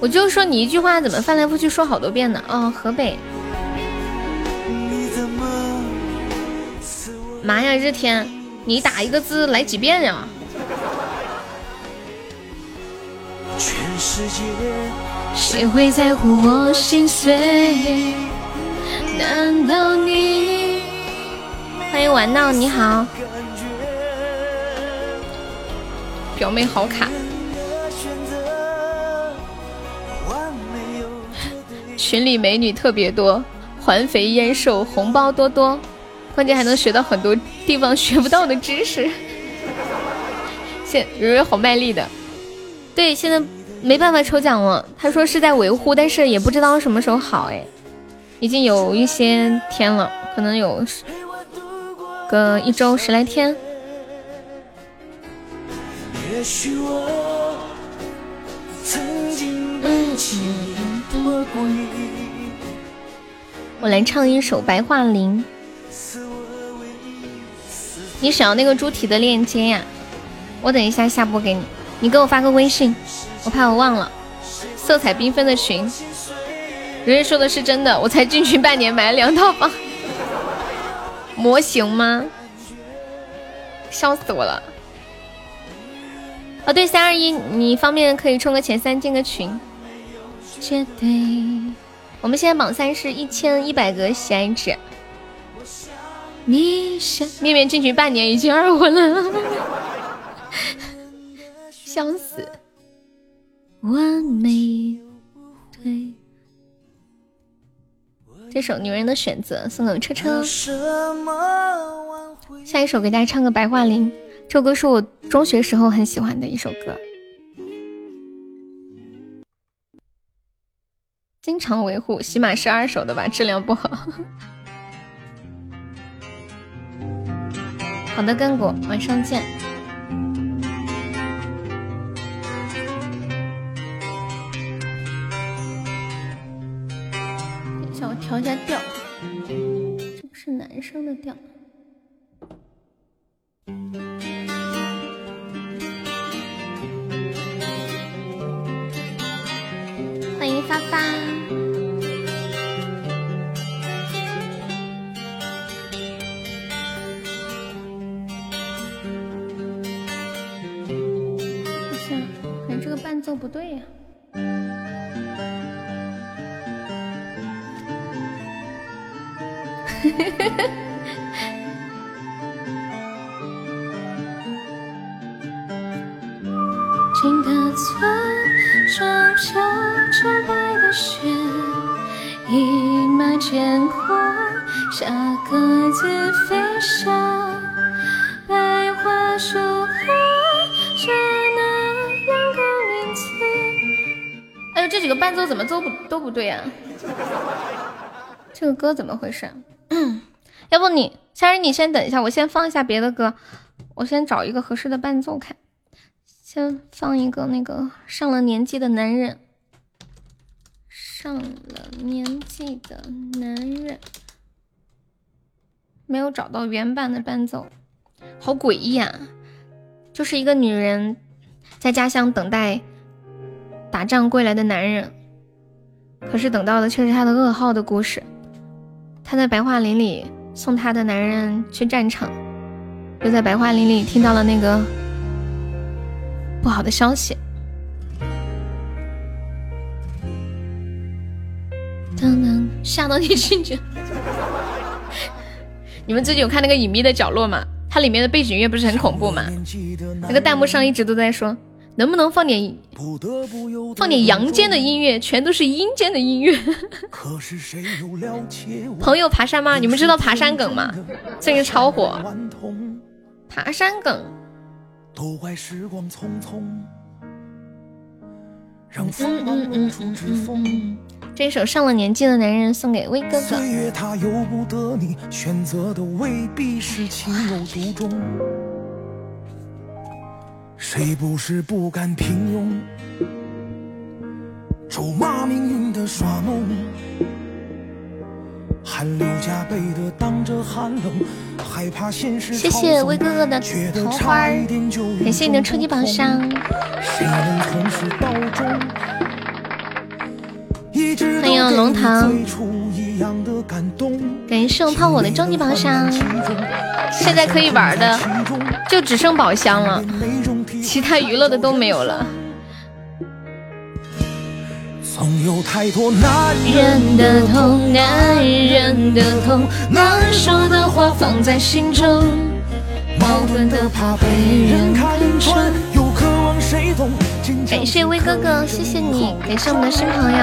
我就说你一句话怎么翻来覆去说好多遍呢？哦，河北。妈呀，日天，你打一个字来几遍呀？全世界谁会在乎我心碎？难道你？欢迎玩闹，你好。表妹好卡，群里美女特别多，环肥燕瘦，红包多多，关键还能学到很多地方学不到的知识。现蕊蕊好卖力的，对，现在没办法抽奖了。他说是在维护，但是也不知道什么时候好哎，已经有一些天了，可能有个一周十来天。我我来唱一首《白桦林》。你想要那个猪蹄的链接呀？我等一下下播给你。你给我发个微信，我怕我忘了。色彩缤纷的群，人人说的是真的。我才进去半年，买了两套房。模型吗？笑死我了。哦，对，三二一，你方便可以冲个前三进个群。绝对，我们现在榜三是一千一百个喜爱值。你想面面进去半年已经二婚了，笑死！完美对，这首《女人的选择》送给车车。下一首给大家唱个《白桦林》。这首歌是我中学时候很喜欢的一首歌，经常维护，起码是二手的吧，质量不好。好的，干果，晚上见。等一下，我调一下调，这个是男生的调。发发。不行，可能这个伴奏不对呀、啊。呵呵呵呵，金的村，双桥之畔。雪一马千花，下鸽子飞翔，百花盛开，这那两个名字。哎呦，这几个伴奏怎么都不都不对啊？这个歌怎么回事？要不你，夏日你先等一下，我先放一下别的歌，我先找一个合适的伴奏看。先放一个那个上了年纪的男人，上了年纪的男人，没有找到原版的伴奏，好诡异啊！就是一个女人在家乡等待打仗归来的男人，可是等到的却是她的噩耗的故事。她在白桦林里。送她的男人去战场，又在白桦林里听到了那个不好的消息。等等，吓到你进去。你们最近有看那个隐秘的角落吗？它里面的背景音乐不是很恐怖吗？那个弹幕上一直都在说。能不能放点放点阳间的音乐？全都是阴间的音乐。朋友爬山吗？你们知道爬山梗吗？最近超火。爬山梗。这首上了年纪的男人送给威哥哥。谁不是不甘平庸，咒骂命运的耍弄，汗流浃背的挡着寒冷，害怕现实。谢谢威哥哥的桃花，感谢你的初级宝箱。欢迎龙堂，感谢我炮火的终极宝箱。现在可以玩的就只剩宝箱了。其他娱乐的都没有了。总有太多男人的痛，男人的痛，难说的话放在心中，矛盾的怕被人看穿。感谢威哥哥，谢谢你，感谢我们的新朋友。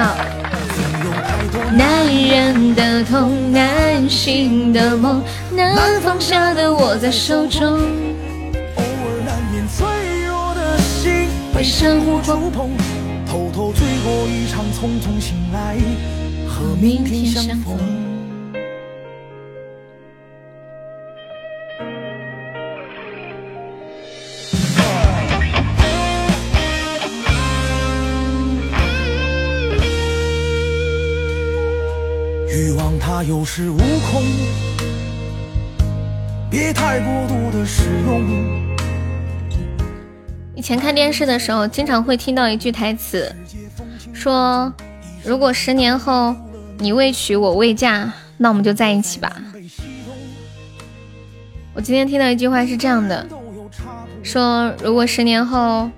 男人的痛，难醒的梦，难放下的握在手中。回身无触碰，偷偷醉过一场，匆匆醒来，和明天相逢。它有恃无恐，别太过度的使用。以前看电视的时候，经常会听到一句台词，说：“如果十年后你未娶我未嫁，那我们就在一起吧。”我今天听到一句话是这样的，说：“如果十年后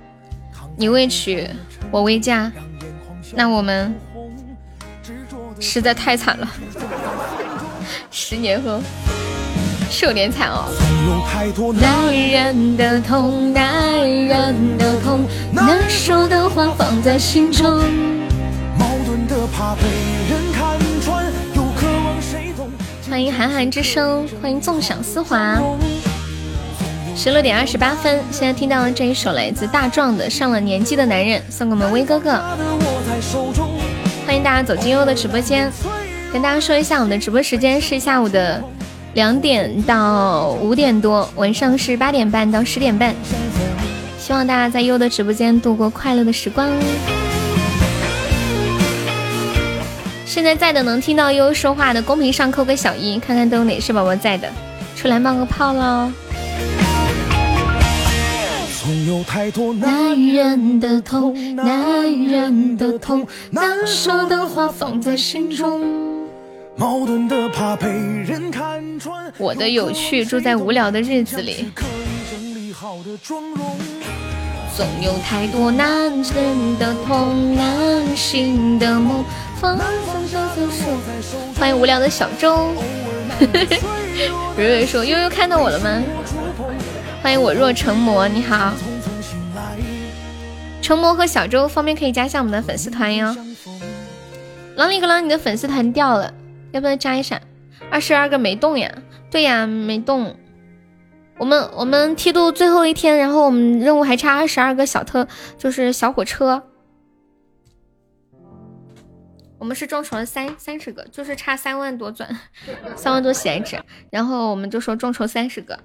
你未娶我未嫁，那我们实在太惨了。”十年后。是有点惨哦。男人的痛，男人的痛，难说的话放在心中。矛盾的怕被人看穿，又渴望谁懂。欢迎韩寒之声，欢迎纵享丝滑。十六点二十八分，现在听到的这一首来自大壮的《上了年纪的男人》，送给我们威哥哥。欢迎大家走进优的直播间，跟大家说一下，我们的直播时间是下午的。两点到五点多，晚上是八点半到十点半。希望大家在优的直播间度过快乐的时光。现在在的能听到优说话的，公屏上扣个小一，看看都有哪些宝宝在的，出来冒个泡喽。总有太多男人的痛，男人的痛，难说的话放在心中。矛盾的怕被人看穿。我的有趣住在无聊的日子里。总有太多男人的痛，的梦。欢迎无聊的小周。蕊蕊说：“悠悠看到我了吗？”欢迎我若成魔，你好。成魔和小周方便可以加下我们的粉丝团哟。狼里个狼，你的粉丝团掉了。要不要加一下？二十二个没动呀？对呀，没动。我们我们梯度最后一天，然后我们任务还差二十二个小特，就是小火车。我们是众筹了三三十个，就是差三万多钻，三万多喜爱值。然后我们就说众筹三十个，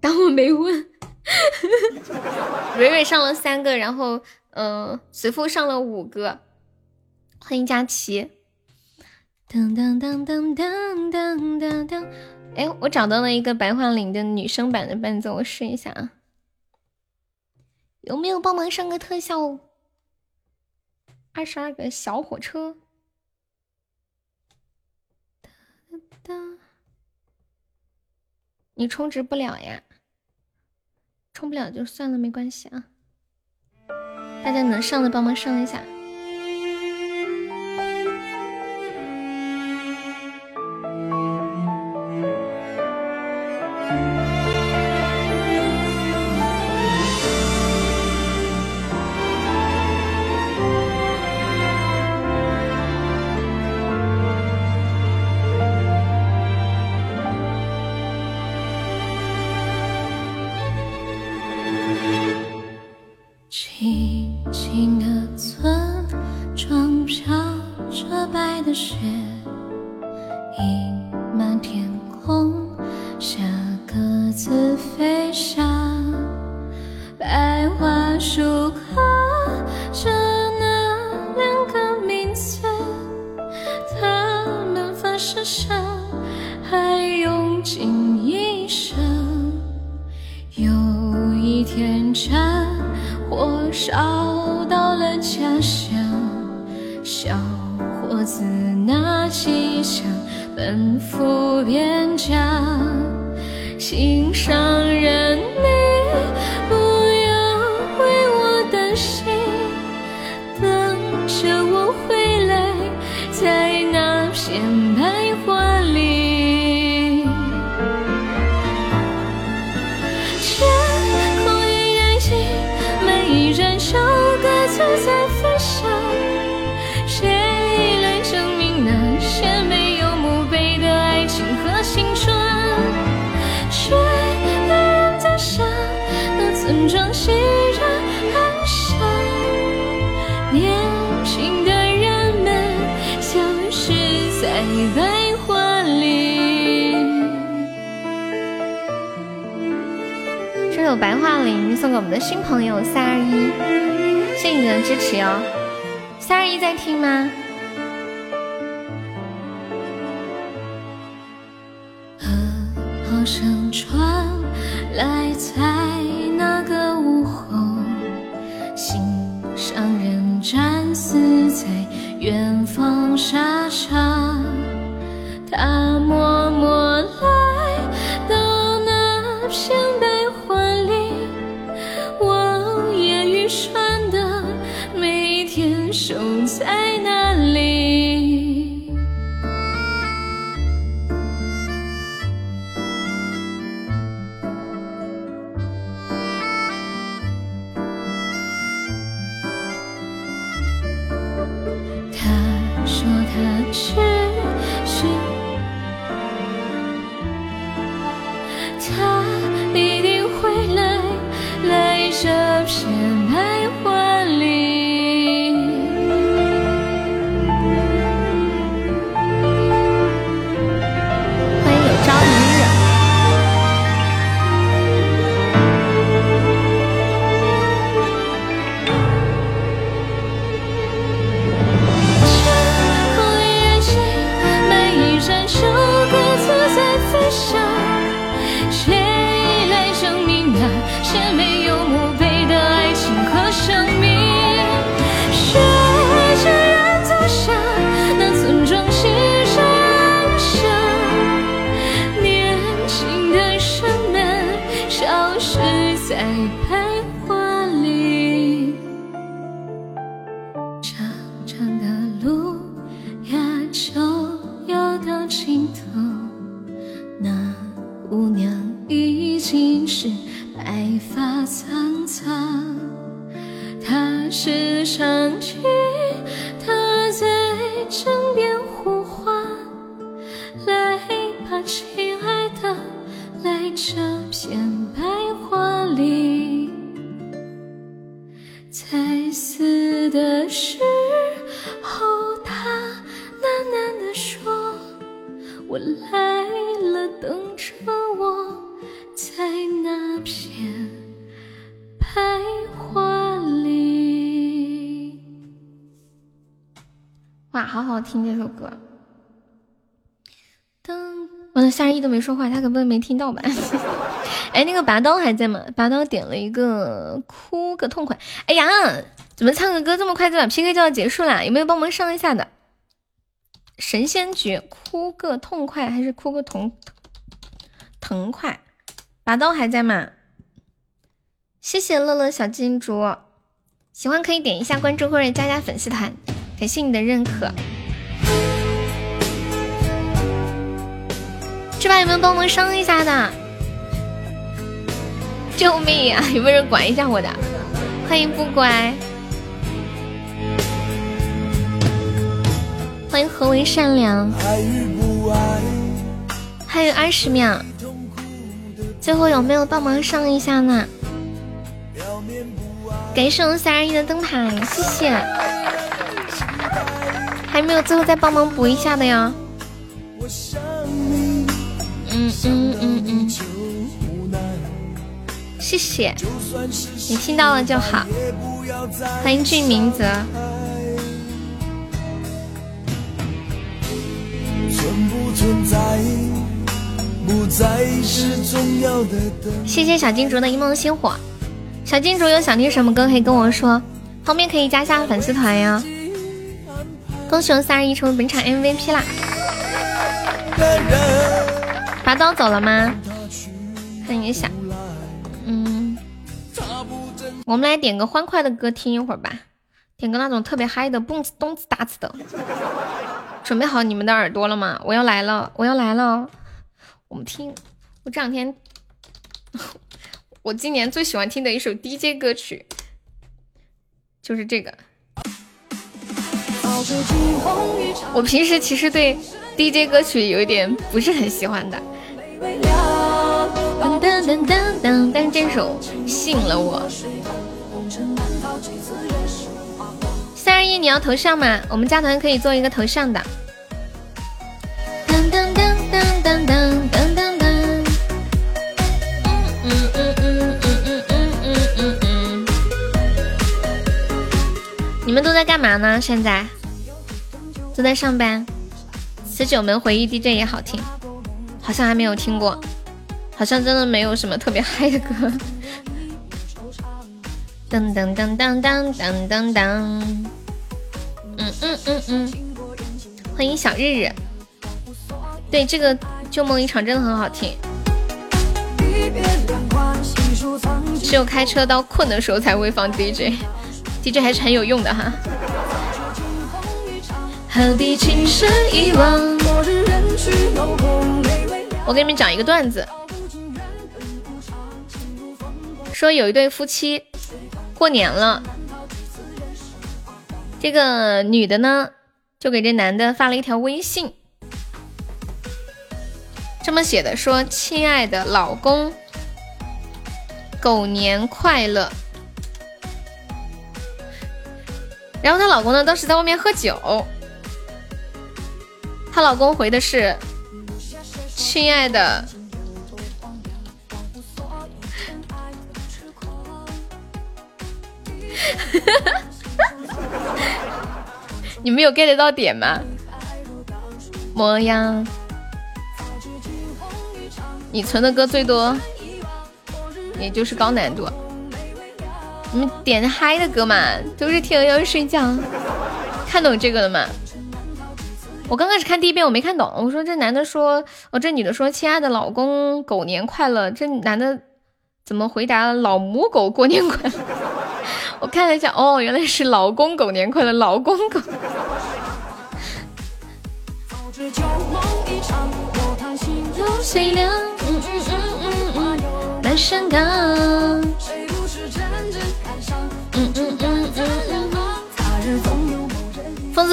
当我没问。蕊蕊上了三个，然后嗯，随父上了五个。欢迎佳琪。噔噔噔噔噔噔噔噔。哎，我找到了一个白桦林的女生版的伴奏，我试一下啊。有没有帮忙上个特效？二十二个小火车。哒哒哒。你充值不了呀？充不了就算了，没关系啊。大家能上的帮忙上一下。新朋友三二一，谢谢你的支持哟。三二一在听吗？啊，好像传来在那个午后，心上人战死在远方沙场。听这首歌。噔，我的夏日一都没说话，他可能没听到吧？哎，那个拔刀还在吗？拔刀点了一个哭个痛快。哎呀，怎么唱个歌这么快就把 PK 就要结束了？有没有帮忙上一下的？神仙局哭个痛快还是哭个痛疼快？拔刀还在吗？谢谢乐乐小金猪，喜欢可以点一下关注或者加加粉丝团，感谢你的认可。这把有没有帮忙上一下的？救命啊！有没有人管一下我的？欢迎不乖。欢迎何为善良，还有二十秒，最后有没有帮忙上一下呢？感谢我们三二一的灯牌，谢谢。还没有最后再帮忙补一下的呀？嗯嗯嗯嗯，谢谢，你听到了就好。欢迎俊明泽。谢谢小金竹的一梦星火，小金竹有想听什么歌可以跟我说，方便可以加下粉丝团呀。恭喜我三二一成为本场 MVP 啦！拔刀走了吗？看一下，嗯，我们来点个欢快的歌听一会儿吧，点个那种特别嗨的，蹦子咚子打子的。准备好你们的耳朵了吗？我要来了，我要来了。我们听，我这两天，我今年最喜欢听的一首 DJ 歌曲，就是这个。我平时其实对 DJ 歌曲有一点不是很喜欢的，噔噔噔噔噔但是这首吸引了我。三二一，你要头像吗？我们加团可以做一个头像的。噔噔噔噔噔噔噔噔噔。嗯嗯嗯嗯嗯嗯嗯嗯。你们都在干嘛呢？现在都在上班。十九门回忆 DJ 也好听，好像还没有听过，好像真的没有什么特别嗨的歌。噔噔噔噔噔噔噔噔，嗯嗯嗯嗯，欢迎小日日。对，这个《旧梦一场》真的很好听，只有开车到困的时候才会放 DJ，DJ 还是很有用的哈。我给你们讲一个段子，说有一对夫妻。过年了，这个女的呢，就给这男的发了一条微信，这么写的：说亲爱的老公，狗年快乐。然后她老公呢，当时在外面喝酒，她老公回的是：亲爱的。你们有 get 到点吗？模样，你存的歌最多，也就是高难度。你们点嗨的歌嘛，都是听了要睡觉。看懂这个了吗？我刚开始看第一遍我没看懂，我说这男的说，哦这女的说，亲爱的老公，狗年快乐。这男的怎么回答？老母狗过年快乐。我看了一下，哦，原来是老公狗年快乐，老公狗。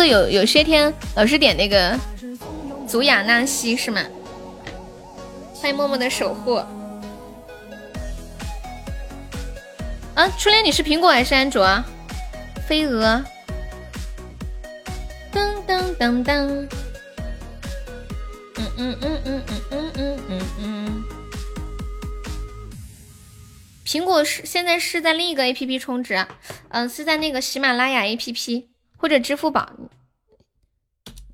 有有些天老是点那个祖雅纳西是吗？欢迎默默的守护。啊，初恋，你是苹果还是安卓？飞蛾，噔噔噔噔，嗯嗯嗯嗯嗯嗯嗯嗯嗯。苹果是现在是在另一个 A P P 充值，嗯，是在那个喜马拉雅 A P P 或者支付宝。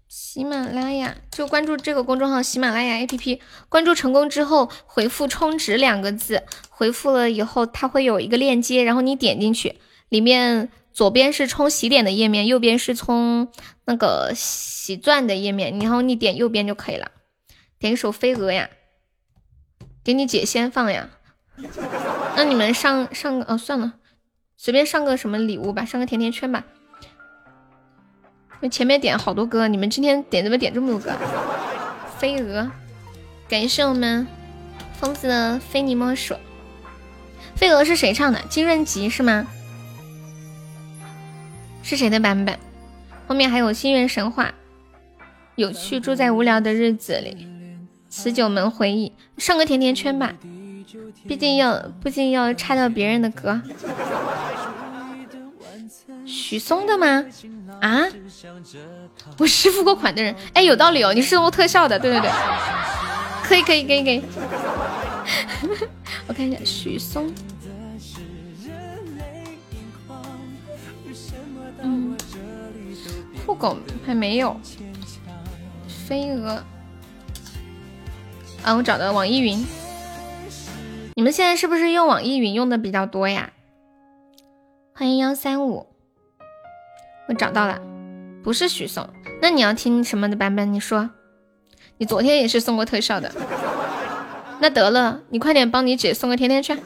喜马拉雅就关注这个公众号，喜马拉雅 A P P 关注成功之后，回复“充值”两个字，回复了以后，它会有一个链接，然后你点进去，里面左边是充喜点的页面，右边是充那个喜钻的页面，然后你点右边就可以了。点一首飞蛾呀，给你姐先放呀。那你们上上个哦，算了，随便上个什么礼物吧，上个甜甜圈吧。那前面点好多歌，你们今天点怎么点这么多歌？飞蛾，感谢我们疯子的非你莫属。飞蛾是谁唱的？金润吉是吗？是谁的版本？后面还有心愿神话，有趣住在无聊的日子里，十九门回忆，上个甜甜圈吧。毕竟要，毕竟要插掉别人的歌。许嵩的吗？啊，我是付过款的人。哎，有道理哦，你是做特效的，对对对，可以可以可以可以。我看一下许嵩。嗯，酷狗还没有。飞蛾。啊，我找的网易云。你们现在是不是用网易云用的比较多呀？欢迎幺三五，我找到了，不是许嵩。那你要听什么的版本？你说，你昨天也是送过特效的。那得了，你快点帮你姐送个甜甜圈。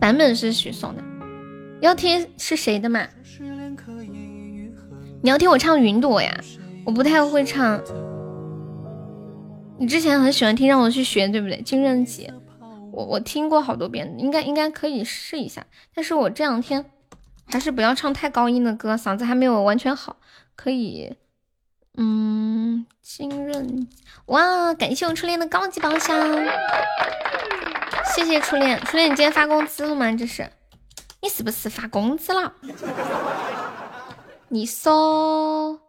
版本是许嵩的，要听是谁的嘛？你要听我唱云朵呀？我不太会唱。你之前很喜欢听，让我去学，对不对？金润吉，我我听过好多遍，应该应该可以试一下。但是我这两天还是不要唱太高音的歌，嗓子还没有完全好。可以，嗯，清润，哇，感谢我初恋的高级宝箱，谢谢初恋，初恋你今天发工资了吗？这是，你是不是发工资了？你说。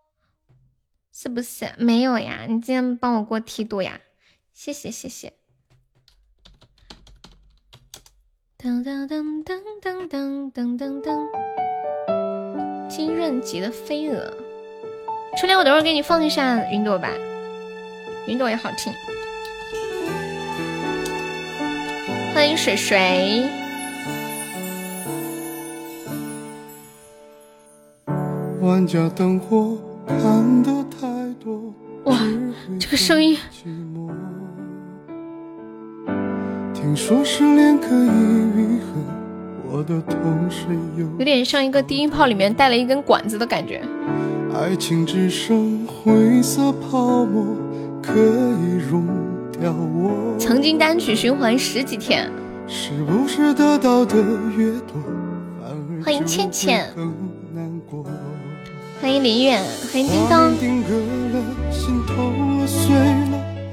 是不是没有呀？你今天帮我过梯度呀？谢谢谢谢。噔噔噔噔噔噔噔噔噔，金润吉的飞蛾，初恋，我等会儿给你放一下云朵吧，云朵也好听。欢迎水水。万家灯火看得太多。哇，这个声音！听说失恋可以愈合，我的痛是有有点像一个低音炮里面带了一根管子的感觉。爱情只剩灰色泡沫，可以融掉我。曾经单曲循环十几天。是不是得到的越多，反而欢迎倩，更难过。欢迎林远，欢迎叮当。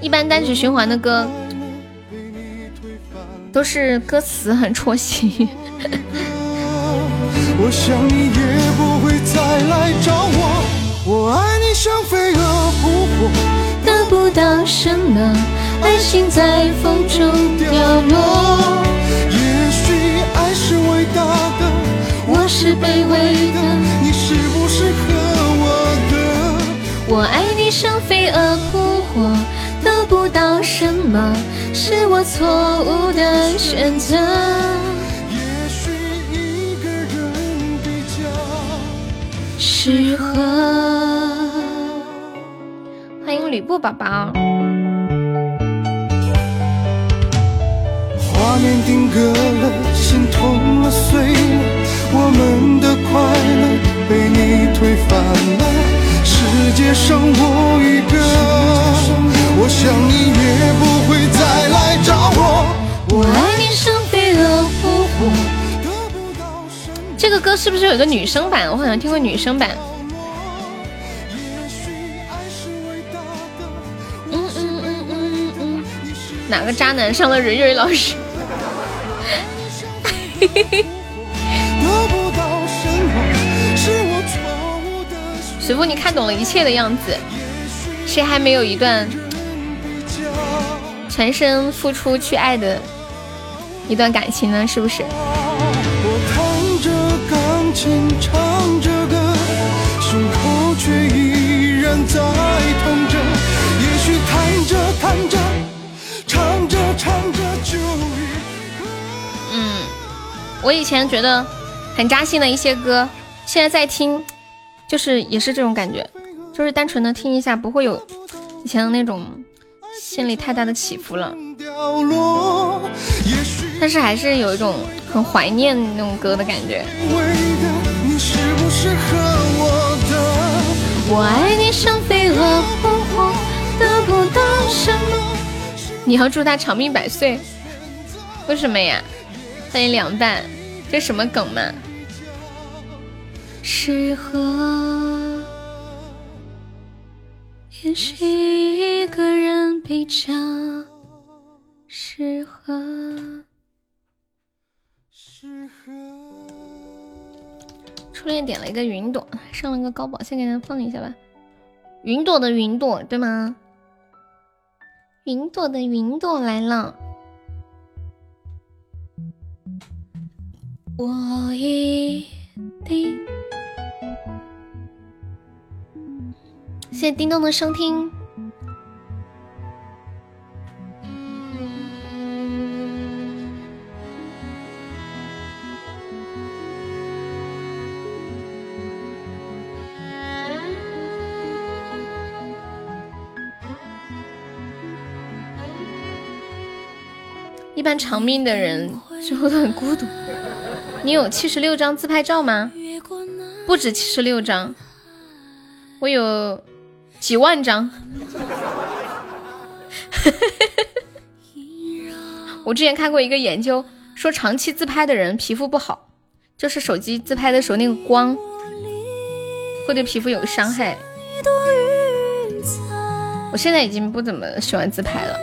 一般单曲循环的歌。都是歌词很戳心。我想你也不会再来找我。我爱你像飞蛾扑火，得不到什么，爱情在风中掉落。也许爱是伟大的，我是卑微的，你是不是和我的？我爱你像飞蛾扑火。不到什么，是我错误的选择。也许一个人比较适合。欢迎吕布宝宝。画面定格了，心痛了，碎了，我们的快乐被你推翻了。世界上我一个。我想你也不会再来找我。我爱你像飞蛾扑火。这个歌是不是有个女生版？我好像听过女生版。嗯嗯嗯嗯嗯。哪个渣男上了蕊蕊老师？嘿嘿嘿。随风，你看懂了一切的样子。谁还没有一段全身付出去爱的一段感情呢？是不是？嗯，我以前觉得很扎心的一些歌，现在在听，就是也是这种感觉，就是单纯的听一下，不会有以前的那种心里太大的起伏了。但是还是有一种很怀念那种歌的感觉。我爱你像飞蛾扑火，得不到什么。你要祝他长命百岁？为什么呀？欢迎凉拌，这什么梗嘛？适合也许一个人比较适合。初恋点了一个云朵，上了个高宝，先给大家放一下吧。云朵的云朵，对吗？云朵的云朵来了。我一定。谢谢叮咚的收听。般长命的人最后都很孤独。你有七十六张自拍照吗？不止七十六张，我有几万张。我之前看过一个研究，说长期自拍的人皮肤不好，就是手机自拍的时候那个光会对皮肤有伤害。我现在已经不怎么喜欢自拍了。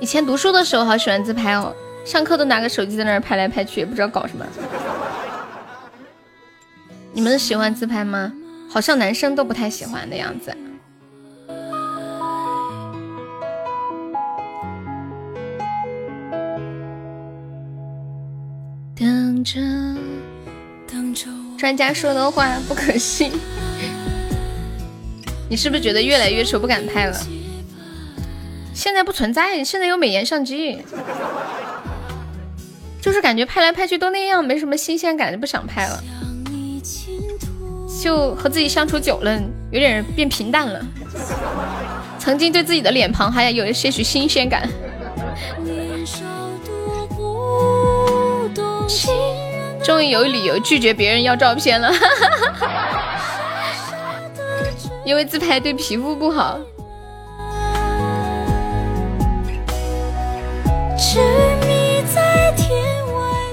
以前读书的时候好喜欢自拍哦，上课都拿个手机在那儿拍来拍去，也不知道搞什么。你们喜欢自拍吗？好像男生都不太喜欢的样子。等着，等着。专家说的话不可信。你是不是觉得越来越丑，不敢拍了？现在不存在，现在有美颜相机，就是感觉拍来拍去都那样，没什么新鲜感，就不想拍了。就和自己相处久了，有点变平淡了。曾经对自己的脸庞还有些许新鲜感。终于有理由拒绝别人要照片了，因为自拍对皮肤不好。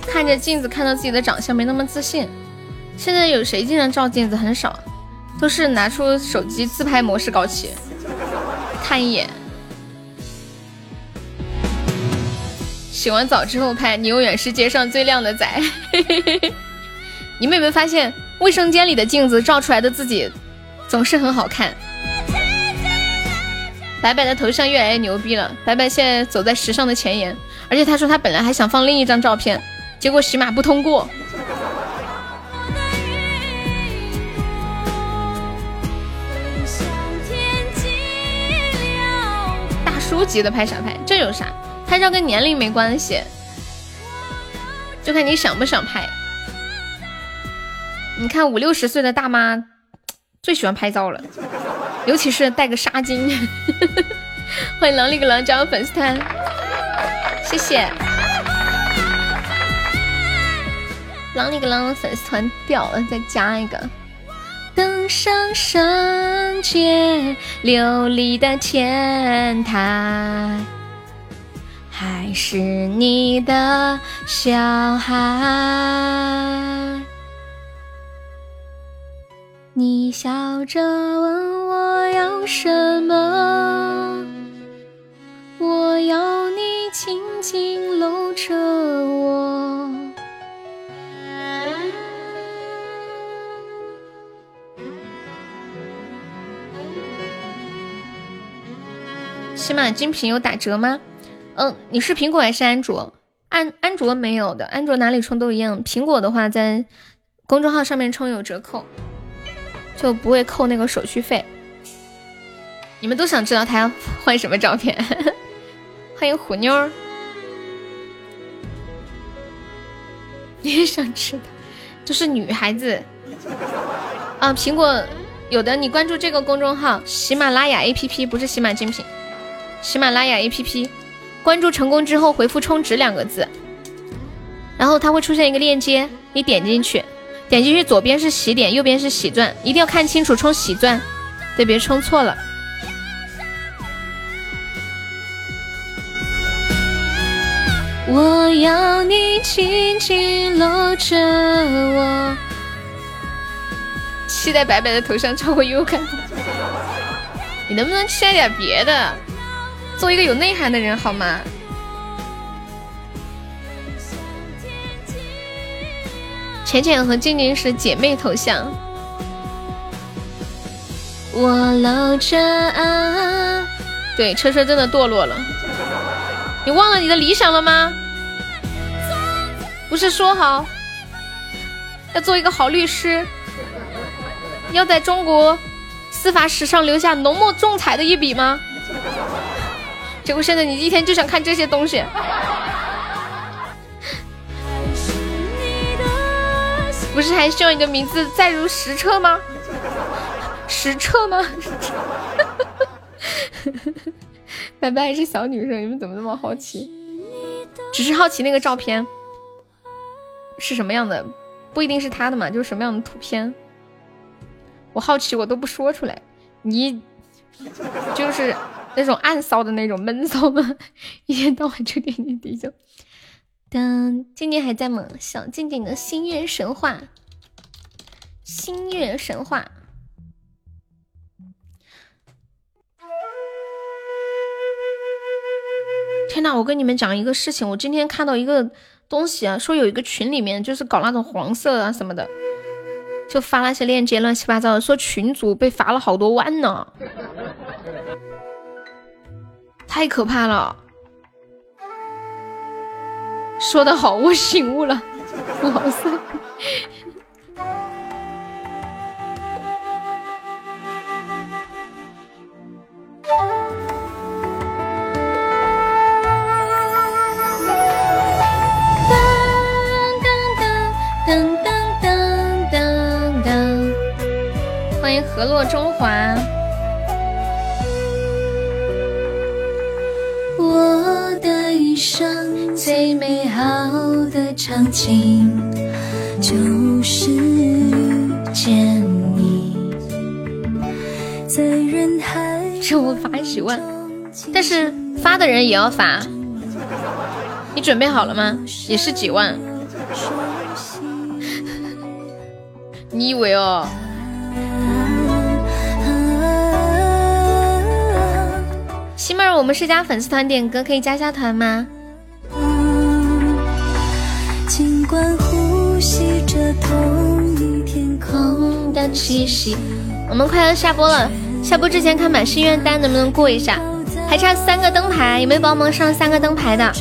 看着镜子，看到自己的长相没那么自信。现在有谁经常照镜子？很少，都是拿出手机自拍模式搞起，看一眼。洗完澡之后拍，你永远是街上最靓的仔。你们有没有发现，卫生间里的镜子照出来的自己总是很好看？白白的头像越来越牛逼了，白白现在走在时尚的前沿，而且他说他本来还想放另一张照片，结果喜马不通过。大叔级的拍啥拍？这有啥？拍照跟年龄没关系，就看你想不想拍。你看五六十岁的大妈最喜欢拍照了。尤其是带个纱巾，欢迎狼里个狼加入粉丝团，谢谢。狼里个狼粉丝团掉了，再加一个。登上圣洁琉璃的天台，还是你的小孩。你笑着问我要什么，我要你紧紧搂着我。起码精品有打折吗？嗯，你是苹果还是安卓？安安卓没有的，安卓哪里充都一样。苹果的话，在公众号上面充有折扣。就不会扣那个手续费。你们都想知道他要换什么照片？欢迎虎妞儿，你也想知道？就是女孩子啊，苹果有的，你关注这个公众号喜马拉雅 APP，不是喜马精品，喜马拉雅 APP，关注成功之后回复“充值”两个字，然后它会出现一个链接，你点进去，点进去左边是喜点，右边是喜钻，一定要看清楚充喜钻，对，别充错了。我要你紧紧搂着我，期待白白的头像超过优感。你能不能期待点别的？做一个有内涵的人好吗？浅浅和静静是姐妹头像。我搂着啊，对，车车真的堕落了。你忘了你的理想了吗？不是说好要做一个好律师，要在中国司法史上留下浓墨重彩的一笔吗？结果现在你一天就想看这些东西，不是还需要你的名字载入史册吗？史册吗？白白是小女生，你们怎么那么好奇？只是好奇那个照片是什么样的，不一定是他的嘛，就是什么样的图片。我好奇，我都不说出来。你就是那种暗骚的那种闷骚吗？一天到晚就点点滴就。当静静还在吗？小静静的心愿神话，心愿神话。天呐，我跟你们讲一个事情，我今天看到一个东西啊，说有一个群里面就是搞那种黄色啊什么的，就发那些链接乱七八糟的，说群主被罚了好多万呢，太可怕了。说的好，我醒悟了，老三。河洛中华，场景就是见你，在人海。这我罚几万，但是发的人也要罚。你准备好了吗？也是几万。你以为哦？西妹儿，我们是加粉丝团点歌，可以加下团吗？尽管呼吸着同一天空的气息。我们快要下播了，下播之前看满心愿单能不能过一下？还差三个灯牌，有没有帮忙上三个灯牌的？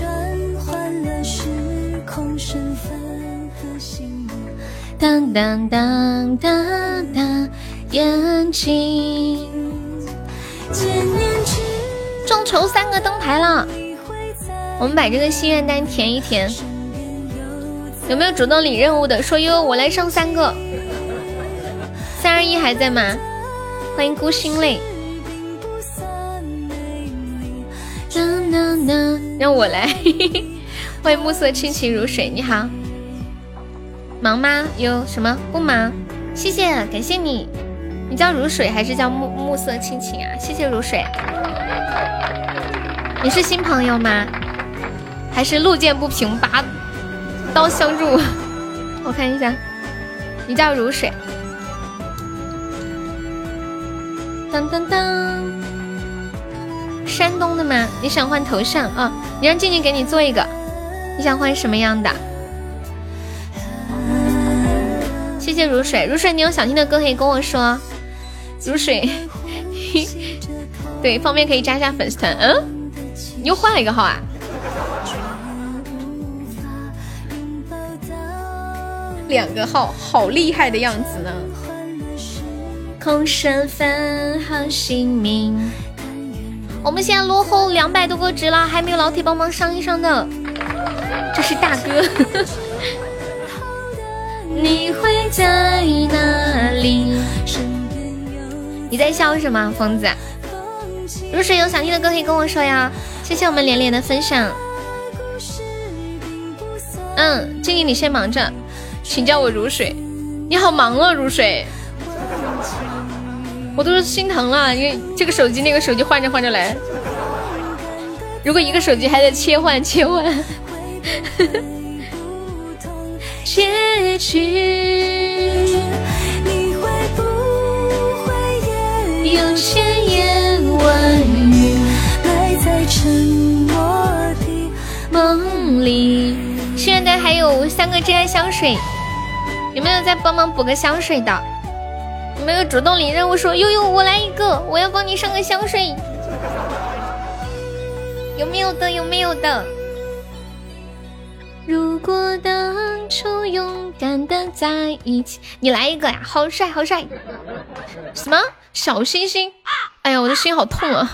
当当当当当，眼睛。众筹三个灯牌了，我们把这个心愿单填一填。有没有主动领任务的？说哟，我来上三个。三二一还在吗？欢迎孤心泪。让我来。欢迎暮色清情如水，你好。忙吗？有什么不忙？谢谢，感谢你。你叫如水还是叫暮暮色轻情啊？谢谢如水。你是新朋友吗？还是路见不平拔刀相助？我看一下，你叫如水。当当当，山东的吗？你想换头像啊？你让静静给你做一个。你想换什么样的？谢谢如水，如水，你有想听的歌可以跟我说。如水。对，方便可以加一下粉丝团。嗯，你又换了一个号啊？两个号，好厉害的样子呢。空身份和姓名。我们现在落后两百多个值了，还没有老铁帮忙上一上的。这是大哥。你会在哪里？你在笑什么，疯子？如水有想听的歌可以跟我说呀。谢谢我们连连的分享。嗯，静怡你先忙着，请叫我如水。你好忙啊，如水。我都是心疼了，因为这个手机那个手机换着换着来。如果一个手机还得切换切换。结局。有千言万语埋在沉默的梦里。还有三个真爱香水，有没有再帮忙补个香水的？有没有主动领任务说悠悠我来一个，我要帮你上个香水？有没有的？有没有的？如果当初勇敢的在一起，你来一个呀！好帅，好帅！什么小星星？哎呀，我的心好痛啊！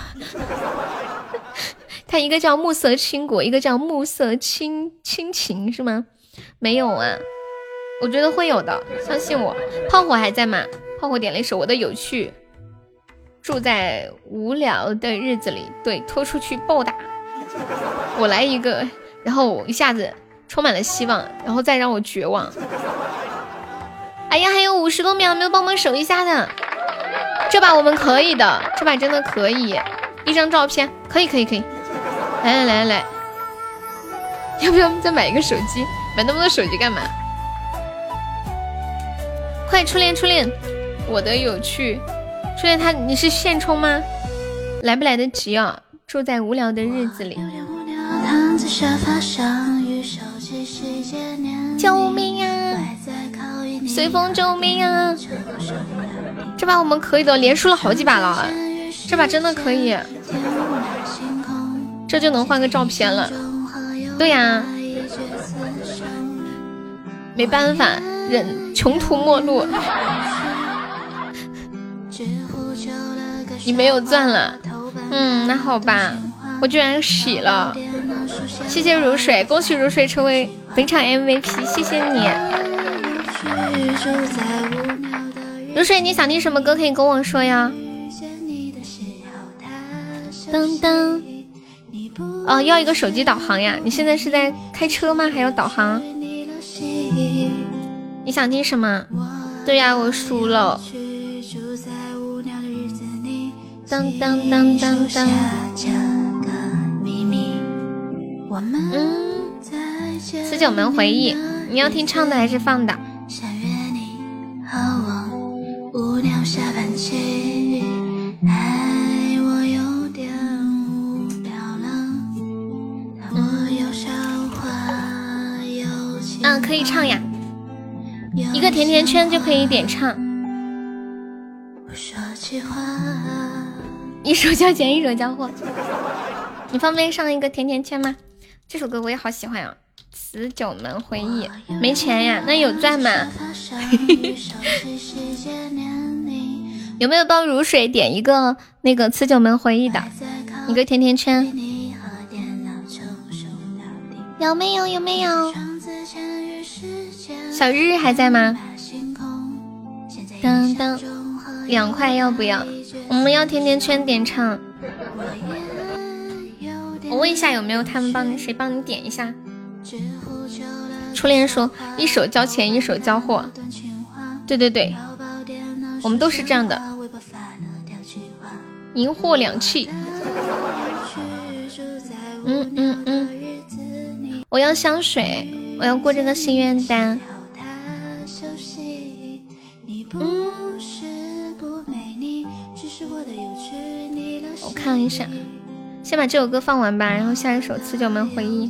他一个叫暮色倾国，一个叫暮色亲亲情，是吗？没有啊，我觉得会有的，相信我。炮火还在吗？炮火点了一首《我的有趣》，住在无聊的日子里，对，拖出去暴打。我来一个，然后一下子。充满了希望，然后再让我绝望。哎呀，还有五十多秒，没有帮忙守一下的。这把我们可以的，这把真的可以。一张照片，可以可以可以。来来来来来，要不要再买一个手机？买那么多手机干嘛？快初恋初恋，我的有趣。初恋他你是现充吗？来不来得及啊？住在无聊的日子里。救命呀！随风救命啊！这把我们可以的，连输了好几把了，这把真的可以，这就能换个照片了。对呀，没办法，人穷途末路。你没有钻了，嗯，那好吧。我居然洗了，谢谢如水，恭喜如水成为本场 MVP，谢谢你。如水，你想听什么歌可以跟我说呀？噔噔，哦，要一个手机导航呀？你现在是在开车吗？还要导航？你想听什么？对呀，我输了。当当当当当。嗯，四九门回忆，你要听唱的还是放的？嗯，可以唱呀，一个甜甜圈就可以点唱。一手交钱一手交货，你方便上一个甜甜圈吗？这首歌我也好喜欢啊，《辞九门回忆》没钱呀？那有钻吗？有没有帮如水点一个那个《辞九门回忆》的一个甜甜圈？有没有？有没有？小日日还在吗？当当，两块要不要？我们要甜甜圈点唱。我问一下有没有他们帮谁帮你点一下？初恋说一手交钱一手交货，对对对，我们都是这样的，银货两讫。嗯嗯嗯，我要香水，我要过这个心愿单。我看一下。先把这首歌放完吧，然后下一首《辞九门回忆》。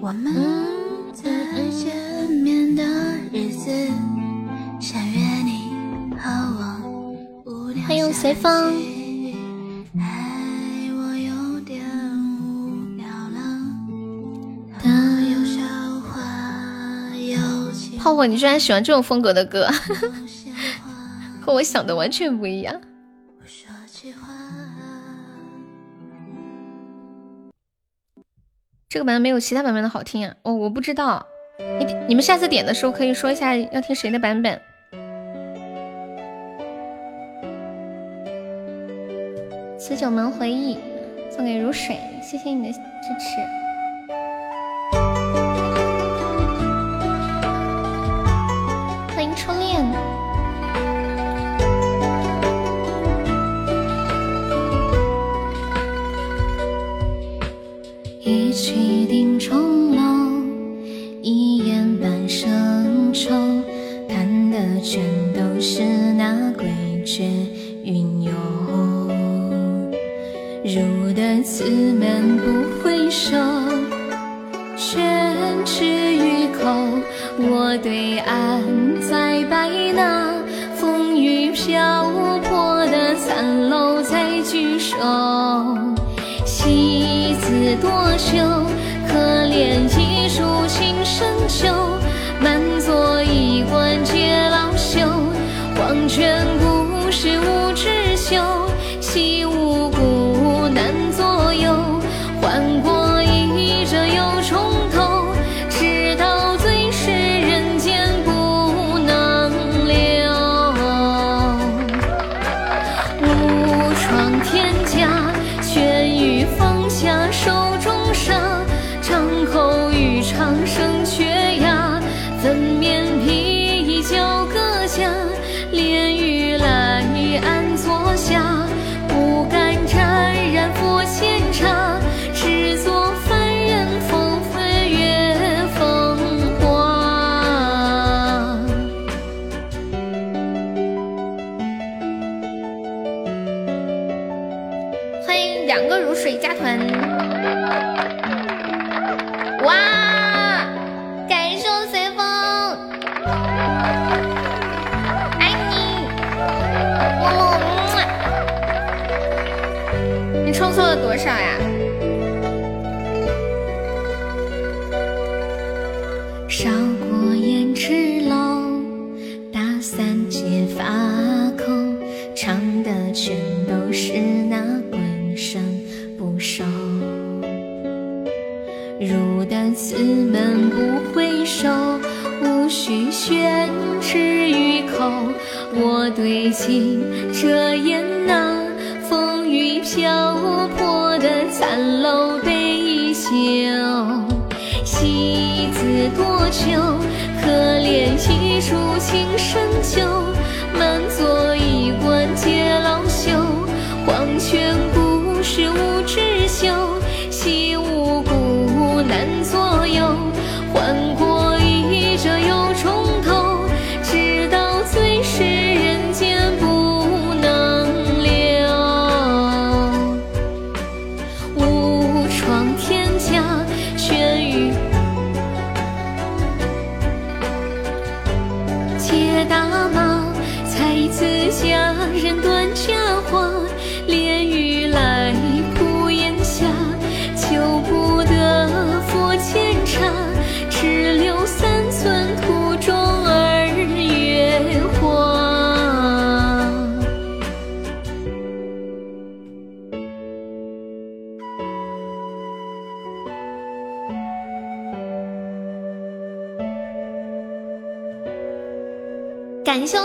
我们再见面的日欢迎随风。泡泡，你居然喜欢这种风格的歌，和我想的完全不一样。这个版本没有其他版本的好听啊！哦，我不知道，你你们下次点的时候可以说一下要听谁的版本。此九门回忆送给如水，谢谢你的支持。曲定重楼，一眼半生愁，看的全都是那诡谲云涌。入得此门不回首，全吃于口。我对案再拜，那风雨飘泊的残陋再聚首。秋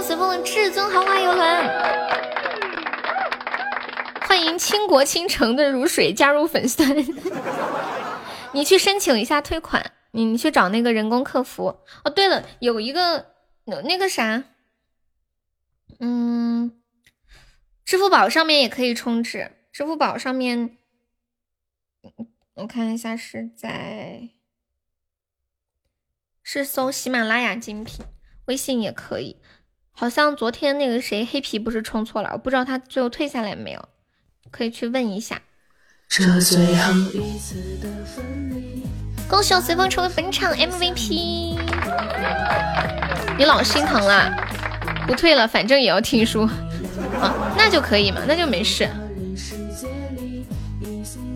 随风的至尊豪华游轮，欢迎倾国倾城的如水加入粉丝团，你去申请一下退款，你你去找那个人工客服。哦，对了，有一个那个啥，嗯，支付宝上面也可以充值，支付宝上面，我看一下是在是搜喜马拉雅精品，微信也可以。好像昨天那个谁黑皮不是充错了，我不知道他最后退下来没有。可以去问一下。恭喜我随风成为本场 MVP。你老心疼了，不退了，反正也要听书啊，那就可以嘛，那就没事。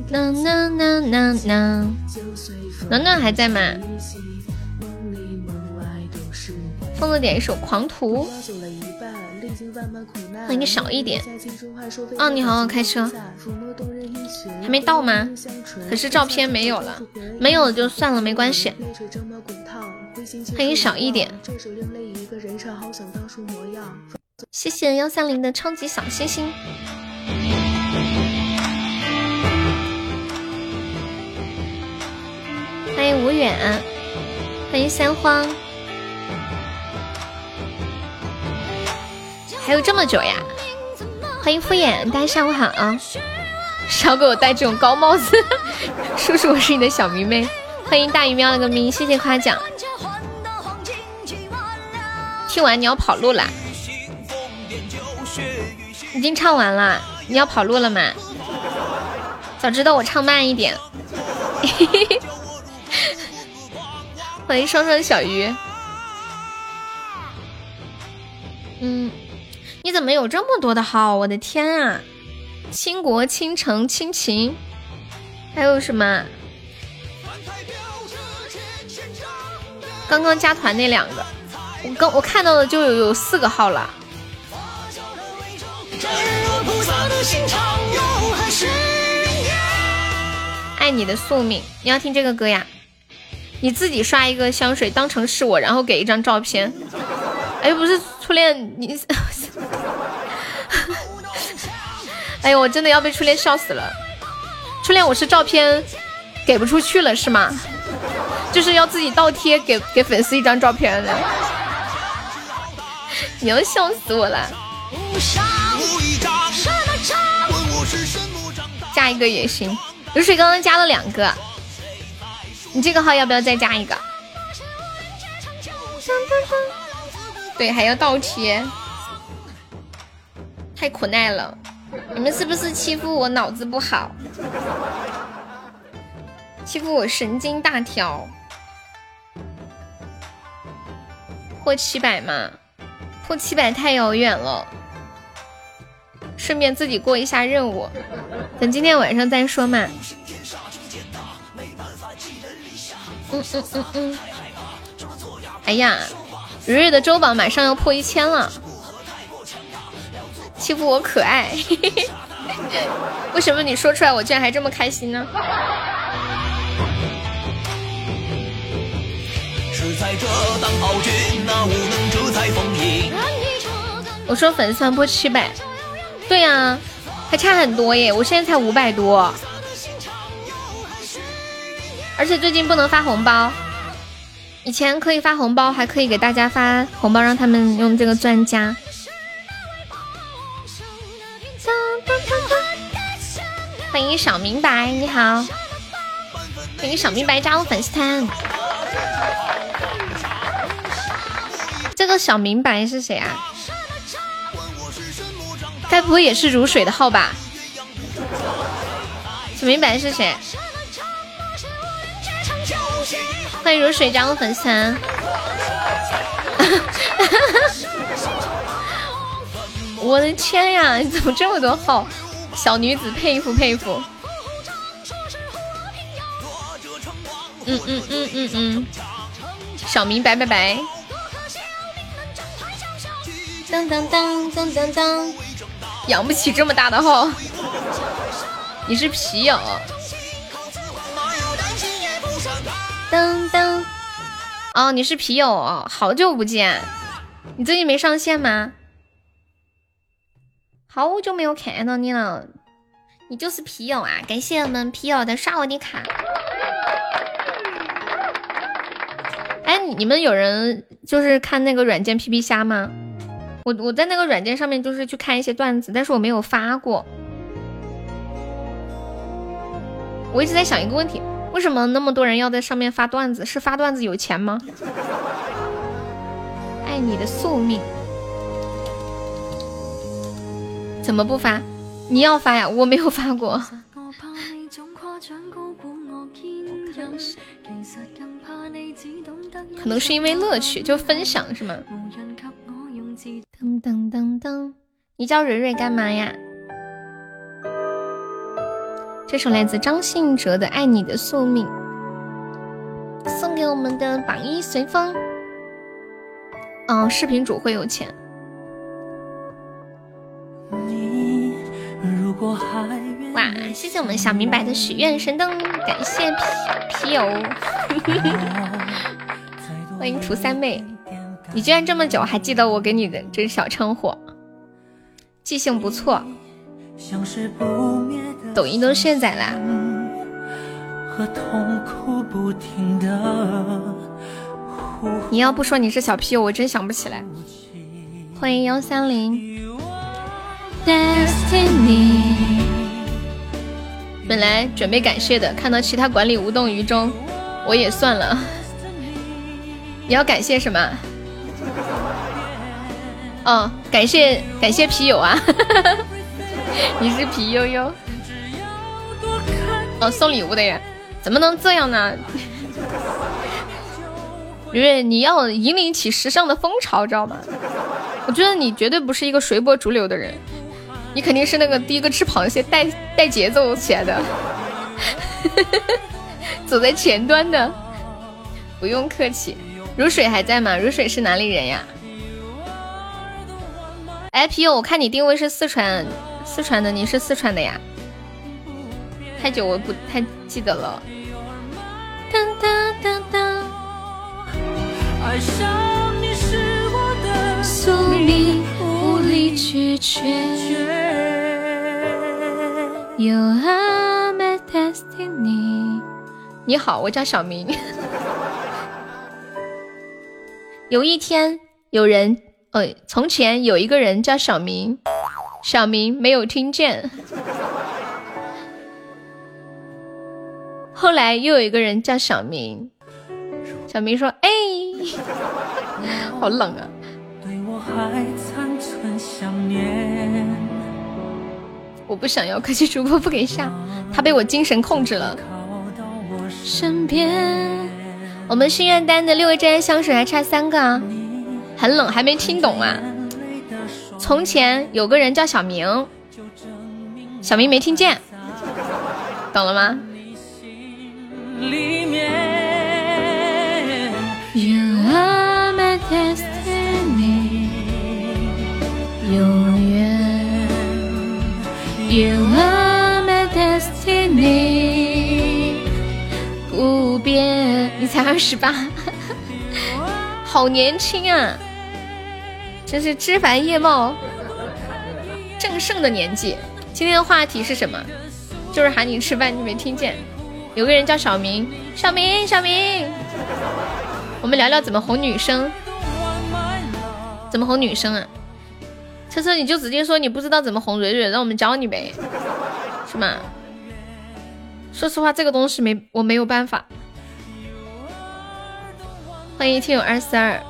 暖暖还在吗？疯子点一首《狂徒》，那应该少一点。哦，你好好开车，还没到吗？可是照片没有了，没有了就算了，没关系。欢迎少一点，谢谢幺三零的超级小星星。欢迎无远，欢迎三荒，还有这么久呀！欢迎敷衍，大家下午好啊！少给我戴这种高帽子，叔叔，我是你的小迷妹。欢迎大鱼喵了个咪，谢谢夸奖。听完你要跑路啦？已经唱完了，你要跑路了吗？早知道我唱慢一点。欢迎双双小鱼。嗯，你怎么有这么多的号？我的天啊！倾国倾城倾情，还有什么？刚刚加团那两个，我刚我看到的就有有四个号了。爱你的宿命，你要听这个歌呀？你自己刷一个香水当成是我，然后给一张照片。哎，不是初恋，你，哎呦，我真的要被初恋笑死了。初恋，我是照片给不出去了是吗？就是要自己倒贴给给粉丝一张照片的。你要笑死我了。加一个也行，流水刚刚加了两个。你这个号要不要再加一个？对，还要倒贴，太苦耐了。你们是不是欺负我脑子不好？欺负我神经大条？破七百嘛？破七百太遥远了。顺便自己过一下任务，等今天晚上再说嘛。嗯嗯嗯嗯，哎呀，日日的周榜马上要破一千了，欺负我可爱，为什么你说出来我居然还这么开心呢？我说粉丝团破七百，对呀，还差很多耶，我现在才五百多。而且最近不能发红包，以前可以发红包，还可以给大家发红包，让他们用这个钻加。欢迎小明白，你好，欢迎小明白加入粉丝团。这个小明白是谁啊？该不会也是如水的号吧？小明白是谁？欢迎如水加入粉丝团，我的天呀，你怎么这么多号？小女子佩服佩服。嗯嗯嗯嗯嗯，小明白拜拜。当当当当当当，养不起这么大的号，你是皮友。噔噔，哦，你是皮友哦，好久不见，你最近没上线吗？好久没有看到你了，你就是皮友啊！感谢我们皮友的刷我的卡。哎，你们有人就是看那个软件皮皮虾吗？我我在那个软件上面就是去看一些段子，但是我没有发过。我一直在想一个问题。为什么那么多人要在上面发段子？是发段子有钱吗？爱你的宿命，怎么不发？你要发呀，我没有发过。可能是因为乐趣，就分享是吗？噔噔噔噔，你叫蕊蕊干嘛呀？这首来自张信哲的《爱你的宿命》，送给我们的榜一随风。哦，视频主会有钱。哇，谢谢我们小明白的许愿神灯，感谢皮皮友，欢迎涂三妹，你居然这么久还记得我给你的这小称呼，记性不错。像是不灭的抖音都卸载啦。你要不说你是小皮友，我真想不起来。欢迎幺三零。本来准备感谢的，看到其他管理无动于衷，我也算了。你要感谢什么？哦，感谢感谢皮友啊！你是皮悠悠。哦，送礼物的呀？怎么能这样呢？圆圆，你要引领起时尚的风潮，知道吗？我觉得你绝对不是一个随波逐流的人，你肯定是那个第一个吃螃蟹带带节奏起来的，走在前端的。不用客气。如水还在吗？如水是哪里人呀？哎，皮友，我看你定位是四川，四川的，你是四川的呀？太久我不太记得了。当当当当。爱上你是我的宿命，无力拒绝。You are my destiny。你好，我叫小明。有一天，有人，呃，从前有一个人叫小明，小明没有听见。后来又有一个人叫小明，小明说：“哎，好冷啊！”我不想要，可惜主播不给下，他被我精神控制了。身边，我们心愿单的六味真爱香水还差三个啊，很冷，还没听懂啊。从前有个人叫小明，小明没听见，懂了吗？里面。You are my destiny，永远。You are my destiny，不变。你才二十八，好年轻啊！真是枝繁叶茂、正盛的年纪。今天的话题是什么？就是喊你吃饭，你没听见。有个人叫小明，小明，小明，我们聊聊怎么哄女生，怎么哄女生啊？车车，你就直接说你不知道怎么哄蕊蕊，让我们教你呗，是吗？说实话，这个东西没我没有办法。欢迎听友二四二，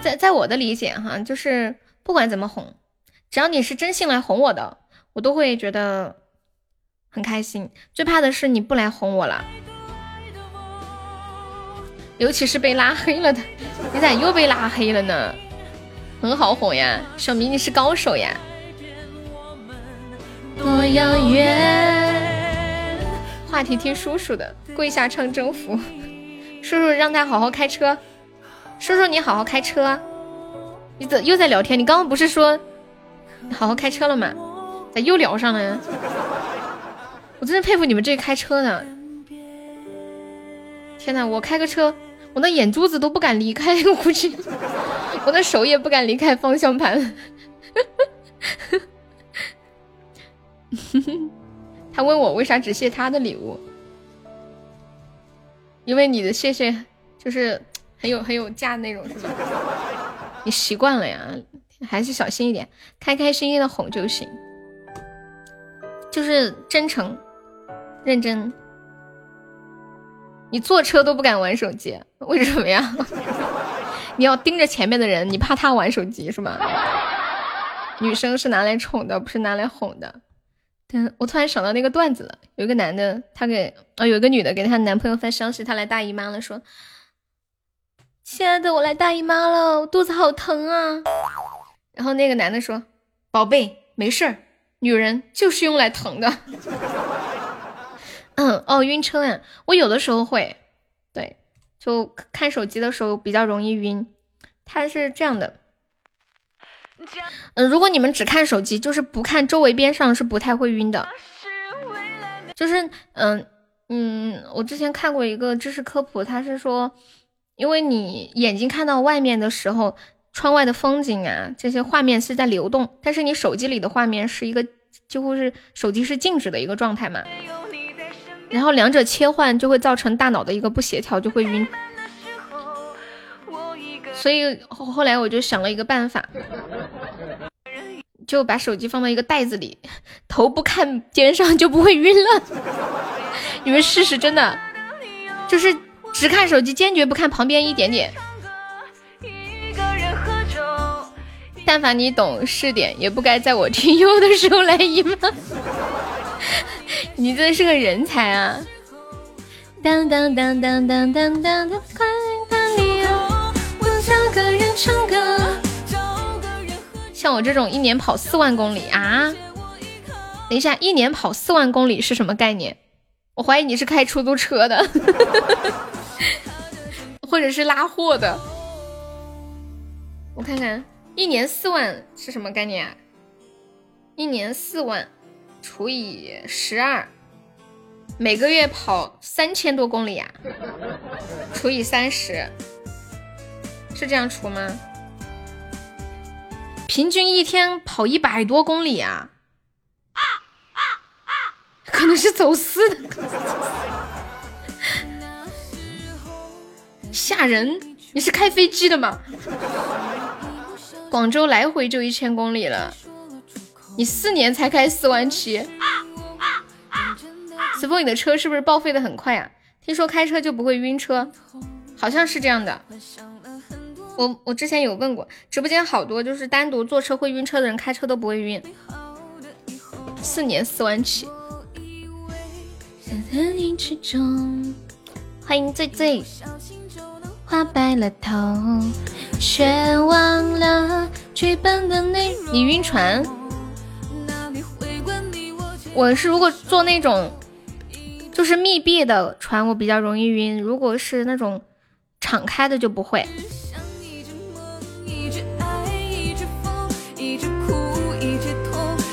在在我的理解哈，就是不管怎么哄。只要你是真心来哄我的，我都会觉得很开心。最怕的是你不来哄我了，尤其是被拉黑了的。你咋又被拉黑了呢？很好哄呀，小明你是高手呀。多遥远。话题听叔叔的，跪下唱征服。叔叔让他好好开车。叔叔你好好开车。你怎又在聊天？你刚刚不是说？好好开车了吗？咋又聊上了呀？我真是佩服你们这开车的。天哪，我开个车，我那眼珠子都不敢离开，我估计我的手也不敢离开方向盘。他问我为啥只谢他的礼物？因为你的谢谢就是很有很有价那种，是吗？你习惯了呀。还是小心一点，开开心心的哄就行，就是真诚、认真。你坐车都不敢玩手机，为什么呀？你要盯着前面的人，你怕他玩手机是吗？女生是拿来宠的，不是拿来哄的。我突然想到那个段子了，有一个男的，他给啊，有一个女的给她男朋友发消息，她来大姨妈了，说：“亲爱的，我来大姨妈了，我肚子好疼啊。”然后那个男的说：“宝贝，没事儿，女人就是用来疼的。”嗯，哦，晕车呀，我有的时候会，对，就看手机的时候比较容易晕。他是这样的。嗯，如果你们只看手机，就是不看周围边上，是不太会晕的。就是嗯嗯，我之前看过一个知识科普，他是说，因为你眼睛看到外面的时候，窗外的风景啊，这些画面是在流动，但是你手机里的画面是一个几乎是手机是静止的一个状态嘛，然后两者切换就会造成大脑的一个不协调，就会晕。所以后后来我就想了一个办法，就把手机放到一个袋子里，头不看肩上就不会晕了。你们试试，真的，就是只看手机，坚决不看旁边一点点。但凡你懂试点，也不该在我听优的时候来姨妈。你真是个人才啊！当当当当当当当当，快乐理由。像我这种一年跑四万公里啊！等一下，一年跑四万公里是什么概念？我怀疑你是开出租车的，或者是拉货的。我看看，一年四万是什么概念啊？一年四万除以十二，每个月跑三千多公里啊，除以三十。是这样除吗？平均一天跑一百多公里啊！可能是走私的，吓人！你是开飞机的吗？广州来回就一千公里了，你四年才开四万七。子枫，你的车是不是报废的很快啊？听说开车就不会晕车，好像是这样的。我我之前有问过，直播间好多就是单独坐车会晕车的人，开车都不会晕。四年四万起。欢迎醉醉。花白了头，却忘了剧本的内容。你晕船？我是如果坐那种就是密闭的船，我比较容易晕。如果是那种敞开的就不会。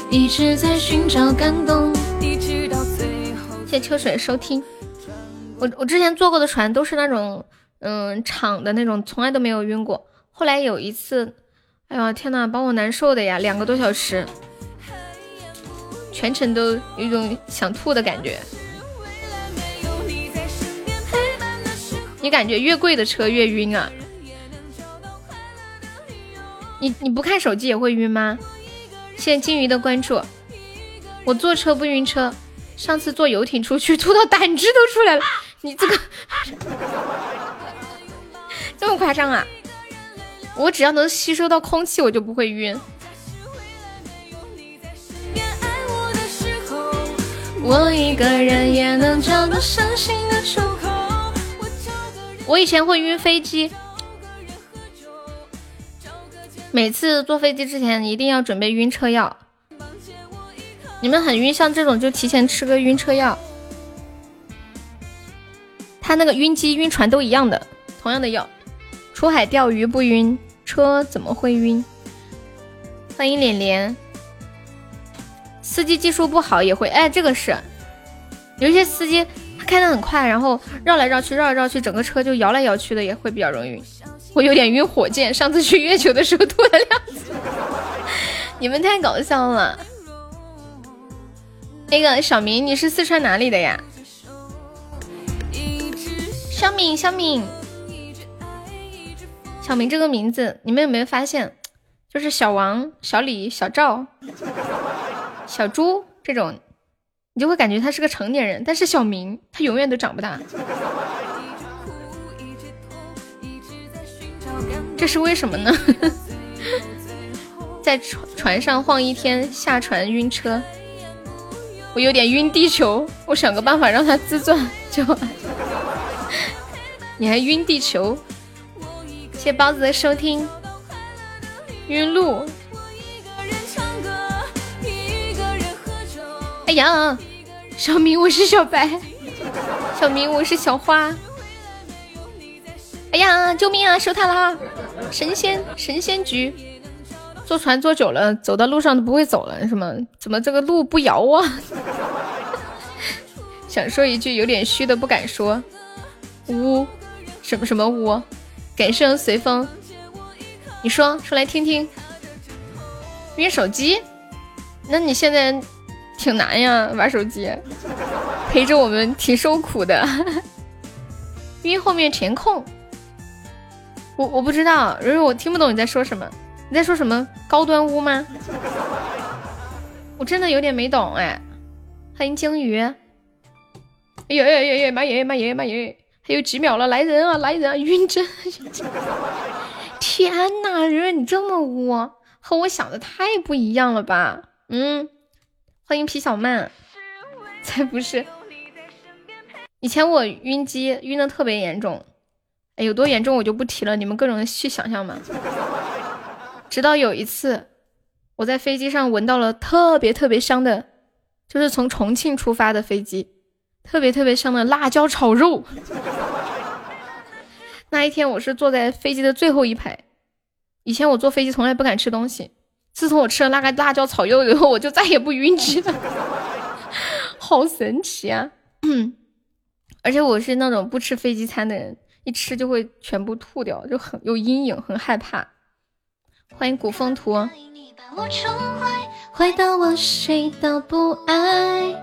一直在寻找感动，谢谢秋水收听。我我之前坐过的船都是那种嗯敞的那种，从来都没有晕过。后来有一次，哎呀天呐，把我难受的呀，两个多小时，全程都有一种想吐的感觉。你感觉越贵的车越晕啊？你你不看手机也会晕吗？谢谢金鱼的关注。我坐车不晕车，上次坐游艇出去吐到胆汁都出来了。你这个这么夸张啊？我只要能吸收到空气，我就不会晕。我一个人也能找到伤心的出口。我以前会晕飞机。每次坐飞机之前一定要准备晕车药。你们很晕，像这种就提前吃个晕车药。他那个晕机、晕船都一样的，同样的药。出海钓鱼不晕车怎么会晕？欢迎脸脸。司机技术不好也会，哎，这个是。有些司机他开的很快，然后绕来绕去，绕来绕去，整个车就摇来摇去的，也会比较容易晕。我有点晕火箭，上次去月球的时候吐了两次。你们太搞笑了。那个小明，你是四川哪里的呀？小敏，小敏，小明这个名字，你们有没有发现，就是小王、小李、小赵、小朱这种，你就会感觉他是个成年人，但是小明他永远都长不大。这是为什么呢？在船船上晃一天，下船晕车。我有点晕地球，我想个办法让他自转就。你还晕地球？谢谢包子的收听。晕路。哎呀，小明我是小白，小明我是小花。哎呀，救命啊！收他了！神仙神仙局，坐船坐久了，走到路上都不会走了，是吗？怎么这个路不摇啊？想说一句有点虚的不敢说。呜，什么什么呜？感胜随风，你说说来听听。晕手机？那你现在挺难呀，玩手机，陪着我们挺受苦的。晕后面填空。我我不知道，如果我听不懂你在说什么，你在说什么高端屋吗？我真的有点没懂哎。欢迎鲸鱼。哎呀呀呀呀！妈耶妈耶妈耶！还有几秒了，来人啊来人啊！晕针！天呐，蕊蕊你这么污，和我想的太不一样了吧？嗯，欢迎皮小曼。才不是，以前我晕机晕的特别严重。哎，有多严重我就不提了，你们各种去想象嘛。直到有一次，我在飞机上闻到了特别特别香的，就是从重庆出发的飞机，特别特别香的辣椒炒肉。那一天我是坐在飞机的最后一排，以前我坐飞机从来不敢吃东西，自从我吃了那个辣椒炒肉以后，我就再也不晕机了，好神奇啊！而且我是那种不吃飞机餐的人。一吃就会全部吐掉，就很有阴影，很害怕。欢迎古风图，坏到我谁都不爱，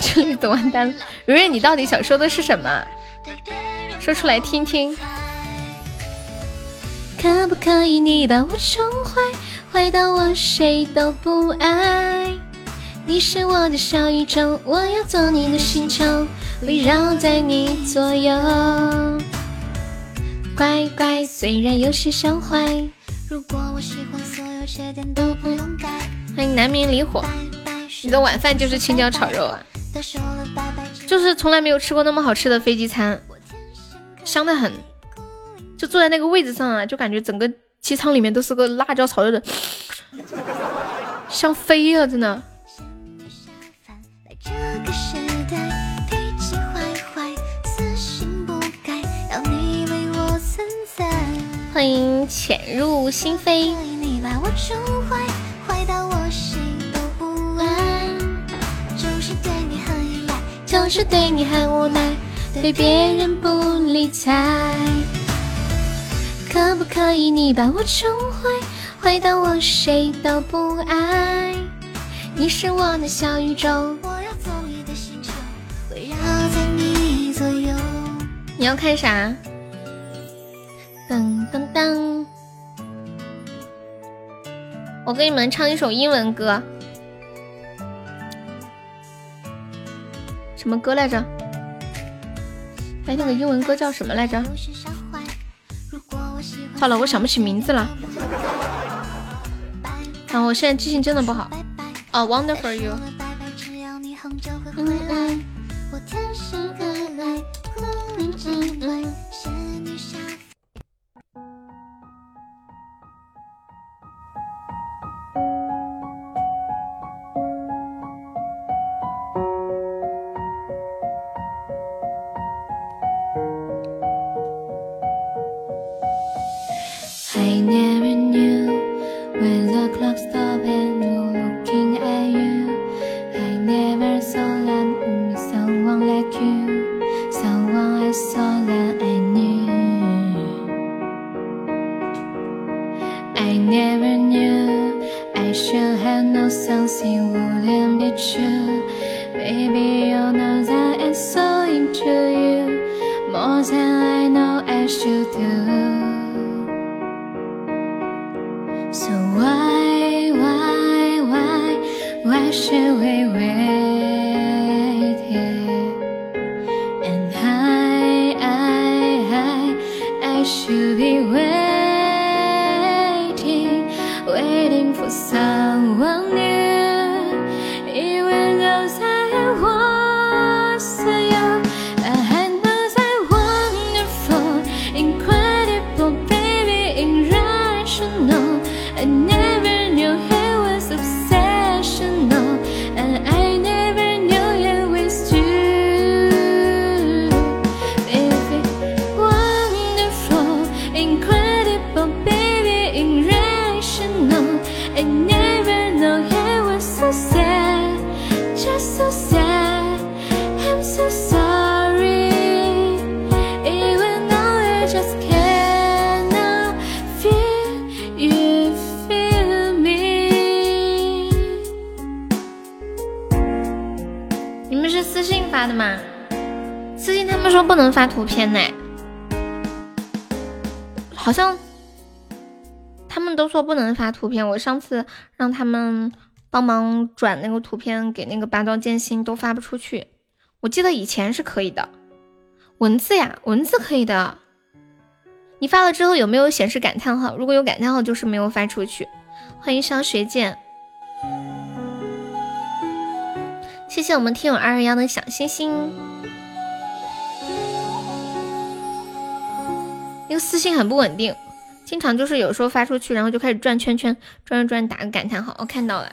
这里都完蛋了。如蕊，你到底想说的是什么？说出来听听。可不可以你把我宠坏，坏到我谁都不爱？你是我的小宇宙，我要做你的星球，围绕在你左右。乖乖，虽然有些小坏。如果我喜欢所有缺点都不用改。欢迎南明离火，你的晚饭就是青椒炒肉啊？就是从来没有吃过那么好吃的飞机餐，香的很。就坐在那个位置上啊，就感觉整个机舱里面都是个辣椒炒肉的，香飞了，真的。欢迎潜入心扉。是对你很无奈，对别人不理睬。可不可以你把我宠坏，坏到我谁都不爱？你是我的小宇宙，我要做你的星球，围绕在你左右。你要看啥？噔噔噔！我给你们唱一首英文歌，什么歌来着？哎，那个英文歌叫什么来着？错了，我想不起名字了。啊，我现在记性真的不好。啊，Wonderful You。嗯嗯。图片。我上次让他们帮忙转那个图片给那个八刀剑心，都发不出去。我记得以前是可以的，文字呀，文字可以的。你发了之后有没有显示感叹号？如果有感叹号，就是没有发出去。欢迎商学剑。谢谢我们听友二二幺的小星星。那个私信很不稳定，经常就是有时候发出去，然后就开始转圈圈，转转转，打个感叹号。我看到了。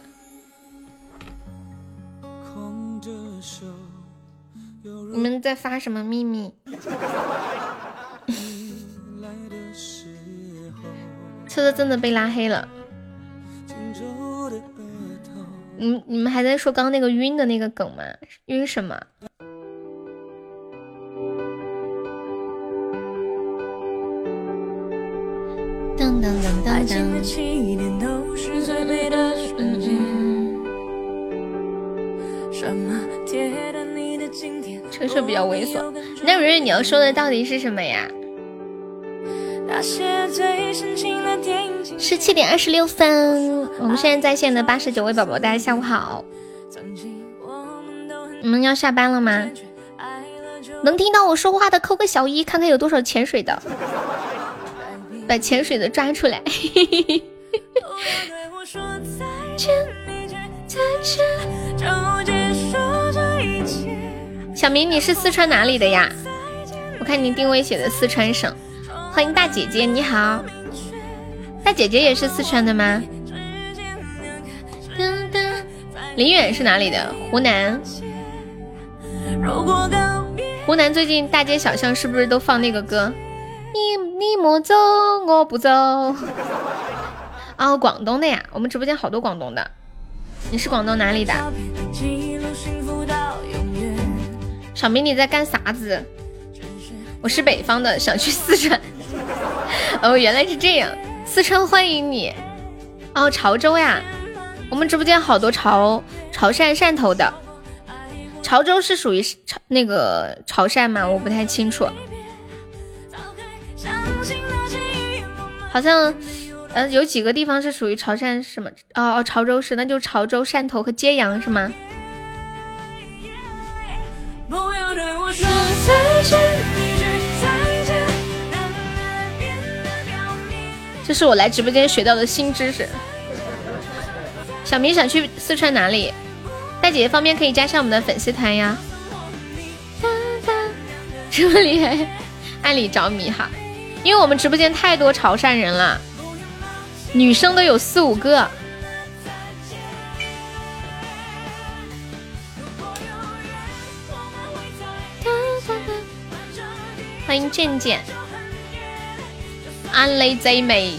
你们在发什么秘密？车车真的被拉黑了。你你们还在说刚刚那个晕的那个梗吗？晕什么？噔噔噔噔。车车比较猥琐。那蕊蕊，你要说的到底是什么呀？十七点二十六分，我们现在在线的八十九位宝宝，大家下午好。你们要下班了吗？能听到我说话的扣个小一，看看有多少潜水的，把潜水的抓出来。小明，你是四川哪里的呀？我看你定位写的四川省。欢迎大姐姐，你好，大姐姐也是四川的吗？林远是哪里的？湖南。湖南最近大街小巷是不是都放那个歌？你你莫走，我不走。哦，广东的呀，我们直播间好多广东的。你是广东哪里的？小明你在干啥子？我是北方的，想去四川。哦，原来是这样，四川欢迎你。哦，潮州呀，我们直播间好多潮潮汕汕头的。潮州是属于潮那个潮汕吗？我不太清楚。好像呃有几个地方是属于潮汕什么？哦哦，潮州市，那就潮州、汕头和揭阳是吗？这是我来直播间学到的新知识。小明想去四川哪里？大姐姐方便可以加上我们的粉丝团呀。这么厉害，爱里着迷哈！因为我们直播间太多潮汕人了，女生都有四五个。欢迎健健。安利贼美，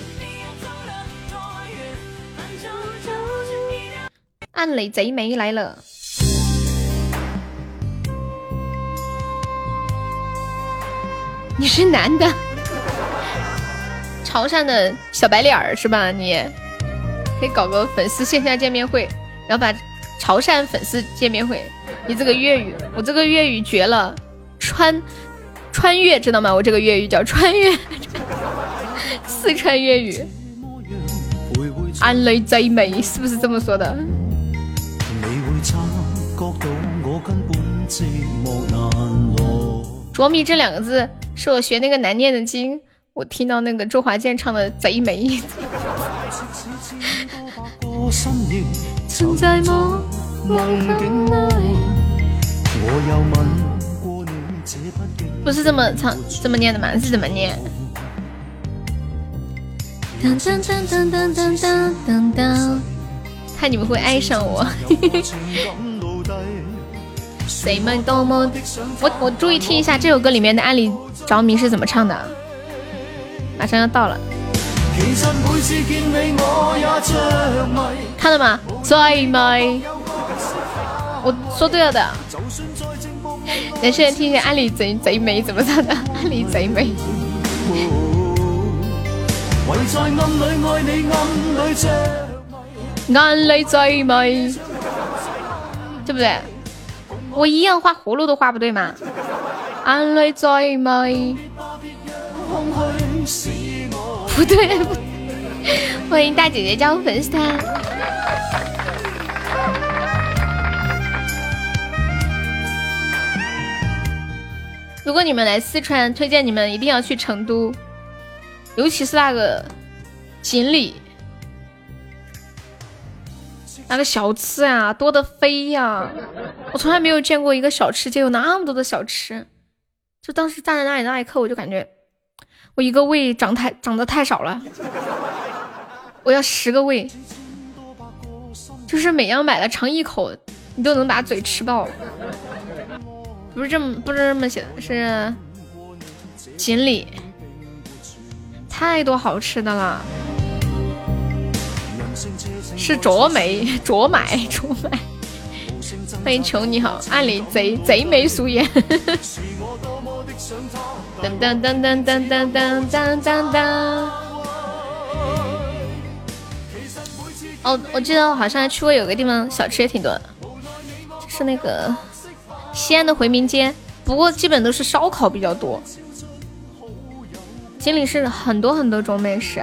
安利贼美来了。你是男的，潮汕的小白脸儿是吧？你可以搞个粉丝线下见面会，然后把潮汕粉丝见面会。你这个粤语，我这个粤语绝了，穿穿越知道吗？我这个粤语叫穿越。四川粤语，安雷最美是不是这么说的？着迷这两个字是我学那个难念的经，我听到那个周华健唱的贼美。不是这么唱这么念的吗？是怎么念？噔噔噔噔噔噔噔噔噔，看你们会爱上我。谁们多么？我我注意听一下这首歌里面的《爱里着迷》是怎么唱的。马上要到了。看到吗？最美。我说对了的。人现在听见安里贼贼美怎么唱的？安里贼美。眼泪最美，对不对？我一样画葫芦都画不对吗？眼泪最美，不对。欢迎大姐姐加入粉丝团。如果你们来四川，推荐你们一定要去成都，尤其是那个锦里，那个小吃啊，多的飞呀！我从来没有见过一个小吃街有那么多的小吃。就当时站在那里那一刻，我就感觉我一个胃长太长得太少了，我要十个胃，就是每样买了尝一口，你都能把嘴吃爆。不是这么不是这么写的，是锦鲤，太多好吃的了。是卓美卓买卓买，欢迎穷你好，暗里贼贼眉鼠眼。噔噔噔噔噔噔噔噔噔噔。哦，我记得我好像还去过有个地方，小吃也挺多的，是那个。西安的回民街，不过基本都是烧烤比较多。锦里是很多很多种美食。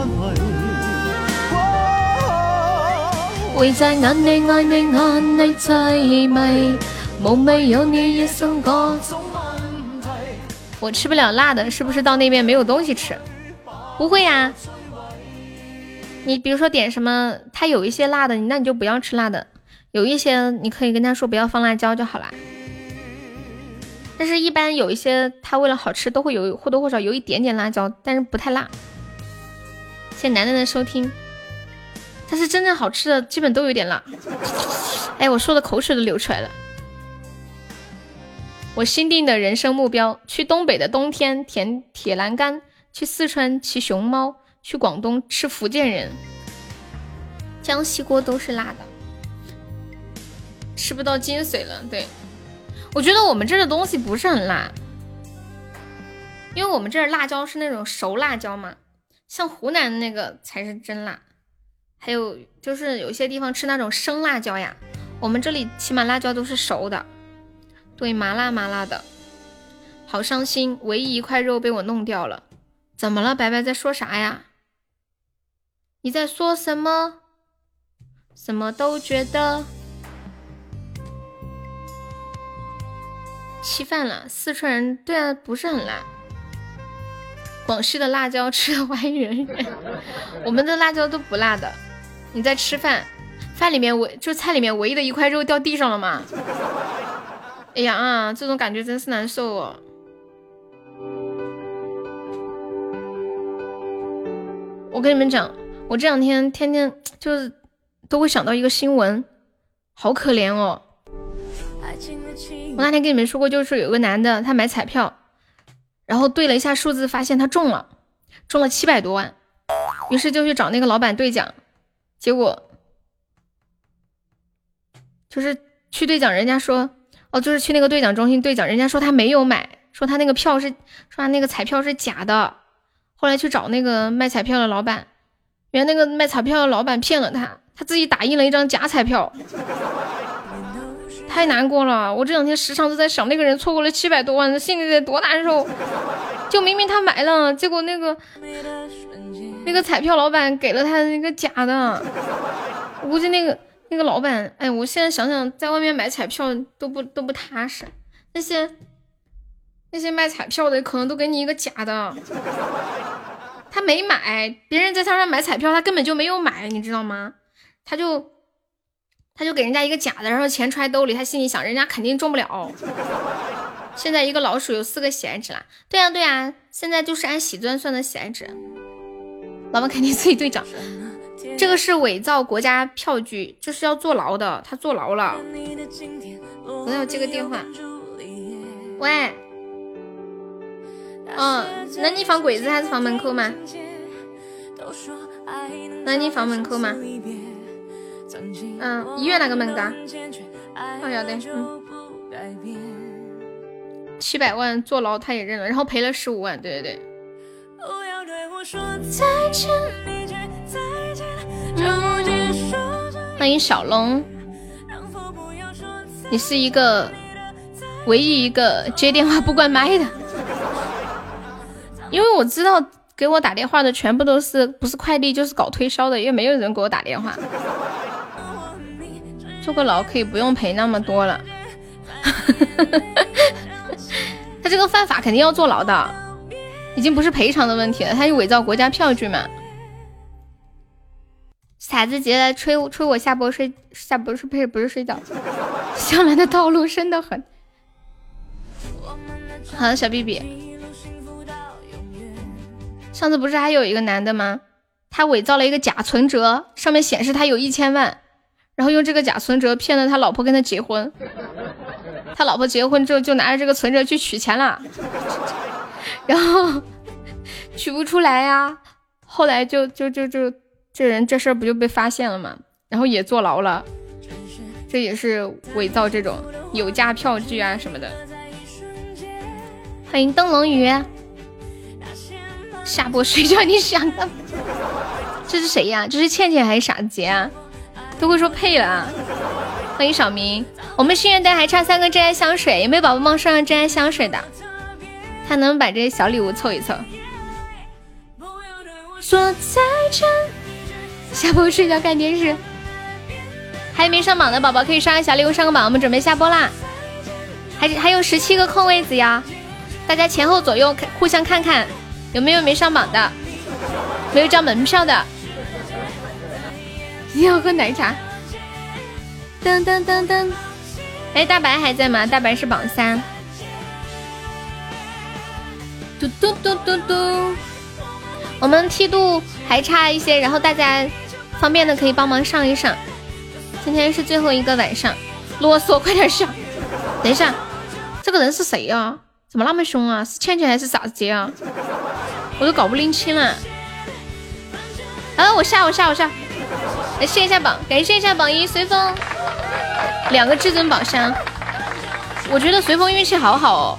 会在眼里爱你眼你最美，无味有你一生各种问题。我吃不了辣的，是不是到那边没有东西吃？不会呀，你比如说点什么，他有一些辣的，那你就不要吃辣的；有一些你可以跟他说不要放辣椒就好了。但是，一般有一些，他为了好吃，都会有或多或少有一点点辣椒，但是不太辣。谢谢楠楠的收听。但是真正好吃的，基本都有点辣。哎，我说的口水都流出来了。我新定的人生目标：去东北的冬天舔铁栏杆，去四川骑熊猫，去广东吃福建人。江西锅都是辣的，吃不到精髓了。对。我觉得我们这儿的东西不是很辣，因为我们这儿辣椒是那种熟辣椒嘛，像湖南那个才是真辣。还有就是有些地方吃那种生辣椒呀，我们这里起码辣椒都是熟的，对，麻辣麻辣的。好伤心，唯一一块肉被我弄掉了。怎么了，白白在说啥呀？你在说什么？什么都觉得。稀饭了，四川人对啊，不是很辣。广西的辣椒吃的 欢迎人人，我们的辣椒都不辣的。你在吃饭，饭里面唯就菜里面唯一的一块肉掉地上了吗？哎呀啊，这种感觉真是难受哦。我跟你们讲，我这两天天天就是都会想到一个新闻，好可怜哦。我那天跟你们说过，就是有个男的，他买彩票，然后对了一下数字，发现他中了，中了七百多万，于是就去找那个老板兑奖，结果就是去兑奖，人家说，哦，就是去那个兑奖中心兑奖，人家说他没有买，说他那个票是，说他那个彩票是假的，后来去找那个卖彩票的老板，原来那个卖彩票的老板骗了他，他自己打印了一张假彩票。太难过了，我这两天时常都在想，那个人错过了七百多万，心里得多难受。就明明他买了，结果那个那个彩票老板给了他那个假的。我估计那个那个老板，哎，我现在想想，在外面买彩票都不都不踏实。那些那些卖彩票的可能都给你一个假的，他没买，别人在他那买彩票，他根本就没有买，你知道吗？他就他就给人家一个假的，然后钱揣兜里，他心里想人家肯定中不了。现在一个老鼠有四个喜爱值啦，对呀对呀，现在就是按喜钻算的喜爱值。老板肯定自己队长，这个是伪造国家票据，这是要坐牢的，他坐牢了。我要接个电话，喂，嗯，那你放柜子还是放门口嘛？那你放门口嘛？嗯，医院那个门嘎？哦，要得，嗯。七百万坐牢他也认了，然后赔了十五万，对对对。欢迎小龙，你是一个唯一一个接电话不关麦的，因为我知道给我打电话的全部都是不是快递就是搞推销的，因为没有人给我打电话。坐个牢可以不用赔那么多了。他这个犯法肯定要坐牢的，已经不是赔偿的问题了，他是伪造国家票据嘛。傻子姐来催催我下播睡下播是不是不是睡觉？向来的道路深得很。好的，小 B B。上次不是还有一个男的吗？他伪造了一个假存折，上面显示他有一千万，然后用这个假存折骗了他老婆跟他结婚。他老婆结婚之后就拿着这个存折去取钱了，然后取不出来呀，后来就就就就这人这事儿不就被发现了吗？然后也坐牢了，这也是伪造这种有价票据啊什么的。欢迎灯笼鱼，下播睡觉你想干嘛？这是谁呀？这是倩倩还是傻子杰啊？都会说配了。欢迎小明。我们心愿单还差三个真爱香水，有没有宝宝帮上上真爱香水的？看能把这些小礼物凑一凑。说再见，下播睡觉看电视。还没上榜的宝宝可以上个小礼物上个榜，我们准备下播啦。还还有十七个空位子呀，大家前后左右看，互相看看有没有没上榜的，没有交门票的。你要喝奶茶？噔噔噔噔。哎，大白还在吗？大白是榜三。嘟嘟嘟嘟嘟，我们梯度还差一些，然后大家方便的可以帮忙上一上。今天是最后一个晚上，啰嗦，快点上。等一下，这个人是谁呀？怎么那么凶啊？是倩倩还是傻子姐啊？我都搞不拎清了。啊，我下，我下，我下。来谢一下榜，感谢一下榜一随风。两个至尊宝箱，我觉得随风运气好好哦，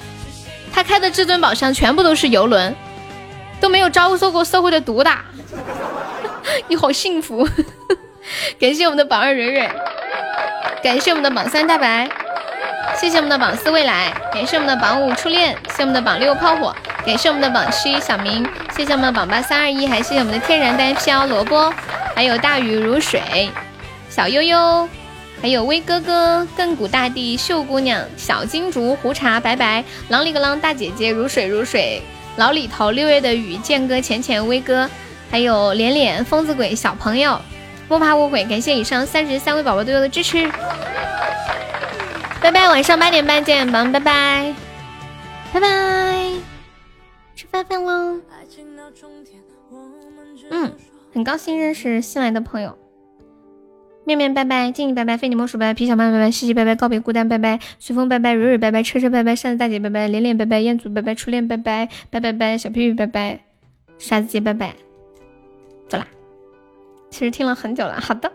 他开的至尊宝箱全部都是游轮，都没有遭受过社会的毒打，你好幸福！感谢我们的榜二蕊蕊，感谢我们的榜三大白，谢谢我们的榜四未来，感谢我们的榜五初恋，谢我们的榜六炮火，感谢我们的榜七小明，谢谢我们的榜八三二一，还谢谢我们的天然单飘萝卜，还有大雨如水，小悠悠。还有威哥哥、亘古大地、秀姑娘、小金竹、胡茶、白白、啷里个啷、大姐姐、如水如水、老李头、六月的雨、剑哥、浅浅、威哥，还有脸脸、疯子鬼、小朋友，不怕误会，感谢以上三十三位宝宝对我的支持，拜拜，晚上八点半见，宝宝拜拜，拜拜，吃饭饭喽，嗯，很高兴认识新来的朋友。面面拜拜，静怡拜拜，非你莫属拜拜，皮小曼拜拜，西西拜拜，告别孤单拜拜，随风拜拜，蕊蕊拜拜，车车拜拜，扇子大姐拜拜，连连拜拜，彦祖拜拜，初恋拜拜，拜拜拜，小屁屁拜拜，傻子姐拜拜，走啦。其实听了很久了，好的。